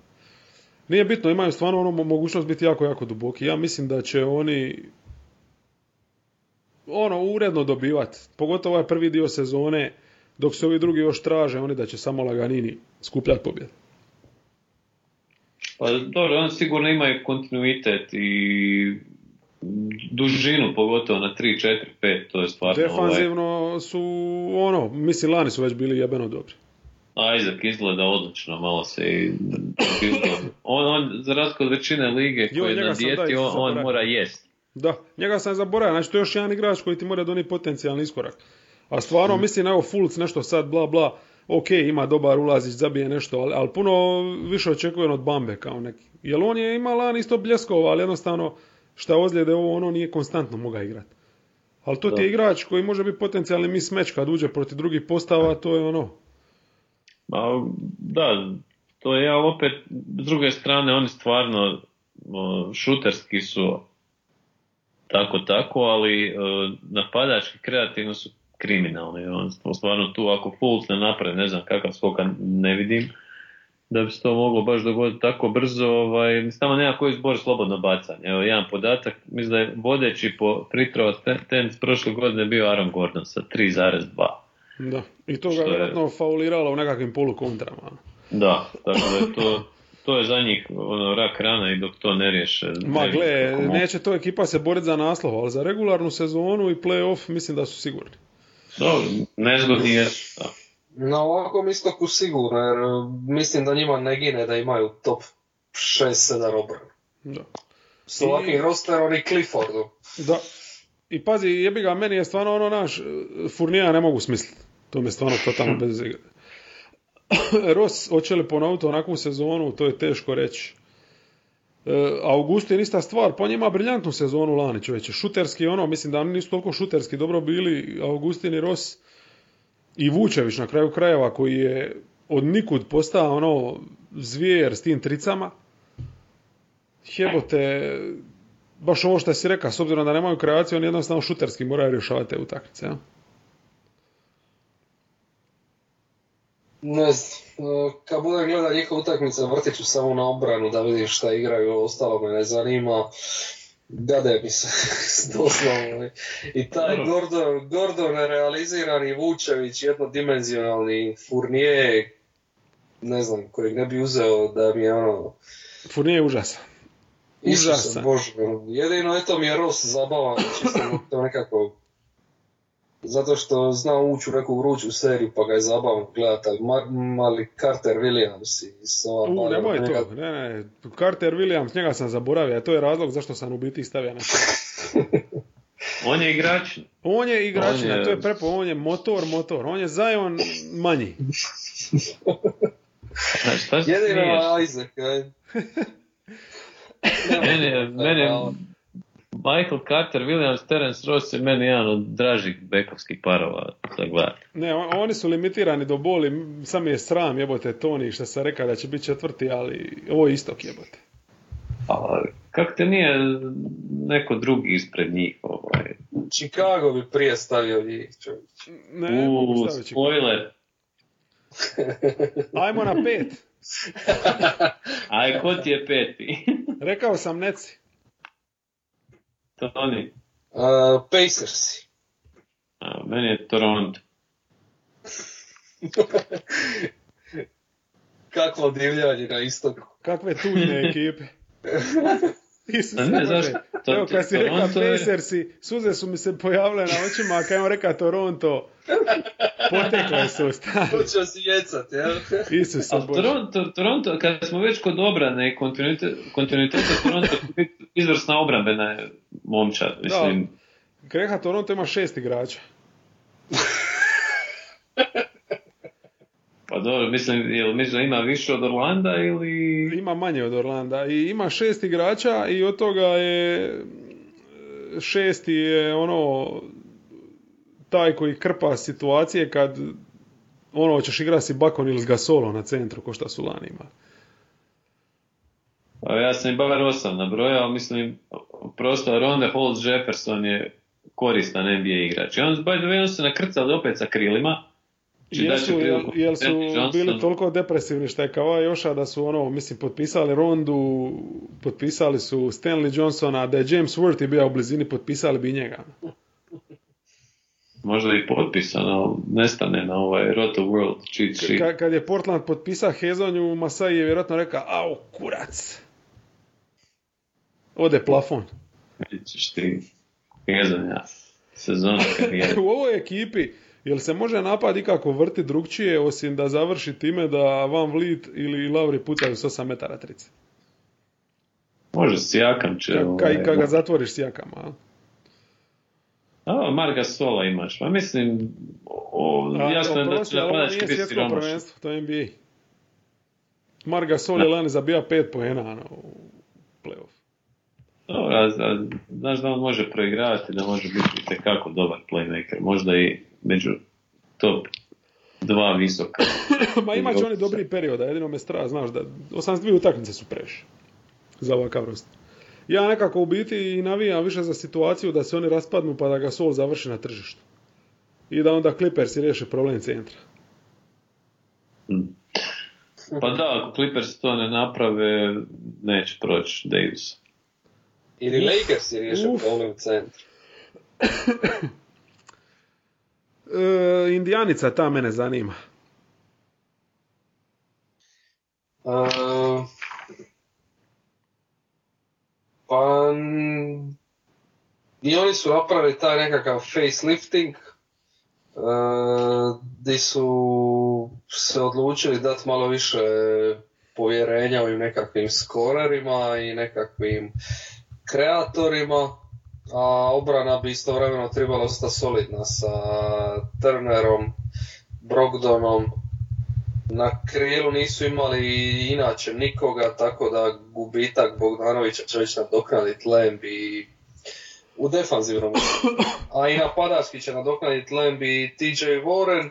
Nije bitno, imaju stvarno ono mo- mogućnost biti jako, jako duboki. Ja mislim da će oni ono uredno dobivati, pogotovo ovaj prvi dio sezone, dok se ovi drugi još traže, oni da će samo laganini skupljati pobjede. Pa dobro, oni sigurno imaju kontinuitet i dužinu, pogotovo na 3, 4, 5, to je stvarno ovaj, Defanzivno su, ono, mislim, lani su već bili jebeno dobri. Isaac izgleda odlično, malo se i on, on, za razliku od većine lige Jo, koji je na dijeti, on, on mora jest. Da, njega sam zaboravio, znači to je još jedan igrač koji ti mora donijeti potencijalni iskorak. A stvarno, mislim, evo Fulc nešto sad, bla, bla, ok, ima dobar ulazić, zabije nešto, ali, ali puno više očekujem od Bambe kao neki. Jer on je ima lani isto bljeskova, ali jednostavno, šta ozljede ovo, ono nije konstantno moga igrati. Ali to ti je igrač koji može biti potencijalni mismatch kad uđe protiv drugih postava, to je ono, Ma, da, to je, ali opet, s druge strane, oni stvarno šuterski su tako tako, ali o, napadački kreativno su kriminalni. On, on stvarno tu ako Fultz ne napravi, ne znam kakav skoka ne vidim, da bi se to moglo baš dogoditi tako brzo, ovaj, tamo nema koji zbor slobodno bacanje. Evo jedan podatak, mislim da je vodeći po fritrova ten prošle godine bio Aaron Gordon sa 3,2. Da, i to ga je- vjerojatno fauliralo u nekakvim polukontrama. Da, tako da je to, to je za njih ono, rak rana i dok to ne riješe. Ma ne gle, neće to ekipa se boriti za naslov, ali za regularnu sezonu i playoff mislim da su sigurni. Dobro, nezgodni je. Da. Na ovakvom istoku sigurno, jer e, mislim da njima ne gine da imaju top 6-7 obrana. Da. S ovakvim rosterom i Cliffordom. Da. I pazi, jebi ga, meni je stvarno ono naš, Furnija ne mogu smisliti. To mi je stvarno totalno bez igre. Ross, hoće li ponoviti onakvu sezonu, to je teško reći. E, Augustin ista stvar, pa on ima briljantnu sezonu lani čovječe. Šuterski ono, mislim da oni nisu toliko šuterski dobro bili, Augustin i Ross i Vučević na kraju krajeva koji je od nikud postao ono zvijer s tim tricama. Jebote, baš ovo što si rekao, s obzirom da nemaju kreaciju, oni jednostavno šuterski moraju rješavati te utakmice. Ja? Ne znam, e, kad budem gledao njihove utakmice, vrtit ću samo na obranu da vidim šta igraju, ostalo me ne zanima. Gade mi se, doslovno. I taj. Gordon, Gordon nerealizirani Vučević, jednodimenzionalni Fournier, ne znam, kojeg ne bi uzeo da mi je ono... Fournier je užasan. Užasan. Bože, jedino eto mi je Ross zabavan, čisto to nekako... Zato što zna ući u neku vruću seriju pa ga je zabavno gledati, ali ma- mali Carter Williams i s ova U, nemoj to, ne, ne, Carter Williams, njega sam zaboravio, a to je razlog zašto sam u biti stavio na On je igrač, On je igračina, On je- to je prepo, on je motor, motor, on je Zion manji. Jedino? Isaac, aj. Mene, mene, Michael Carter, Williams, Terence Ross je meni jedan od dražih bekovskih parova za gledati. Ne, on- oni su limitirani do boli, sam je sram jebote Toni što sam rekao da će biti četvrti, ali ovo je istok jebote. A kako te nije neko drugi ispred njih? Ovaj? Chicago bi prije stavio njih. Ne, ne mogu U, staviti. spoiler. Ajmo na pet. Aj, ko ti je peti? Rekao sam Neci. Tony. Uh, Pacersi. A, meni je Toronto. Kakvo divljanje na istoku. Kakve tužne ekipe. Isuse, A ne? To- Evo kad si rekao je- Pacersi, suze su mi se pojavile na očima, a kad je on rekao Toronto, potekle su stan. Počeo si jecat, jel? Toronto, Toronto, kada smo već kod obrane kontinuiteta, kontinuiteta Toronto, izvrsna obrambena je momčad, mislim. Kreha Toronto ima šest igrača. Pa dobro, mislim, jel mislim da ima više od Orlanda ili... Ima manje od Orlanda i ima šest igrača i od toga je šesti je ono taj koji krpa situacije kad ono ćeš igrati si Bakon ili Gasolo na centru ko šta su lani imali. Pa ja sam i bar osam nabrojao, mislim, prosto Ronde Holmes Jefferson je koristan NBA igrač. I on, by the way, on se nakrcali opet sa krilima. Znači, Jesu, jel, priliku jel su bili toliko depresivni što je kao Joša da su ono, mislim, potpisali Rondu, potpisali su Stanley Johnsona, da je James Worthy bio u blizini, potpisali bi i njega. Možda i potpisano, nestane na ovaj Roto World cheat sheet. Ka- kad je Portland potpisao Hezonju, Masai je vjerojatno rekao, au, kurac. Ode plafon. Vidjet ćeš ti hezanja sezona. U ovoj ekipi, jel se može napad ikako vrti drugčije, osim da završi time da Van Vliet ili Lauri pucaju s 8 metara trice? Može Sijakam će... Ka, ovaj, ka, ga zatvoriš s jakama, a? A, Marga Sola imaš. Pa mislim, o, jasno je da će napadački biti to je NBA. Marga Sol je lani zabija pet poena ono, u playoff. Dobro, a, a, znaš da on može proigravati, da može biti itekako dobar playmaker. Možda i među top dva visoka. Ma imat će oni dobri perioda, jedino me strah, znaš da 82 utakmice su previše za ovakav rost. Ja nekako u biti i navijam više za situaciju da se oni raspadnu pa da ga Sol završi na tržištu. i da onda Clippersi riješe problem centra. Mm. Pa da, ako Clippers to ne naprave, neće proći Davis. Ili Lakers je riješio problem u centru. E, Indijanica ta mene zanima. Uh, pa i oni su napravili taj nekakav facelifting uh, su se odlučili dati malo više povjerenja ovim nekakvim skorerima i nekakvim kreatorima, a obrana bi istovremeno trebala ostati solidna sa Turnerom, Brogdonom, na krilu nisu imali inače nikoga, tako da gubitak Bogdanovića će već nadoknaditi Lemb i u defanzivnom. A i napadački će nadoknaditi Lemb i TJ Warren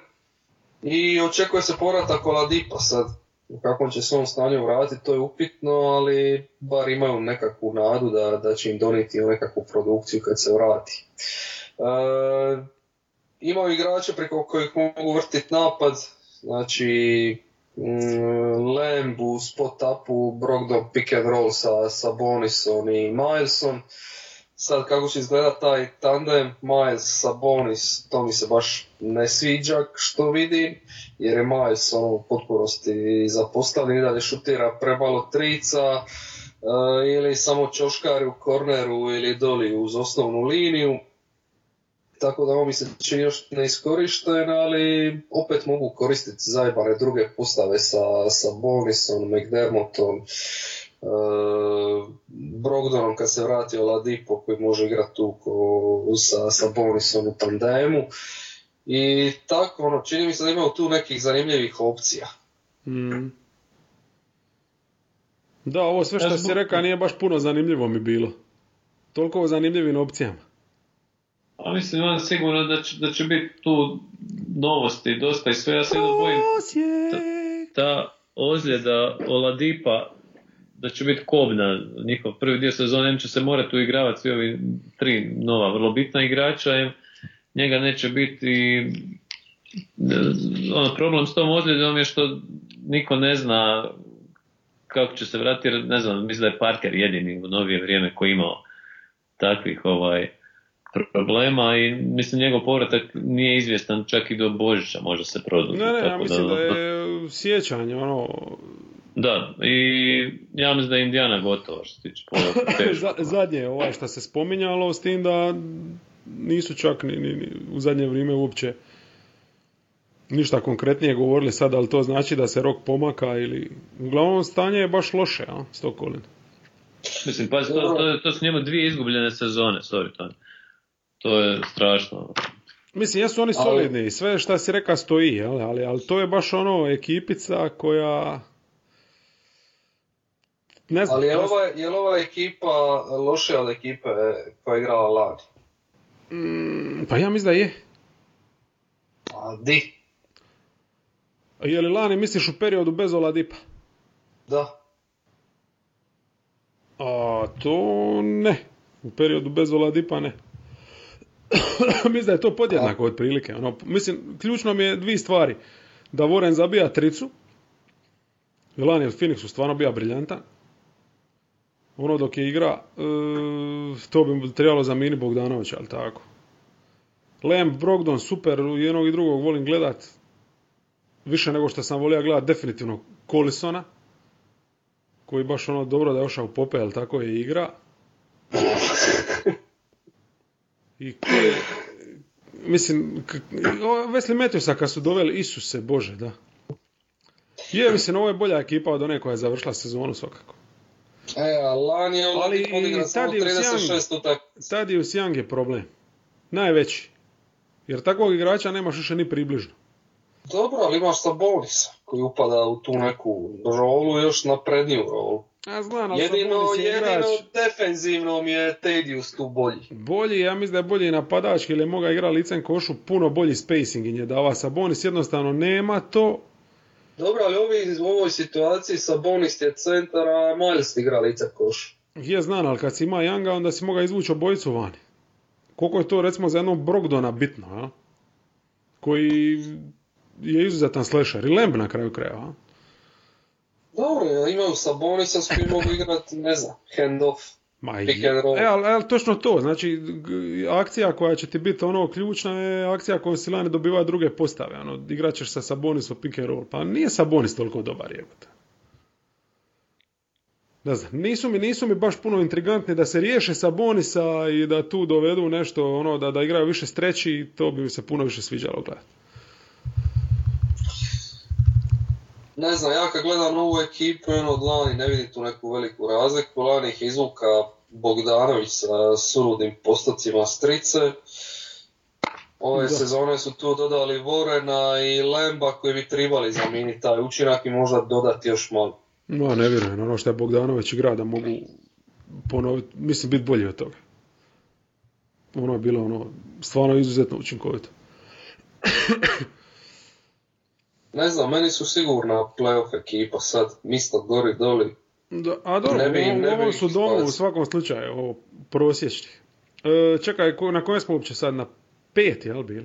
i očekuje se povratak Oladipa sad. U kakvom će se on stanju vratiti, to je upitno, ali bar imaju nekakvu nadu da, da će im donijeti nekakvu produkciju kad se vrati. E, imaju igrače preko kojih mogu vrtiti napad, znači mm, Lamb u spot upu, Brogdon pick and roll sa, sa Bonisom i Milesom. Sad kako će izgledat taj tandem Miles sa Bonis, to mi se baš ne sviđa što vidim, jer je Miles ono u potpunosti zapostavljen i dalje šutira premalo trica, e, ili samo čoškari u korneru ili doli uz osnovnu liniju. Tako da ovo mi se čini još neiskorišten, ali opet mogu koristiti zajebane druge postave sa, sa Bonisom, McDermottom, Brogdonom kad se vratio Ladipo koji može igrati tu ko, sa, sa Bonisom u tandemu. I tako, ono, čini mi se da imaju tu nekih zanimljivih opcija. Mm. Da, ovo sve što si rekao nije baš puno zanimljivo mi bilo. Toliko o zanimljivim opcijama. A mislim, on sigurno da će, da će biti tu novosti dosta i sve. Ja se bojim Prosjek. ta ozljeda Oladipa da će biti kobna njihov prvi dio sezone, em će se morati uigravati svi ovi tri nova vrlo bitna igrača, em njega neće biti ono, problem s tom ozljedom je što niko ne zna kako će se vratiti, jer ne znam, mislim da je Parker jedini u novije vrijeme koji imao takvih ovaj problema i mislim njegov povratak nije izvjestan čak i do Božića može se produžiti. Ne, ne, ja mislim da je sjećanje, ono, da, i ja mislim da je Indijana gotova što se tiče zadnje ovaj što se spominjalo, s tim da nisu čak ni, ni, ni u zadnje vrijeme uopće ništa konkretnije govorili sad, ali to znači da se rok pomaka ili... Uglavnom, stanje je baš loše, a, Stokolin. Mislim, pa to, to, to su njemu dvije izgubljene sezone, sorry, to, to je strašno. Mislim, jesu oni Ali- solidni i sve šta si reka stoji, jel? Ali, ali to je baš ono ekipica koja... Ne znam, Ali je li prosto- ova, je li ova ekipa lošija od ekipe koja je igrala lani? Mm, pa ja mislim da je. A di? A Je li lani misliš u periodu bez Oladipa? Da. A to ne. U periodu bez Oladipa ne. mislim da je to podjednako otprilike. Ono, mislim, ključno mi je dvije stvari. Da Warren zabija tricu. Lani je Phoenixu stvarno bio briljantan. Ono dok je igra, e, to bi trebalo zamijeniti Bogdanovića, ali tako. Lamb, Brogdon, super, jednog i drugog volim gledat. Više nego što sam volio gledat definitivno Colisona koji baš ono dobro da je ošao u pope, ali tako je igra. I ko je, mislim, k- Wesley Matthewsa kad su doveli, Isuse Bože, da. Je, mislim, ovo je bolja ekipa od one koja je završila sezonu svakako. E, a lani je on Ali ali odigrao samo Tadius Young. 36 utakmica. Tadius Young je problem. Najveći. Jer takvog igrača nemaš više ni približno. Dobro, ali imaš Sabonisa koji upada u tu neku rolu, još napredniju rolu. A znam, ali Jedino, je jedino igrač defenzivno mi je Tedius tu bolji. bolji, ja mislim da je bolji napadački, jer je moga igra licem košu, puno bolji spacing je dava. Sabonis jednostavno nema to, Dobro, ali ovi, u ovoj situaciji Sabonis je centar, a Miles igra lice koš. Je znan, ali kad si ima Younga, onda si moga izvući obojicu vani. Koliko je to recimo za jednog Brogdona bitno, a? koji je izuzetan slasher. I Lamb na kraju krajeva. Dobro, imaju Sabonisa s kojim mogu igrati, ne znam, hand off. Ma e, ali, ali točno to, znači akcija koja će ti biti ono ključna je akcija kojom si lani dobiva druge postave, ono, igrat ćeš sa Sabonisom pick and roll, pa nije Sabonis toliko dobar jebote. Ne znam, nisu mi, nisu mi baš puno intrigantni da se riješe Sabonisa i da tu dovedu nešto, ono, da, da igraju više streći, to bi mi se puno više sviđalo gledati. Ne znam, ja kad gledam ovu ekipu, ono od lani ne vidim tu neku veliku razliku. Lani ih izvuka Bogdanović sa suludim postocima strice. Ove Da. sezone su tu dodali Vorena i Lemba koji bi trebali zamijeniti taj učinak i možda dodati još malo. No, ne vjerujem, ono što je Bogdanović igra da mogu ponoviti, mislim, biti bolji od toga. Ono je bilo ono, stvarno izuzetno učinkovito. Ne znam, meni su sigurna playoff ekipa sad, misto gori doli. Da, a dobro, Ne bi- ne bi su domu u svakom slučaju, ovo prosječni. E, čekaj, ko, na kojem smo uopće sad? Na pet, jel bil?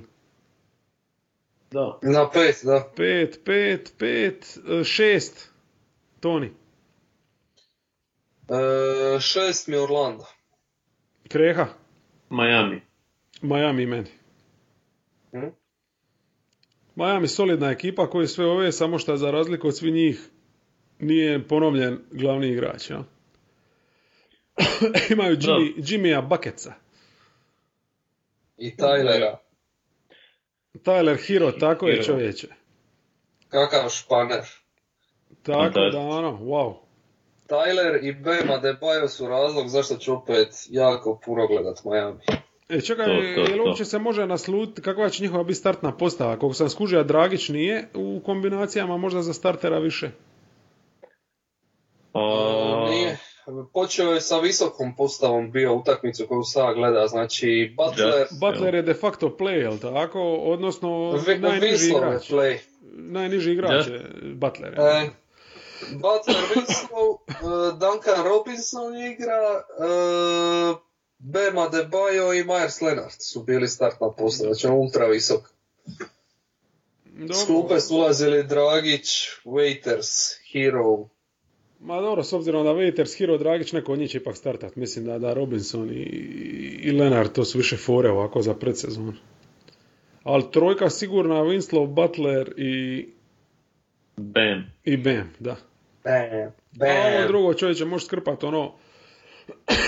Da. Na pet, da. Pet, pet, pet, e, šest. Toni. E, šest mi Orlando. Kreha. Miami. Miami meni. Mhm. Miami solidna ekipa koji sve ove, samo što za razliku od svih njih nije ponovljen glavni igrač. Ja? Imaju Jimmy, Jimmya Bucketsa. I Tylera. Tyler Hero, tako je Hero. čovječe. Kakav španer. Tako da ono, wow. Tyler i Bam Adebayo su razlog zašto ću opet jako puno gledat Miami. E, čekaj, To, to, jel uopće se može naslutiti kakva će njihova biti startna postava? Koliko sam skužio, Dragić nije u kombinacijama možda za startera više. A, Nije. Počeo je sa visokom postavom bio utakmicu koju sad gleda, znači Butler, Butler je de facto play, jel tako? Odnosno, Vi- najniži igrač. play. Najniži igrač Da. je Butler. E, Butler Winslow, e, Duncan Robinson igra, e, Bam Adebayo i Myers Leonard su bili startna postava, znači ultra visok. Dobro. S klupe su ulazili Dragić, Waiters, Hero, Ma dobro, s obzirom da Waiters, Hero, Dragić, neko od njih će ipak startat. Mislim da, da Robinson i, i Leonard to su više fore ovako za predsezon. Ali trojka sigurna, Winslow, Butler i, Bam. i Bam, da. Bam, A ovo bam. drugo čovječe može skrpat ono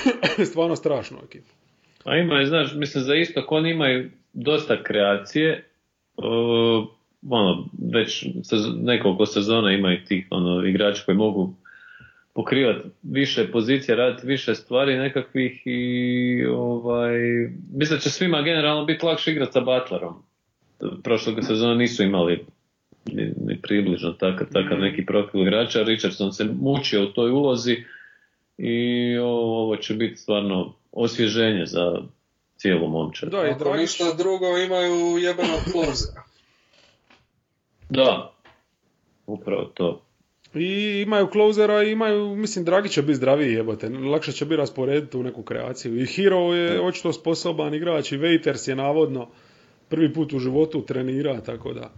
stvarno strašno ekipu. A imaju, znaš, mislim za istok oni imaju dosta kreacije. Uh, ono, već sez- nekoliko sezona imaju tih ono, igrača koji mogu pokrivati više pozicija, raditi više stvari nekakvih i ovaj, mislim da će svima generalno biti lakše igrati sa Butlerom. Prošlog sezona nisu imali ni, ni približno takav, takav neki profil igrača. Richardson se mučio u toj ulozi i ovo, ovo će biti stvarno osvježenje za cijelu momčad. Da, i Ako Dragić, ništa drugo imaju jebenog closera. Da, upravo to. I imaju closera i imaju, mislim, Dragić će biti zdraviji jebote. Lakše će biti rasporediti u neku kreaciju. I Hero je očito sposoban igrač i Waiters je navodno prvi put u životu trenira, tako da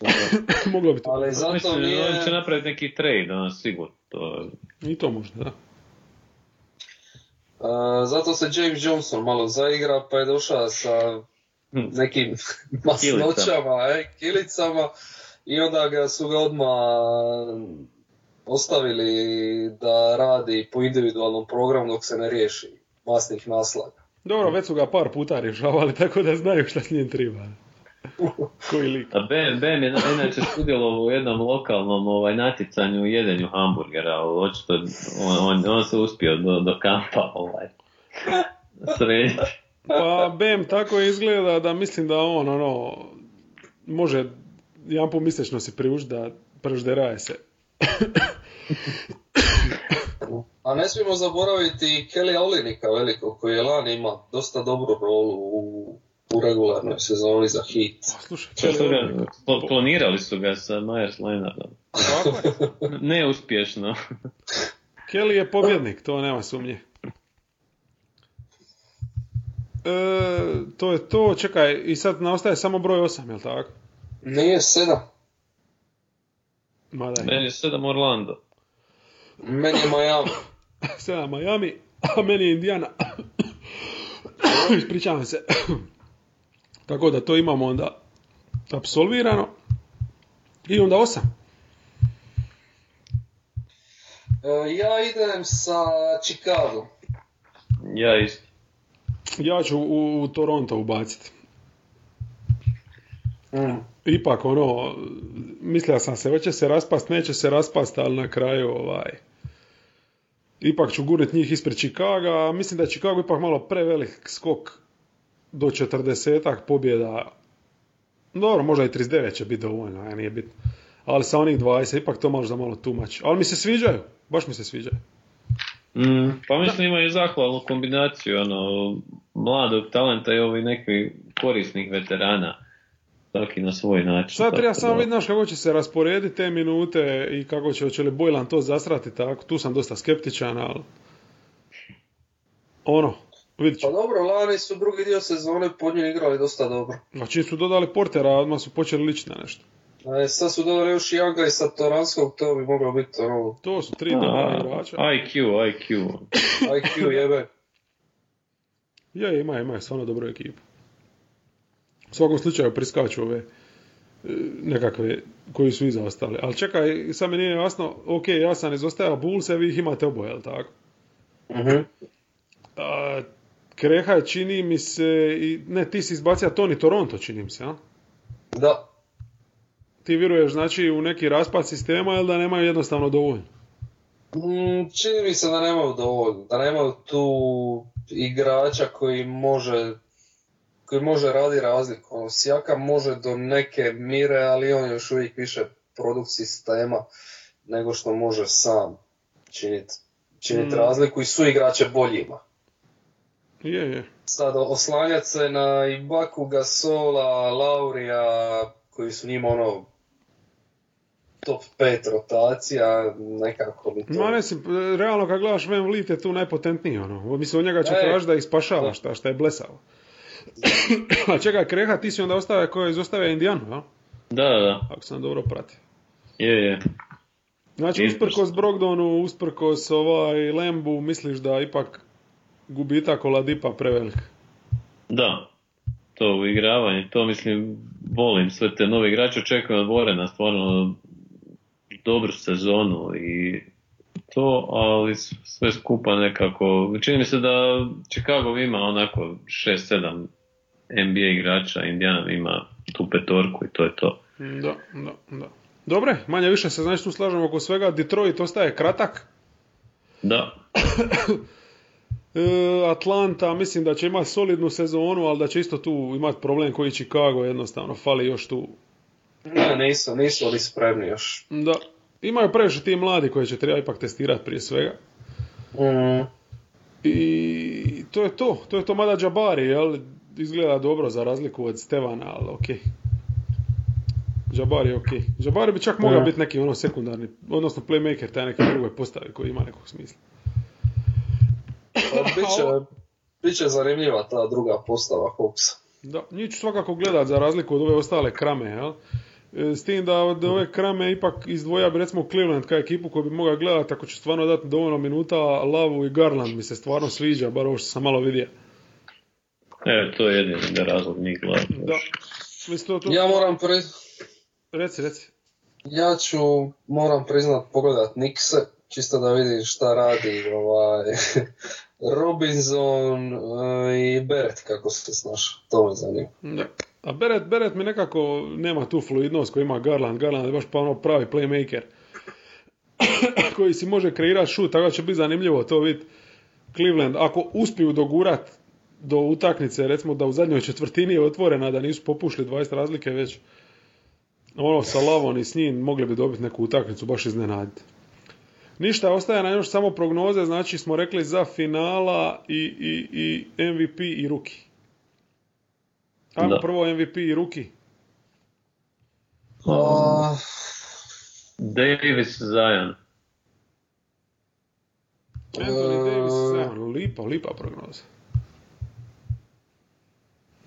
moglo bi to. Ali zato Mislim, nije... on će napraviti neki trade, ono, sigurno. To, I to možda, da. Uh, zato se James Johnson malo zaigra, pa je došao sa Hm. nekim masnoćama, e, kilicama i onda ga su ga odmah ostavili da radi po individualnom programu dok se ne riješi masnih naslaga. Dobro, već su ga par puta rješavali, tako da znaju šta s njim treba. Koji lik. A Ben, ben je inače sudjelovao u jednom lokalnom ovaj, natjecanju u jedenju hamburgera, očito on, on, on se uspio do, do kampa ovaj, srediti. Pa Bem tako izgleda da mislim da on ono može jedan put mjesečno si priušti da prežderaje se. A ne smijemo zaboraviti Kelly Olinika veliko koji je lani ima dosta dobru rolu u, u regularnoj sezoni za hit. Slušaj, ga, klonirali su ga sa Myers Leonardom. Neuspješno. Kelly je pobjednik, to nema sumnje. to je to, čekaj, i sad naostaje samo broj 8, jel tako? Nije sedam. Ma daj. Meni je sedam Orlando. Meni je Miami. 7 Miami, a meni je Indiana. Ispričavam se. Tako da to imamo onda apsolvirano. I onda 8. E, ja idem sa Chicago. Ja isto. Ja ću u, u Toronto ubaciti. Mm. Ipak ono, mislio sam se, hoće se raspast, neće se raspast, ali na kraju ovaj, ipak ću gurnit njih ispred Chicaga, a mislim da je Chicago ipak malo prevelik skok do 40 pobjeda. Dobro, možda i 39 će biti dovoljno, a nije bitno. Ali sa onih 20, ipak to možda malo tumač. Ali mi se sviđaju, baš mi se sviđaju. Mm, pa mislim imaju zahvalnu kombinaciju ono, mladog talenta i ovih nekih korisnih veterana. Svaki na svoj način. Sad treba tako samo da- vidjeti kako će se rasporediti te minute i kako će, hoće li Bojlan to zasrati tako. Tu sam dosta skeptičan, ali... Ono, vidit ću. Pa dobro, lani su drugi dio sezone pod njim igrali dosta dobro. A čim su dodali Portera, odmah su počeli ličiti na nešto. E, sad su dodali još i Younga i sa Toranskog, to bi moglo biti ono, To su tri dobra A, igrača. IQ, IQ. IQ jebe. Je, ima, ima, stvarno dobru ekipu. U svakom slučaju priskaču ove e, nekakve koji su iza. Ali čekaj, sad mi nije jasno, ok, ja sam izostajao Bullse, vi ih imate oboje, jel tako? Mhm. A, Kreha čini mi se, i, ne, ti si izbacio Toni Toronto, čini mi se, a? Da. Ti vjeruješ, znači, u neki raspad sistema ili da nemaju jednostavno dovoljno? Mm, čini mi se da nemaju dovoljno, da nemaju tu igrača koji može koji može radi razliku. Ono, Sjaka može do neke mire, ali on još uvijek više produkt sistema nego što može sam činiti činit Mm. razliku i su igrače boljima. Je, je. Sad oslanjati se na Ibaku, Gasola, Laurija, koji su njima ono top 5 rotacija, nekako mi to... Ma mislim, realno kad gledaš Van Vliet je tu najpotentniji, ono. Mislim, od njega će Ej. tražiti da ih spašava, Da. šta, šta je blesavo. A čekaj, Kreha, ti si onda ostave koje izostavio Indijanu, jel? Da, da, da. Ako sam dobro pratio. Je, je. Znači, usprkos Brogdonu, usprkos ovaj Lembu, misliš da ipak gubitak Oladipa prevelik? Da. To uigravanje, to mislim, volim sve te nove igrače, očekujem od Vorena stvarno dobru sezonu i to, ali sve skupa nekako, čini mi se da Chicago ima onako 6-7 NBA igrača, Indiana ima tu petorku i to je to. Da, da, da. Dobre, manje više se znači tu slažemo oko svega. Detroit ostaje kratak. Da, Atlanta, mislim da će imati solidnu sezonu, ali da će isto tu imati problem koji Chicago jednostavno fali još tu. Ne, nisu, nisu oni spremni još. Da, imaju previše ti mladi koji će treba ipak testirati prije svega. Mm. I to je to, to je to mada Jabari, jel, izgleda dobro za razliku od Stevana, ali okej. Jabari je okej. Jabari bi čak mogao Da. biti neki ono sekundarni, odnosno playmaker taj neki drugoj postavi koji ima nekog smisla. Biće, biće zanimljiva ta druga postava Hawksa. Da, njih ću svakako gledat za razliku od ove ostale krame, jel? E, S tim da od ove krame ipak izdvoja bi recimo Cleveland kao ekipu koju bi mogao gledat ako će stvarno dati dovoljno minuta, Lavu i Garland mi se stvarno sviđa, bar ovo što sam malo vidio. evo to je jedini da razlog njih gledati. Da. Mislim, to, to, Ja moram pri... Reci, reci. Ja ću, moram priznat, pogledat Nikse, čisto da vidim šta radi ovaj, Robinson eh, i Beret kako se snaša. To me zanima. A Beret, Beret mi nekako nema tu fluidnost koju ima Garland. Garland je baš pa ono pravi playmaker. koji si može kreirati šut, tako da će biti zanimljivo to vidjeti. Cleveland, ako uspiju dogurat do utakmice, recimo da u zadnjoj četvrtini je otvorena, da nisu popušli 20 razlike već, ono sa Lavon i s njim mogli bi dobiti neku utakmicu, baš iznenaditi. Ništa, ostaje nam još samo prognoze, znači smo rekli za finala i, i, i MVP i ruki. Ajmo Da. prvo MVP i ruki. A, Davis Zion. Anthony E, Davis, Zion, lipa, lipa prognoza.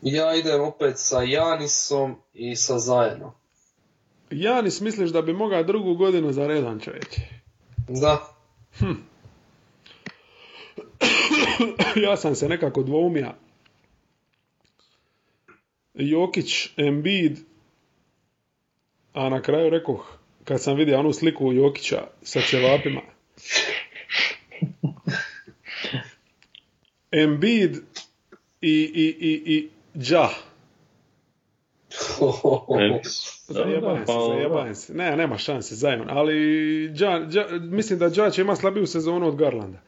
Ja idem opet sa Janisom i sa Zajenom. Janis misliš da bi mogao drugu godinu za redan čovječe? Da, ja sam se nekako dvoumija. Jokić, Embiid, a na kraju rekoh, kad sam vidio onu sliku Jokića sa ćevapima, Embiid i, i, i, i Ja. Se, zajebajem se. Ne, nema šanse, Zion. Ali ja, mislim da Ja će ima slabiju sezonu od Garlanda.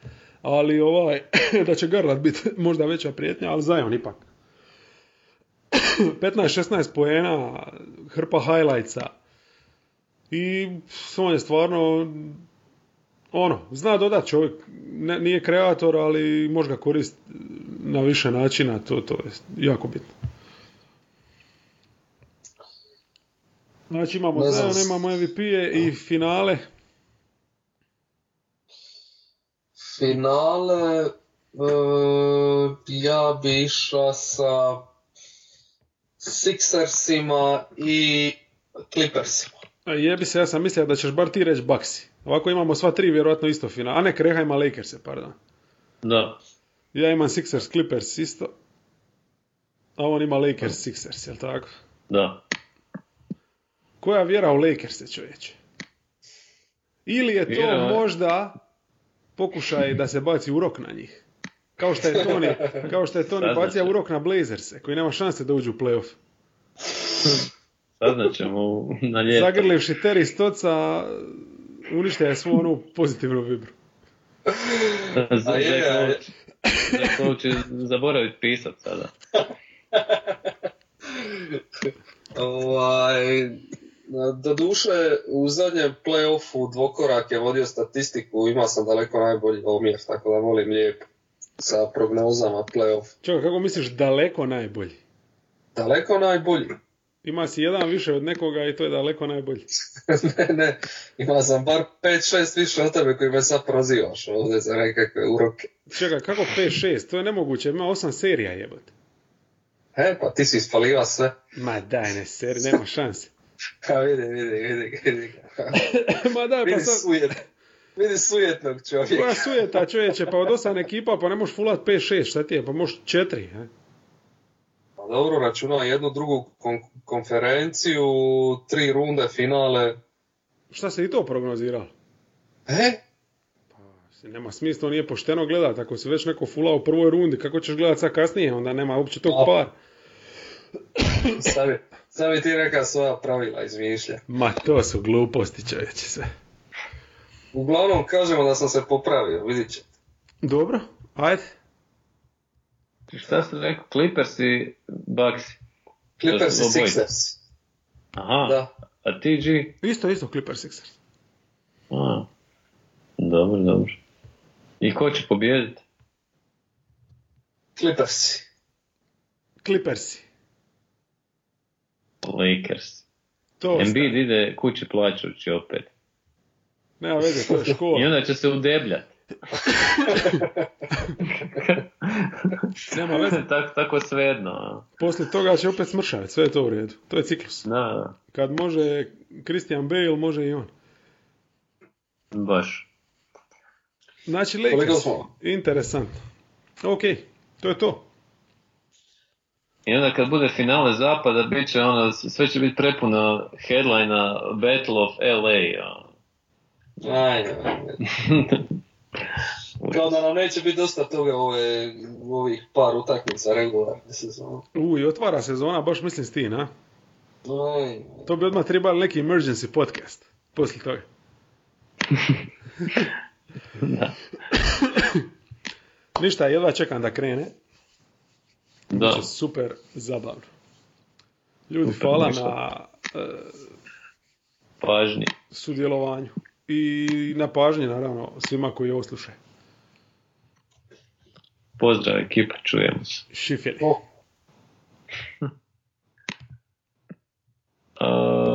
Ali ovaj, da će Garland biti možda veća prijetnja, ali Zion ipak. 15-16 poena, hrpa highlightsa. I on je stvarno ono, zna dodat čovjek, ne, nije kreator, ali može ga koristiti na više načina, to, to je jako bitno. Znači imamo Ne znam. Zion, imamo MVP-e i finale. finale, e, ja bi išao sa Sixersima i Clippersima. A Jebi se, ja sam mislio da ćeš bar ti reći Baxi. Ovako imamo sva tri vjerojatno isto finale. A ne, Kreha ima Lakers, pardon. Da. Ja imam Sixers, Clippers isto. A on ima Lakers, Sixers, jel tako? Da. Koja vjera u Lakers čovječe? Ili je to Vjera- možda pokušaj da se baci urok na njih? Kao što je Tony, kao što je Tony bacio urok na Blazerse, koji nema šanse da uđu u playoff. Saznat ćemo na ljeto. Zagrlivši Terry Stoca, uništio je svu onu pozitivnu vibru. Za A je, Jack a je. Lowe- Jack Lowe će zaboraviti pisat sada. Ovaj, do duše, u zadnjem playoffu dvokorak je vodio statistiku, imao sam daleko najbolji omjer, tako da volim lijepo sa prognozama playoff. Čekaj, kako misliš daleko najbolji? Daleko najbolji. Ima si jedan više od nekoga i to je daleko najbolji. ne, ne, imao sam bar 5-6 više od tebe koji me sad prozivaš ovdje za nekakve uroke. Čekaj, kako 5-6? To je nemoguće, ima 8 serija jebote. E, pa ti si ispaliva sve. Ma daj ne seri, nema šanse. Ha, vidi, vidi, vidi, vidi. Ma daj, pa sad... sujet, vidi sujetnog čovjeka. Koja sujeta čovječe, pa od 8 ekipa pa ne možeš fulat 5-6, šta ti je, pa možeš 4. He? Pa dobro, računam jednu drugu kon- konferenciju, tri runde, finale. Šta se i to prognoziralo? E, Pa, nema smisla, nije pošteno gledat. Ako si već neko fula u prvoj rundi, kako ćeš gledat sad kasnije, onda nema uopće tog A. par. sad sad bi ti neka svoja pravila izmišlja. Ma to su gluposti čovječe sve. Uglavnom, kažemo da sam se popravio, vidit ćete. Dobro, ajde. Šta ste rekao? Clippers i Bucks. Clippers i. Sixers. Aha. Da. A ti G? Isto, isto, Clippers Sixers. A. Dobro, dobro. I ko će pobijediti? Clippersi. Clippersi. Lakers. To Embiid ide kući plaćući opet. Nema veze, to je I škola. onda će se udebljati. Nema veze. tako, tako svejedno. Poslije toga će opet smršaviti, sve je to u redu. To je ciklus. Da, da. Kad može Christian Bale, može i on. Baš. Znači, Lakers, interesantno. Ok, to je to. I onda kad bude finale zapada, bit će ono, sve će biti prepuno headlina Battle of LA. ono. Ajde. Kao da nam neće biti dosta toga ove, u ovih par utakmica regularne sezone. U, i otvara sezona, baš mislim s tim, a? Ajde. To bi odmah trebali neki emergency podcast. Poslije toga. Da. Ništa, jedva čekam da krene. Da. Znači, super zabavno. Ljudi, super, hvala na uh, pažnji. Sudjelovanju. I na pažnji, naravno, svima koji ovo slušaju. Pozdrav ekipa, čujemo se. Šifjeli. Oh. uh...